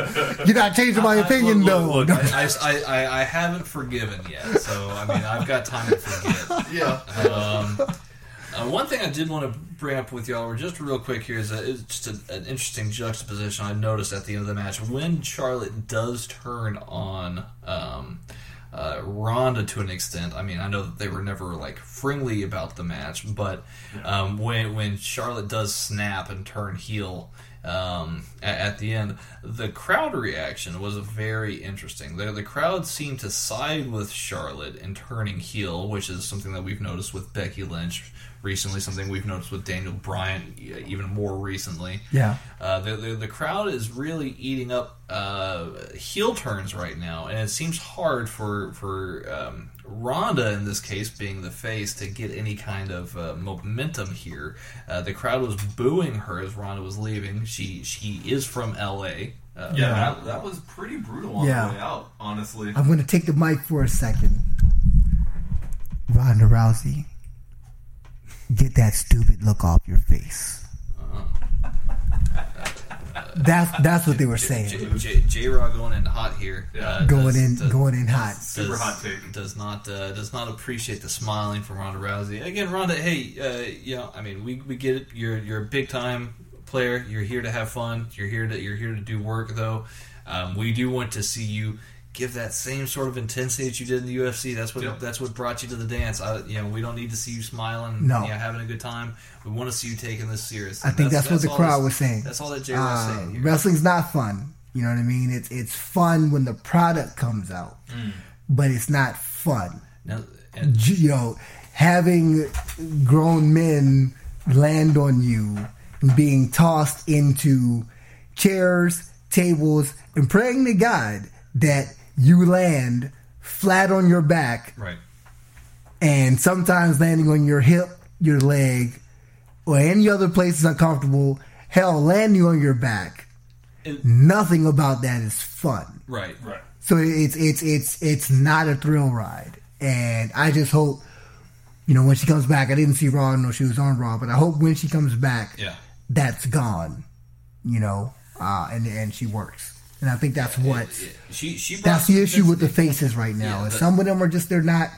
you're not changing my I- opinion, look, though. Look, look, I, I, I, I haven't forgiven yet, so I mean I've got time to forget. Yeah. Um, uh, one thing I did want to bring up with y'all, or just real quick here, is, a, just a, an interesting juxtaposition I noticed at the end of the match when Charlotte does turn on um, uh, Ronda to an extent. I mean, I know that they were never like friendly about the match, but um, when when Charlotte does snap and turn heel. Um, at, at the end, the crowd reaction was very interesting. The, the crowd seemed to side with Charlotte in turning heel, which is something that we've noticed with Becky Lynch recently, something we've noticed with Daniel Bryan even more recently. Yeah. Uh, the, the the crowd is really eating up uh, heel turns right now, and it seems hard for for um, Ronda in this case, being the face, to get any kind of uh, momentum here. Uh, the crowd was booing her as Ronda was leaving. She she is from L.A. Uh, Yeah, that, that was pretty brutal on Yeah. the way out, honestly. I'm going to take the mic for a second. Ronda Rousey, get that stupid look off your face. That's that's what they were saying. J Rod going in hot here. Uh, Going does- in, does- going in hot. Super does- hot take. Does not uh, does not appreciate the smiling from Ronda Rousey. Again, Ronda, hey, uh, you know, I mean, we, we get it. You're you're a big time player. You're here to have fun. You're here to you're here to do work, though. Um, we do want to see you give that same sort of intensity that you did in the UFC. That's what Yep. that's what brought you to the dance. I, you know, we don't need to see you smiling, No. you know, having a good time. We want to see you taking this serious. I think that's, what the crowd this- was saying. That's all that J was Uh, saying. Here. wrestling's not fun. You know what I mean? It's it's fun when the product comes out, Mm. but it's not fun. Now, and, You know, having grown men land on you, being tossed into chairs, tables, and praying to God that you land flat on your back right. and sometimes landing on your hip, your leg, or any other place is uncomfortable. Hell, landing on your back. And- Nothing about that is fun. Right. Right. So it's it's it's it's not a thrill ride, and I just hope, you know, when she comes back. I didn't see Raw, no, she was on Raw, but I hope when she comes back, Yeah. that's gone, you know, uh, and and she works, and I think that's what She she. that's the issue with the faces right now. Yeah, is some of them are just they're not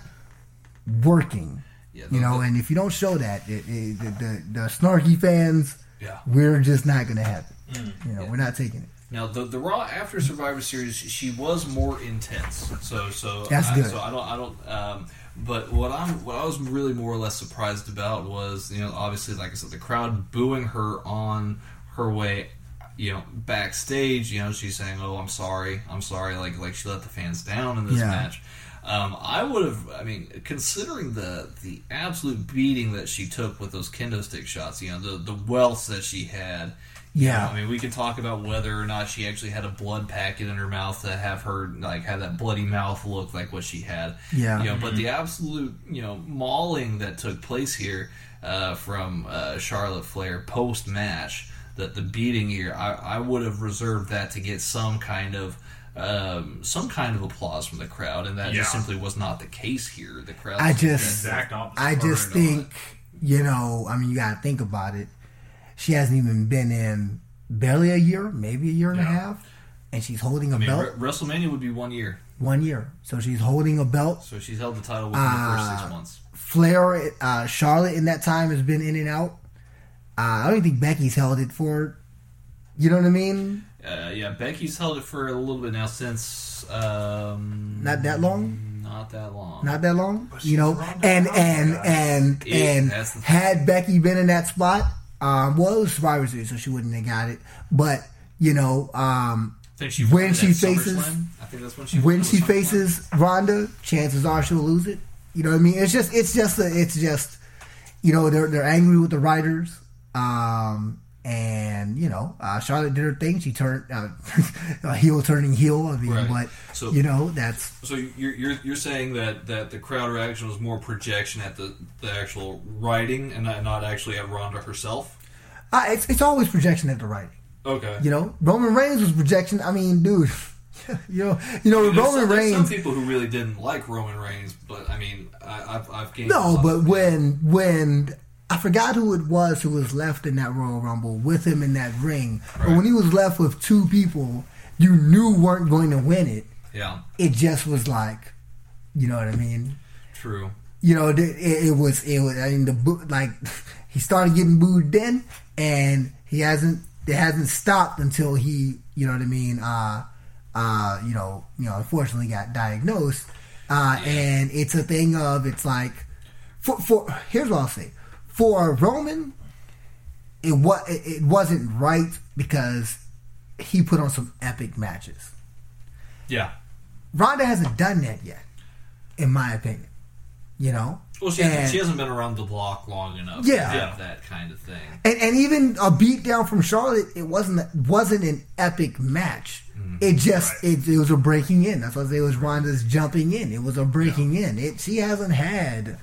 working. Yeah, you know, the- and if you don't show that, it, it, the, the the snarky fans, Yeah. we're just not going to have it. Mm. you know, we're not taking it. Now the the Raw after Survivor Series, she was more intense. So so That's I, good. So I don't I don't. Um, but what I'm what I was really more or less surprised about was you know obviously like I said the crowd booing her on her way. You know, backstage, you know, she's saying, "Oh, I'm sorry, I'm sorry." Like, like she let the fans down in this Yeah. match. Um, I would have. I mean, considering the the absolute beating that she took with those kendo stick shots, you know, the the wealth that she had. you Yeah. know, I mean, we can talk about whether or not she actually had a blood packet in her mouth to have her like have that bloody mouth look like what she had. Yeah. You know, but the absolute you know mauling that took place here uh, from uh, Charlotte Flair post match, that the beating here, I, I would have reserved that to get some kind of. Um, some kind of applause from the crowd, and that just simply was not the case here. The crowd, I just- Exact. I just think, you know, I mean, you got to think about it. She hasn't even been in barely a year, maybe a year and a half, and she's holding a I mean, belt Re- WrestleMania would be one year, one year. So she's holding a belt. so she's held the title within the first six months. Flair, uh, Charlotte in that time has been in and out. Uh, I don't even think Becky's held it for. You know what I mean? Uh, yeah, Becky's held it for a little bit now since um, Not that long. not that long. Not that long, you know. Ronda And and guys. and Yeah, and that's thing. had Becky been in that spot, um, well, it was Survivor Series, so she wouldn't have got it. But you know, um, she when she faces- SummerSlam. I think that's when she when she it at SummerSlam. faces Ronda, chances are she'll lose it. You know what I mean? It's just, it's just, a, it's just, you know, they're they're angry with the writers, um, and you know, uh, Charlotte did her thing. She turned uh, heel turning heel. I mean, Right. but So- you know, that's So you're, you're you're saying that, that the crowd reaction was more projection at the, the actual writing and not, not actually at Ronda herself. uh, it's it's always projection at the writing. Okay. You know, Roman Reigns was projection. I mean, dude, you know, you know, Roman some, there's some Reigns. people who really didn't like Roman Reigns, but I mean, I, I've, I've gained No, but when when I forgot who it was who was left in that Royal Rumble with him in that ring, but when he was left with two people you knew weren't going to win it, yeah, it just was like, you know what I mean? true. You know, it, it, it was it was. I mean, the boo- like he started getting booed then, and he hasn't. It hasn't stopped until he, you know what I mean. Uh, uh, you know, you know, unfortunately got diagnosed, uh, and it's a thing of it's like, for for here's what I'll say, for Roman, it was it, wasn't right because he put on some epic matches. Yeah. Ronda hasn't done that yet, in my opinion. You know, Well, she, And- hasn't, she hasn't been around the block long enough Yeah. to have that kind of thing. and, and even a beatdown from Charlotte, it wasn't wasn't an epic match. Mm, it just it, it was a breaking in. That's why I say it was Ronda's jumping in. It was a breaking in. It she hasn't had,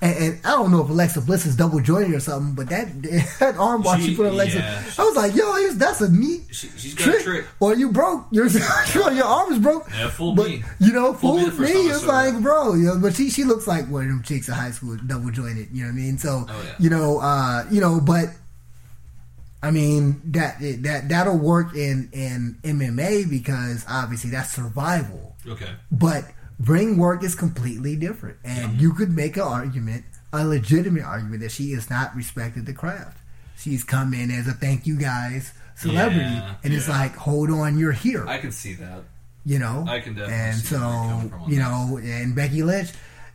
and, and I don't know if Alexa Bliss is double jointed or something, but that that arm bar she, She- put on Alexa, yeah. I was like, yo, that's a neat She, she's got a trick. Or you broke your your arm is broke. Yeah, fool but, me. You know, Fool fool me me. the first time I It's like, bro, you know, but she she looks like one of them chicks in high school, double jointed. You know what I mean? So, Oh, yeah. you know, uh, you know, but I mean that that that'll work in in MMA because obviously that's survival. Okay. But ring work is completely different, and you could make an argument, a legitimate argument, that she has not respected the craft. She's come in as a thank you guys celebrity, Yeah, and it's like, hold on, you're here. I can see that. you know, I can definitely and see where you're coming so you know, and Becky Lynch,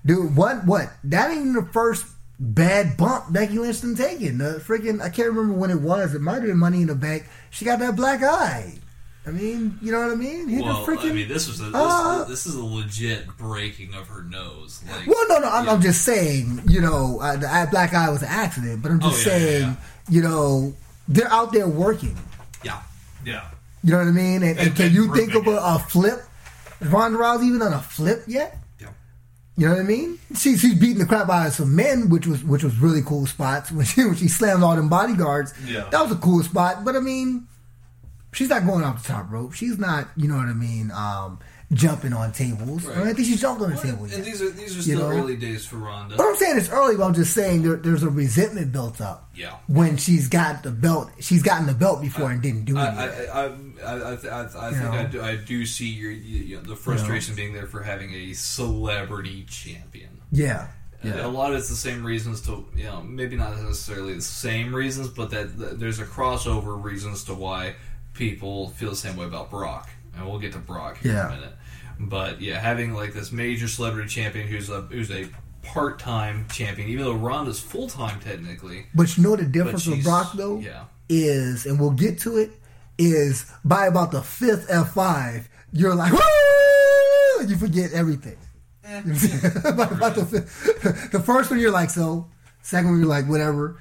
dude, what what that ain't even the first bad bump Becky Lynch done taken. The freaking I can't remember when it was. It might have been Money in the Bank. She got that black eye. I mean, you know what I mean? Hit Well, freaking. I mean, this was a, this, Ah. this is a legit breaking of her nose. Like, Well, no, no, I'm, I'm just saying, you know, uh, the uh, black eye was an accident, but I'm just Oh, yeah, yeah, saying, yeah. you know, they're out there working. yeah, Yeah. You know what I mean? And, and And- can you think of a, a flip? Ronda Rousey even on a flip yet? yeah. You know what I mean? She, she's beating the crap out of some men, which was which was really cool spots when she when she slammed all them bodyguards. Yeah. that was a cool spot. But I mean, she's not going off the top rope. She's not, you know what I mean, um, jumping on tables. I, mean, I think she jumped on the table. and these are these are You still know? early days for Ronda. But I'm saying it's early. But I'm just saying there, there's a resentment built up. Yeah. When she's got the belt, she's gotten the belt before and didn't do it. I. I, I, I, I, th- I, I You think I do, I do see your you, you know, the frustration being there for having a celebrity champion. yeah. And A lot of it's the same reasons to you know maybe not necessarily the same reasons, but that, that there's a crossover reasons to why people feel the same way about Brock, and we'll get to Brock here Yeah. in a minute. But yeah, having like this major celebrity champion who's a who's a part time champion, even though Ronda's full time technically. But you know the difference with Brock though yeah. is, and we'll get to it, is by about the fifth F five, you're like, Woo! you forget everything. Eh. By about the, fifth, the first one you're like so, second one you're like whatever,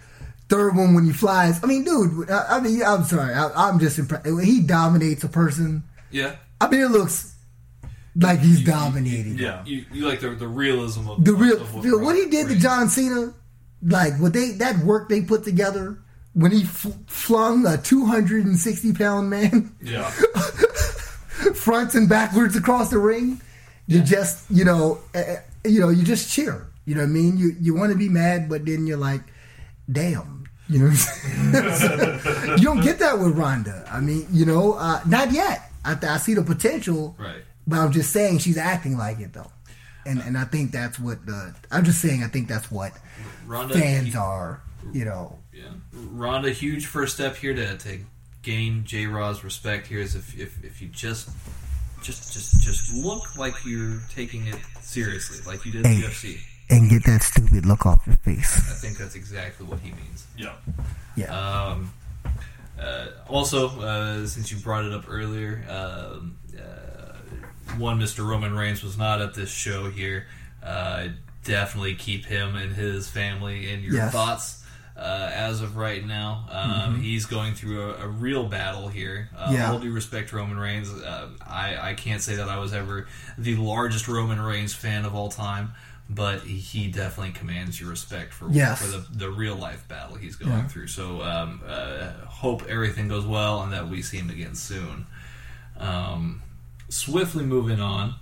third one when he flies. I mean, dude, I, I mean, I'm sorry, I, I'm just impressed. When he dominates a person, Yeah, I mean, it looks like he's dominating. Yeah. you, you like the the realism of The real, of dude, what he did to. John Cena, like what they that work they put together when he f- flung a 260 pound man Yeah. fronts and backwards across the ring, you just you know uh, you know you just cheer. You know what I mean? You you want to be mad, but then you're like, damn. You know, you don't get that with Ronda. I mean, you know, uh, not yet. I, I see the potential, Right. but I'm just saying she's acting like it though, and and I think that's what the. I'm just saying I think that's what Ronda fans are. You know, Yeah, Ronda, huge first step here to, to gain J Rod's respect here is if, if if you just just just just look like you're taking it seriously, like you did in Hey. UFC. And get that stupid look off your face. I think that's exactly what he means. Yeah. Yeah, Um, uh, also, uh, since you brought it up earlier, um, uh, one Mr. Roman Reigns was not at this show here. Uh, definitely keep him and his family in your Yes. thoughts. Uh, as of right now, um, he's going through a, a real battle here. Uh, Yeah. All due respect to Roman Reigns, uh, I, I can't say that I was ever the largest Roman Reigns fan of all time, but he definitely commands your respect for, Yes. for the, the real life battle he's going Yeah. through. So um, uh, hope everything goes well and that we see him again soon. Um, swiftly moving on,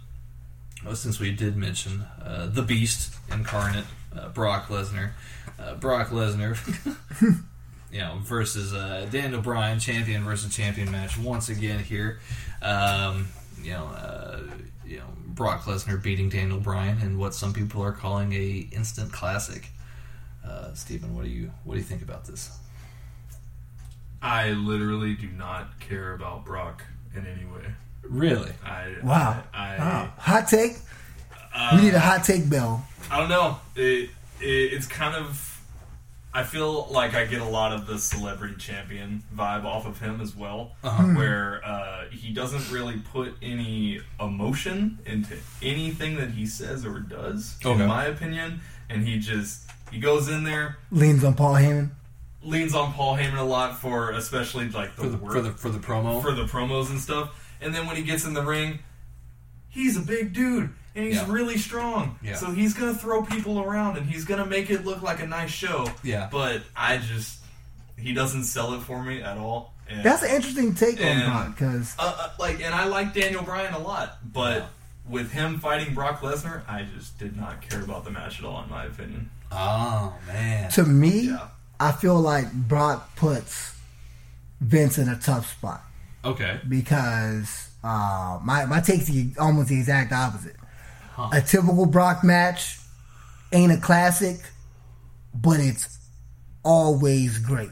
since we did mention uh, the Beast incarnate, uh, Brock Lesnar. Uh, Brock Lesnar, you know, versus uh, Daniel Bryan, champion versus champion match once again here. Um, you know, uh, you know, Brock Lesnar beating Daniel Bryan in what some people are calling a instant classic. Uh, Stephen, what do you what do you think about this? I literally do not care about Brock in any way. Really? I wow, I, I, wow. hot take. uh, we need a hot take bell. I don't know. It, it it's kind of. I feel like I get a lot of the celebrity champion vibe off of him as well, Uh-huh. where uh, he doesn't really put any emotion into anything that he says or does, Okay. in my opinion. And he just he goes in there, Leans on Paul Heyman. leans on Paul Heyman a lot for especially like the For the work for the for the promo? for the promos and stuff. And then when he gets in the ring, he's a big dude and he's Yeah. really strong. Yeah. So he's gonna throw people around and he's gonna make it look like a nice show. Yeah. But I just he doesn't sell it for me at all. And, That's an interesting take on And- Brock because uh, uh, like, and I like Daniel Bryan a lot, but. Yeah. With him fighting Brock Lesnar, I just did not care about the match at all, in my opinion. oh man. to me, Yeah. I feel like Brock puts Vince in a tough spot Okay. because uh, my my take's the, almost the exact opposite. A typical Brock match ain't a classic, but it's always great,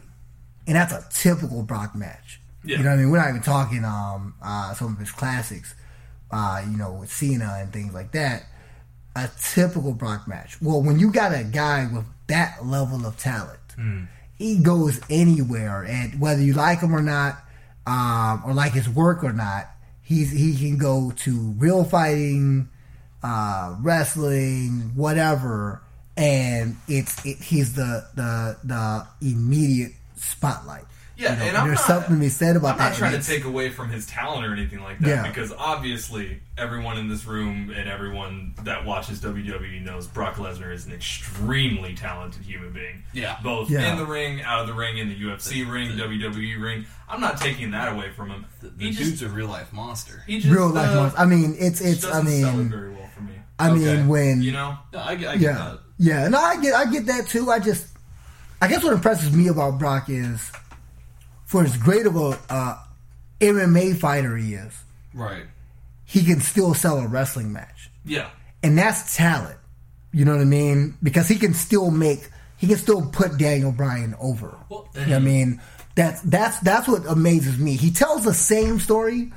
and that's a typical Brock match. Yeah. You know what I mean? We're not even talking um, uh, some of his classics, uh, you know, with Cena and things like that. A typical Brock match. Well, when you got a guy with that level of talent, he goes anywhere, and whether you like him or not, um, or like his work or not, he's he can go to real fighting, uh, wrestling, whatever, and it's it, he's the the the immediate spotlight. Yeah, You know, and I'm there's not, something to be said about I'm that. not trying to take away from his talent or anything like that Yeah. because obviously everyone in this room and everyone that watches WWE knows Brock Lesnar is an extremely talented human being. Yeah. both Yeah. in the ring, out of the ring, in the UFC ring, WWE ring. I'm not taking that away from him. The, the dude's just, a real life monster. he just real life uh, ones. I mean, it's it's. I doesn't sell it mean, very well for me. I Okay. mean when You know, No, I, I get yeah, that. yeah. No, I get, I get that too. I just, I guess what impresses me about Brock is, for as great of a uh, MMA fighter he is, Right. he can still sell a wrestling match, yeah. and that's talent. You know what I mean? Because he can still make, he can still put Daniel Bryan over. Well, You know I mean? That's that's that's what amazes me. He tells the same story,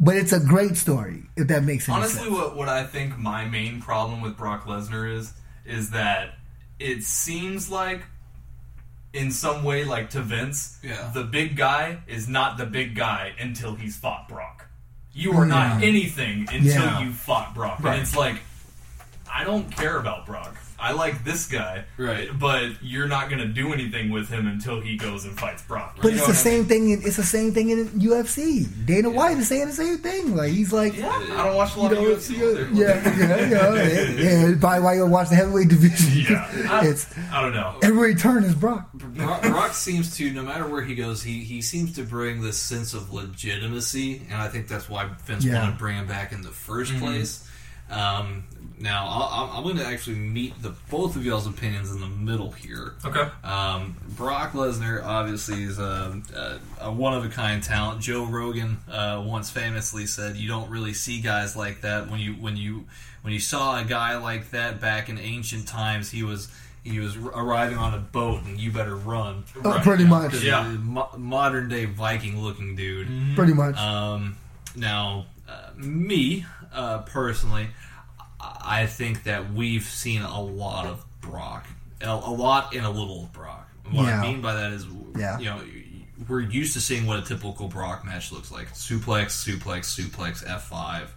but it's a great story. If that makes any Honestly, sense. what what I think my main problem with Brock Lesnar is is that it seems like in some way like to Vince, Yeah. the big guy is not the big guy until he's fought Brock. You are not anything until Yeah. you fought Brock. Right. And it's like I don't care about Brock. I like this guy, Right. But you're not going to do anything with him until he goes and fights Brock. But You it's know the what I mean? same thing. In, it's the same thing in UFC. Dana White is saying the same thing. Like he's like, Yeah, I don't watch a you lot know, of UFC either. yeah, yeah, yeah, yeah, yeah. Probably why you watch the heavyweight division. Yeah. I- it's I don't know. every turn is Brock. Brock, Brock seems to, no matter where he goes, he, he seems to bring this sense of legitimacy, and I think that's why Vince Yeah. wanted to bring him back in the 1st mm-hmm. place. Um, now, I'll, I'm going to actually meet the both of y'all's opinions in the middle here. Okay. Um, Brock Lesnar obviously is a, a, a one of a kind talent. Joe Rogan uh, once famously said, "You don't really see guys like that when you when you when you saw a guy like that back in ancient times. He was." He was arriving on a boat, and you better run. Uh, pretty much, Yeah. mo- modern day Viking looking dude. pretty much. Um, now, uh, me uh, personally, I I think that we've seen a lot of Brock, a, a lot and a little of Brock. What Yeah. I mean by that is, Yeah. you know, we're used to seeing what a typical Brock match looks like: suplex, suplex, suplex, F five.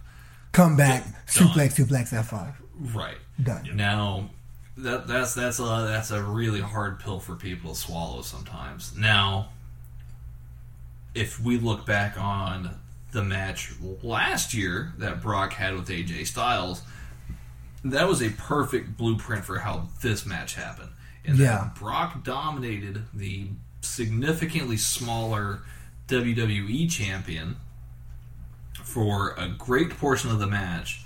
Come back, done. suplex, suplex, F five. Right Done. now, that that's that's a that's a really hard pill for people to swallow sometimes. Now, if we look back on the match last year that Brock had with AJ Styles, that was a perfect blueprint for how this match happened. And Yeah. Brock dominated the significantly smaller WWE champion for a great portion of the match,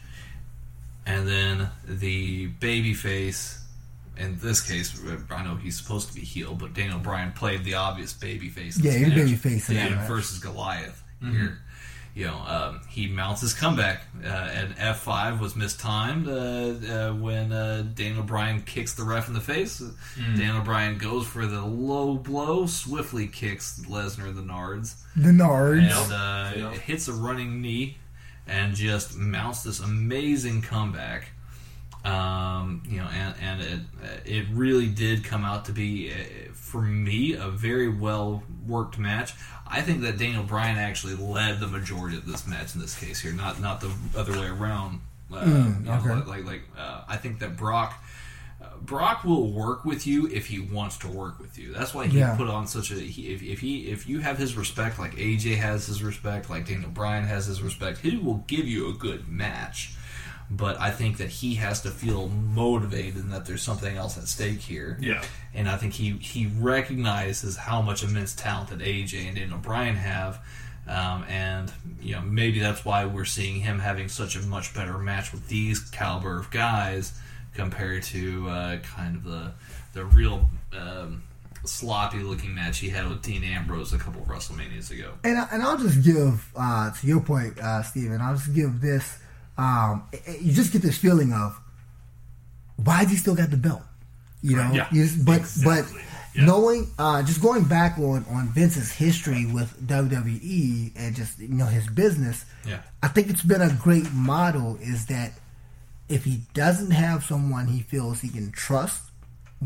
and then the babyface. In this case, I know he's supposed to be heel, but Daniel Bryan played the obvious babyface. Yeah, match. babyface David versus Goliath here. You know, um, he mounts his comeback. Uh, and F five was mistimed uh, uh, when uh, Daniel Bryan kicks the ref in the face. Daniel Bryan goes for the low blow, swiftly kicks Lesnar in the nards, The Nards. and uh, hits a running knee, and just mounts this amazing comeback. Um, you know, and and it it really did come out to be uh, for me a very well worked match. I think that Daniel Bryan actually led the majority of this match in this case here, not not the other way around. Uh, you know, okay. like like, like uh, I think that Brock. uh, Brock will work with you if he wants to work with you. That's why he Yeah. put on such a. He, if, if he if you have his respect, like AJ has his respect, like Daniel Bryan has his respect, he will give you a good match. But I think that he has to feel motivated and that there's something else at stake here. Yeah. And I think he he recognizes how much immense talent that AJ and Daniel Bryan have. Um, and you know maybe that's why we're seeing him having such a much better match with these caliber of guys compared to uh, kind of the the real um, sloppy looking match he had with Dean Ambrose a couple of WrestleManias ago. And I, and I'll just give uh, to your point, uh, Steven, I'll just give this. Um, you just get this feeling of why he still got the belt? You know, Yeah, just- but exactly. but Yeah. knowing uh, just going back on on Vince's history with WWE and just you know his business, Yeah. I think it's been a great model. Is that if he doesn't have someone he feels he can trust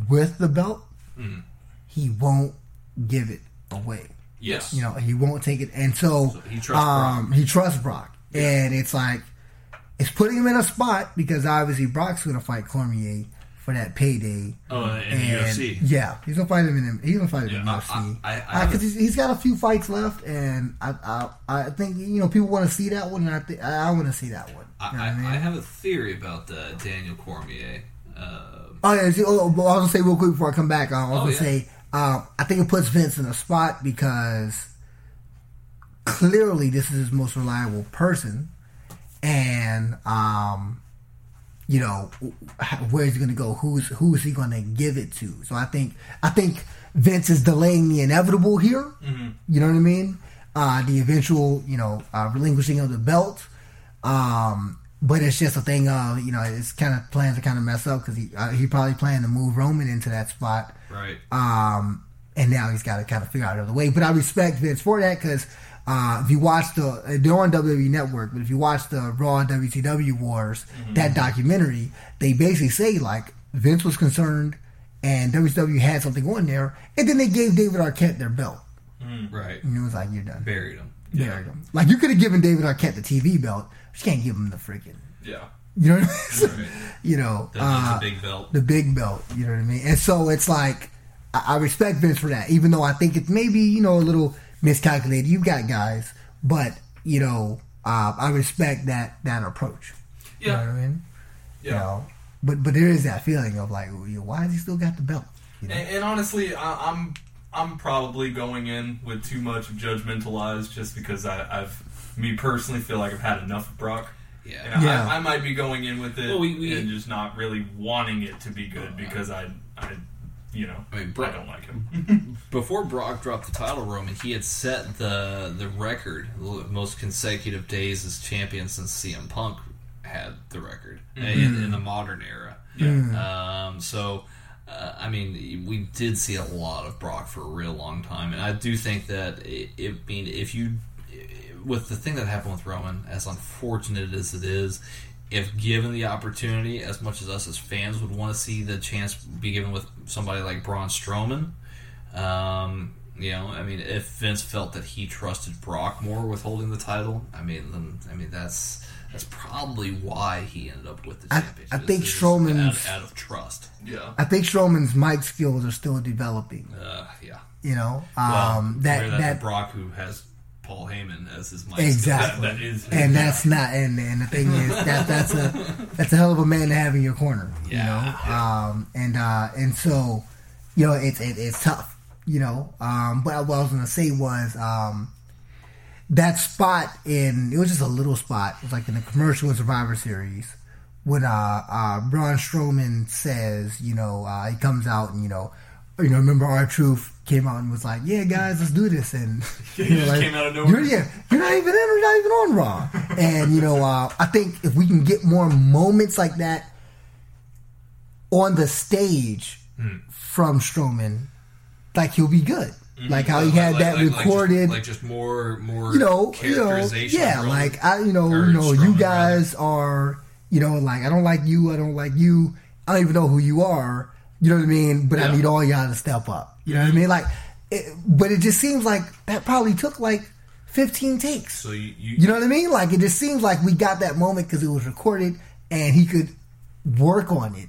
with the belt, Mm-hmm. he won't give it away. Yes. You know, he won't take it, and so, So he trusts um, he trusts Brock, and it's like it's putting him in a spot because obviously Brock's going to fight Cormier for that payday. Oh, in the and UFC. yeah, he's gonna fight him in he's gonna fight him in Yeah, I- UFC because he's, he's got a few fights left, and I I, I think you know people want to see that one, and I think I, want to see that one. I, I, I mean? I have a theory about uh, Daniel Cormier. Uh, Oh yeah, see, oh, oh, I was gonna say real quick before I come back. uh, I was Oh, gonna yeah. say um, I think it puts Vince in a spot because clearly this is his most reliable person, and um, you know where is he gonna go? Who's who is he gonna give it to? So I think I think Vince is delaying the inevitable here. You know what I mean? Uh, the eventual, you know, uh, relinquishing of the belt. Um, but it's just a thing of, you know, it's kind of plans to kind of mess up because he uh, he probably planned to move Roman into that spot. right. Um, and now he's got to kind of figure out another way. But I respect Vince for that because uh, if you watch the, they're on WWE Network, but if you watch the Raw and WCW Wars, that documentary, they basically say like Vince was concerned and WCW had something on there, and then they gave David Arquette their belt. Right. And it was like, you're done. Buried him. Buried him. Like you could have given David Arquette the TV belt, but you can't give him the freaking. Yeah. You know what I mean? Right. you know, The, uh, the big belt. the big belt. You know what I mean? And so it's like I, I respect Vince for that, even though I think it's maybe you know a little miscalculated. You've got guys, but you know uh, I respect that that approach. You know Yeah. what I mean? You know, but but there is that feeling of like, well, you know, why has he still got the belt? You know? And, and honestly, I, I'm I'm probably going in with too much of judgmental eyes just because I, I've me personally feel like I've had enough of Brock. Yeah. And Yeah. I, I might be going in with it Well, we- we- and just not really wanting it to be good because I, I you know, I mean, I Brock- don't like him. Before Brock dropped the title, Roman, he had set the the record, most consecutive days as champion since CM Punk had the record in, in the modern era. Um, so, uh, I mean, we did see a lot of Brock for a real long time, and I do think that it, it I mean if you with the thing that happened with Roman, as unfortunate as it is, if given the opportunity, as much as us as fans would want to see the chance be given with somebody like Braun Strowman, um, you know, I mean, if Vince felt that he trusted Brock more with holding the title, I mean, then I mean that's that's probably why he ended up with the I- championship. I think It's Strowman's- out, out of trust. Yeah. I think Strowman's mic skills are still developing. Uh, yeah. You know, Well, um, that that Brock, who has Paul Heyman as his mic Exactly. That, that is and that's not and, and the thing is that that's a that's a hell of a man to have in your corner you Yeah. know? um and uh and so you know it's it, it's tough you know? Um but what i was gonna say was um that spot in it was just a little spot it was like in the commercial in survivor series when uh uh braun strowman says you know uh he comes out and you know you know remember R-Truth came out and was like yeah guys let's do this and He you know, like, came out of nowhere. You're, yeah, you're not even in, you're not even on Raw. and you know, uh, I think if we can get more moments like that on the stage Hmm. from Strowman, like he'll be good. Like how he had that recorded. like just, more, more, you know, you know, characterization. yeah, like I, you know, you know, you Strowman, guys are, you know, like I don't like you, I don't like you, I don't even know who you are. You know what I mean? But I need all y'all to step up. You know what I mean? Like, it, but it just seems like that probably took like 15 takes. so you, you, You know what I mean? Like it just seems like we got that moment because it was recorded and he could work on it.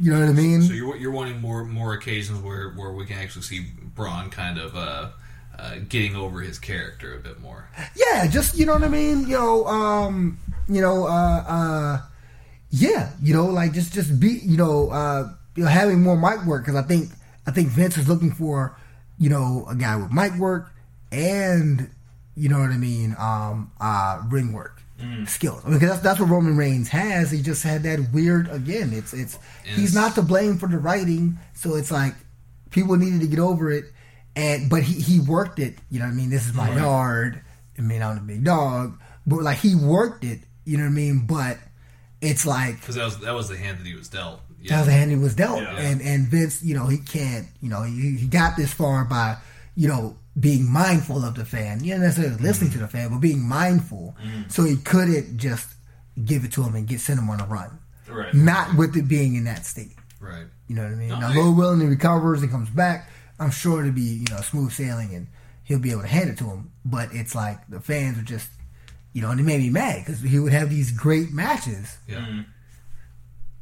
You know what I mean? so you're you're wanting more more occasions where where we can actually see Braun kind of uh, uh, getting over his character a bit more. yeah, just you know what I mean. You know, um, you know, uh, uh, yeah, you know, like just just be, you know, uh, you know, having more mic work because I think I think Vince is looking for, you know, a guy with mic work and you know what I mean, um, uh, ring work. Skills, I mean, that's that's what Roman Reigns has. He just had that weird again. It's it's he's not to blame for the writing, so it's like people needed to get over it, and but he he worked it. You know what I mean? This is my yard. I mean, I'm the big dog, but like he worked it. You know what I mean? But it's like because that was that was the hand that he was dealt. That was the hand he was dealt, Yeah. and and Vince, you know, he can't. You know, he, he got this far by you know being mindful of the fan, you know, necessarily mm-hmm. listening to the fan, but being mindful. Mm-hmm. So he couldn't just give it to him and get send him on a run. Right. Not with it being in that state. Right. You know what I mean? No, now, I- Lil he recovers and comes back. I'm sure to be you know smooth sailing and he'll be able to hand it to him. But it's like the fans are just you know, and it made me mad because he would have these great matches. Yeah. Mm-hmm.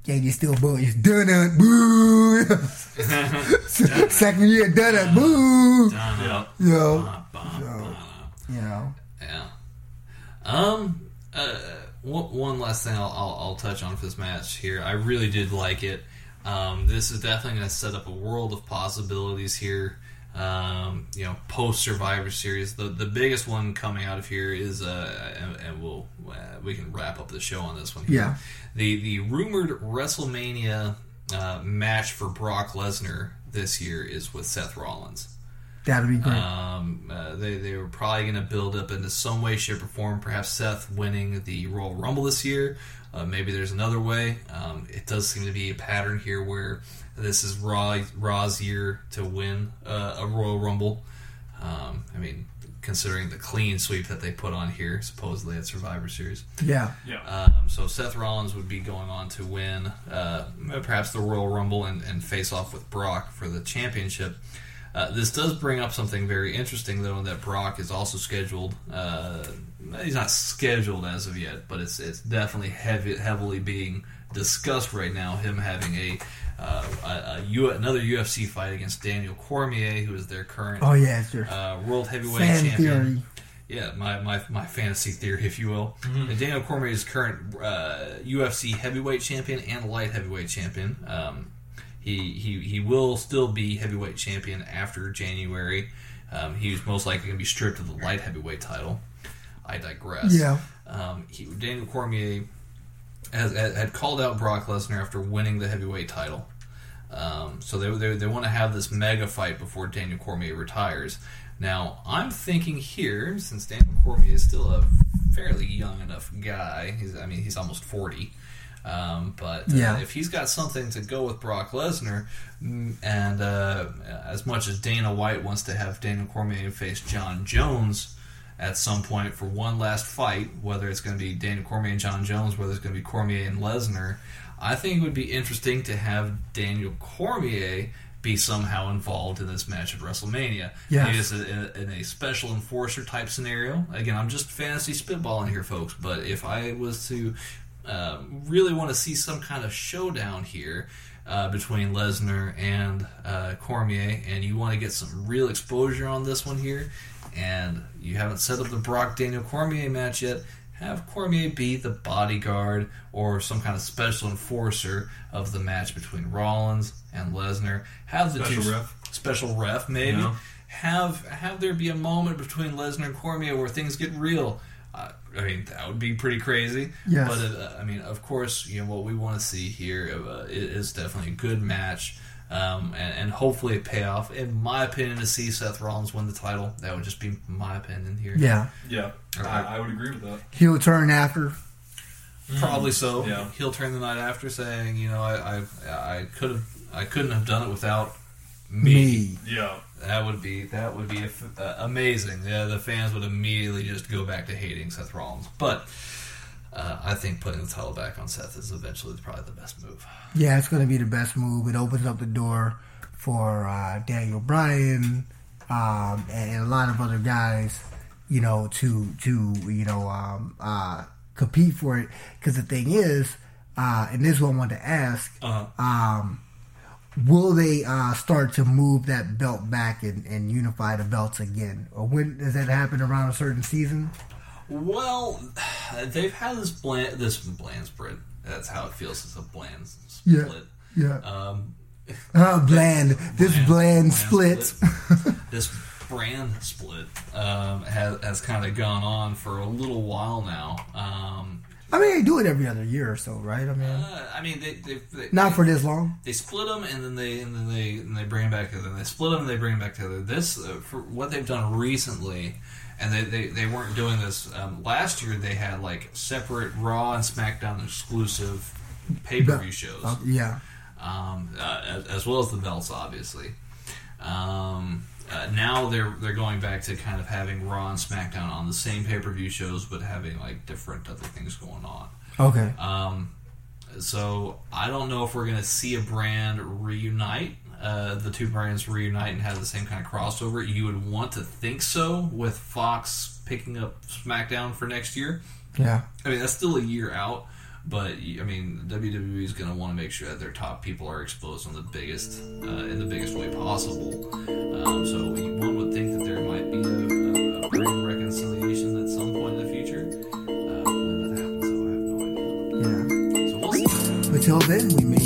And you still boo, he's done it, boo. Second year, done it, boo. Yeah. You know, you know. Yeah. Um. Uh. One, one last thing I'll, I'll, I'll touch on for this match here. I really did like it. Um, this is definitely going to set up a world of possibilities here. Um, you know, post Survivor Series, the the biggest one coming out of here is, uh, and, and we'll uh, we can wrap up the show on this one. Here. Yeah. The the rumored WrestleMania uh, match for Brock Lesnar this year is with Seth Rollins. That'd be great. Um, uh, they, they were probably going to build up into some way, shape, or form. Perhaps Seth winning the Royal Rumble this year. Uh, maybe there's another way. Um, it does seem to be a pattern here where this is Raw, Raw's year to win uh, a Royal Rumble. Um, I mean, considering the clean sweep that they put on here, supposedly at Survivor Series. yeah. Yeah. Um, so Seth Rollins would be going on to win uh, perhaps the Royal Rumble and, and face off with Brock for the championship. Uh, this does bring up something very interesting, though, in that Brock is also scheduled. Uh, he's not scheduled as of yet, but it's it's definitely heavy, heavily being discussed right now. Him having a, uh, a, a U, another UFC fight against Daniel Cormier, who is their current Oh yeah, it's your uh, world heavyweight fan champion. theory. Yeah, my, my, my fantasy theory, if you will. And Daniel Cormier is current uh, UFC heavyweight champion and light heavyweight champion. Um, he, he he will still be heavyweight champion after January. Um, he's most likely going to be stripped of the light heavyweight title. I digress. Yeah. Um, he, Daniel Cormier has, had called out Brock Lesnar after winning the heavyweight title. Um, so they, they, they want to have this mega fight before Daniel Cormier retires. Now, I'm thinking here, since Daniel Cormier is still a fairly young enough guy, he's, I mean, he's almost 40. Um, but uh, Yeah. if he's got something to go with Brock Lesnar, mm, and uh, as much as Dana White wants to have Daniel Cormier face Jon Jones at some point for one last fight, whether it's going to be Daniel Cormier and Jon Jones, whether it's going to be Cormier and Lesnar, I think it would be interesting to have Daniel Cormier be somehow involved in this match at WrestleMania. Is in a special enforcer type scenario. Again, I'm just fantasy spitballing here, folks. But if I was to uh, really want to see some kind of showdown here uh, between Lesnar and uh, Cormier, and you want to get some real exposure on this one here, and you haven't set up the Brock Daniel Cormier match yet, have Cormier be the bodyguard or some kind of special enforcer of the match between Rollins and Lesnar. Have the Special two ref. special ref maybe. Yeah. Have have there be a moment between Lesnar and Cormier where things get real. Uh, I mean, that would be pretty crazy. Yes. But uh, I mean, of course, you know what we want to see here uh, is definitely a good match, um, and, and hopefully a payoff. In my opinion, to see Seth Rollins win the title, that would just be my opinion here. Yeah. Yeah. Okay. I, I would agree with that. He'll turn after. Probably so. Yeah. He'll turn the night after saying, you know, I I, I could have I couldn't have done it without me. Me. Yeah. That would be that would be a- uh, amazing. Yeah, the fans would immediately just go back to hating Seth Rollins. But uh, I think putting the title back on Seth is eventually probably the best move. Yeah, it's going to be the best move. It opens up the door for uh, Daniel Bryan um, and a lot of other guys, you know, to to you know um, uh, compete for it. Because the thing is, uh, and this is what I wanted to ask: Uh, um, Will they uh, start to move that belt back and, and unify the belts again, or when does that happen around a certain season? Well, they've had this bland this bland split. That's how it feels. It's a bland split. Yeah, Um, uh, bland. This bland, bland split. split. this brand split um, has, has kind of gone on for a little while now. Um, I mean, they do it every other year or so, right? I mean, Uh, I mean, they, they, they not for this long. they split them and then they and then they and they bring them back together. They split them and they bring them back together. This uh, for what they've done recently, and they, they, they weren't doing this um, last year. They had like separate Raw and SmackDown exclusive pay per view shows, Uh, yeah. um, uh, as, as well as the belts, obviously. Um, uh, now they're they're going back to kind of having Raw and SmackDown on the same pay per view shows, but having like different other things going on. Okay. Um, so I don't know if we're going to see a brand reunite. Uh, the two brands reunite and have the same kind of crossover. You would want to think so with Fox picking up SmackDown for next year. Yeah. I mean, that's still a year out, but I mean, WWE is going to want to make sure that their top people are exposed on the biggest, uh, in the biggest way possible. Um, so one would think that there might be a, a, a brand reconciliation at some point in the future. Uh, when that happens, I have no idea. Yeah. So we'll see. But till then, we may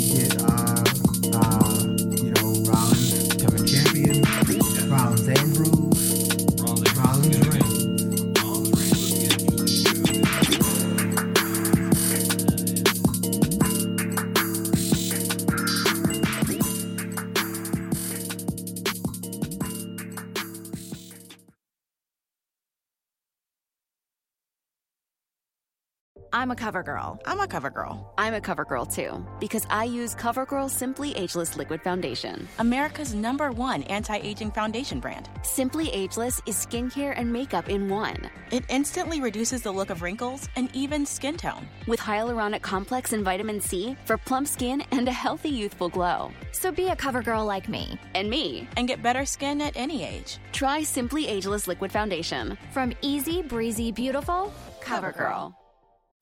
I'm a cover girl. I'm a cover girl. I'm a cover girl too because I use CoverGirl Simply Ageless Liquid Foundation. America's number one anti aging foundation brand. Simply Ageless is skincare and makeup in one It instantly reduces the look of wrinkles and even skin tone. with hyaluronic complex and vitamin C for plump skin and a healthy youthful glow. So be a cover girl like me. And me. And get better skin at any age. Try Simply Ageless Liquid Foundation. From easy, breezy, beautiful, CoverGirl.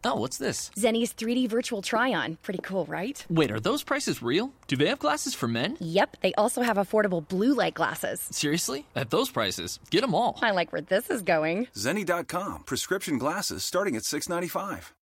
Oh, what's this? Zenni's 3D virtual try on. Pretty cool, right? Wait, are those prices real? Do they have glasses for men? Yep, they also have affordable blue light glasses. Seriously? At those prices, get them all. I like where this is going. Zenni.com. Prescription glasses starting at $6.95.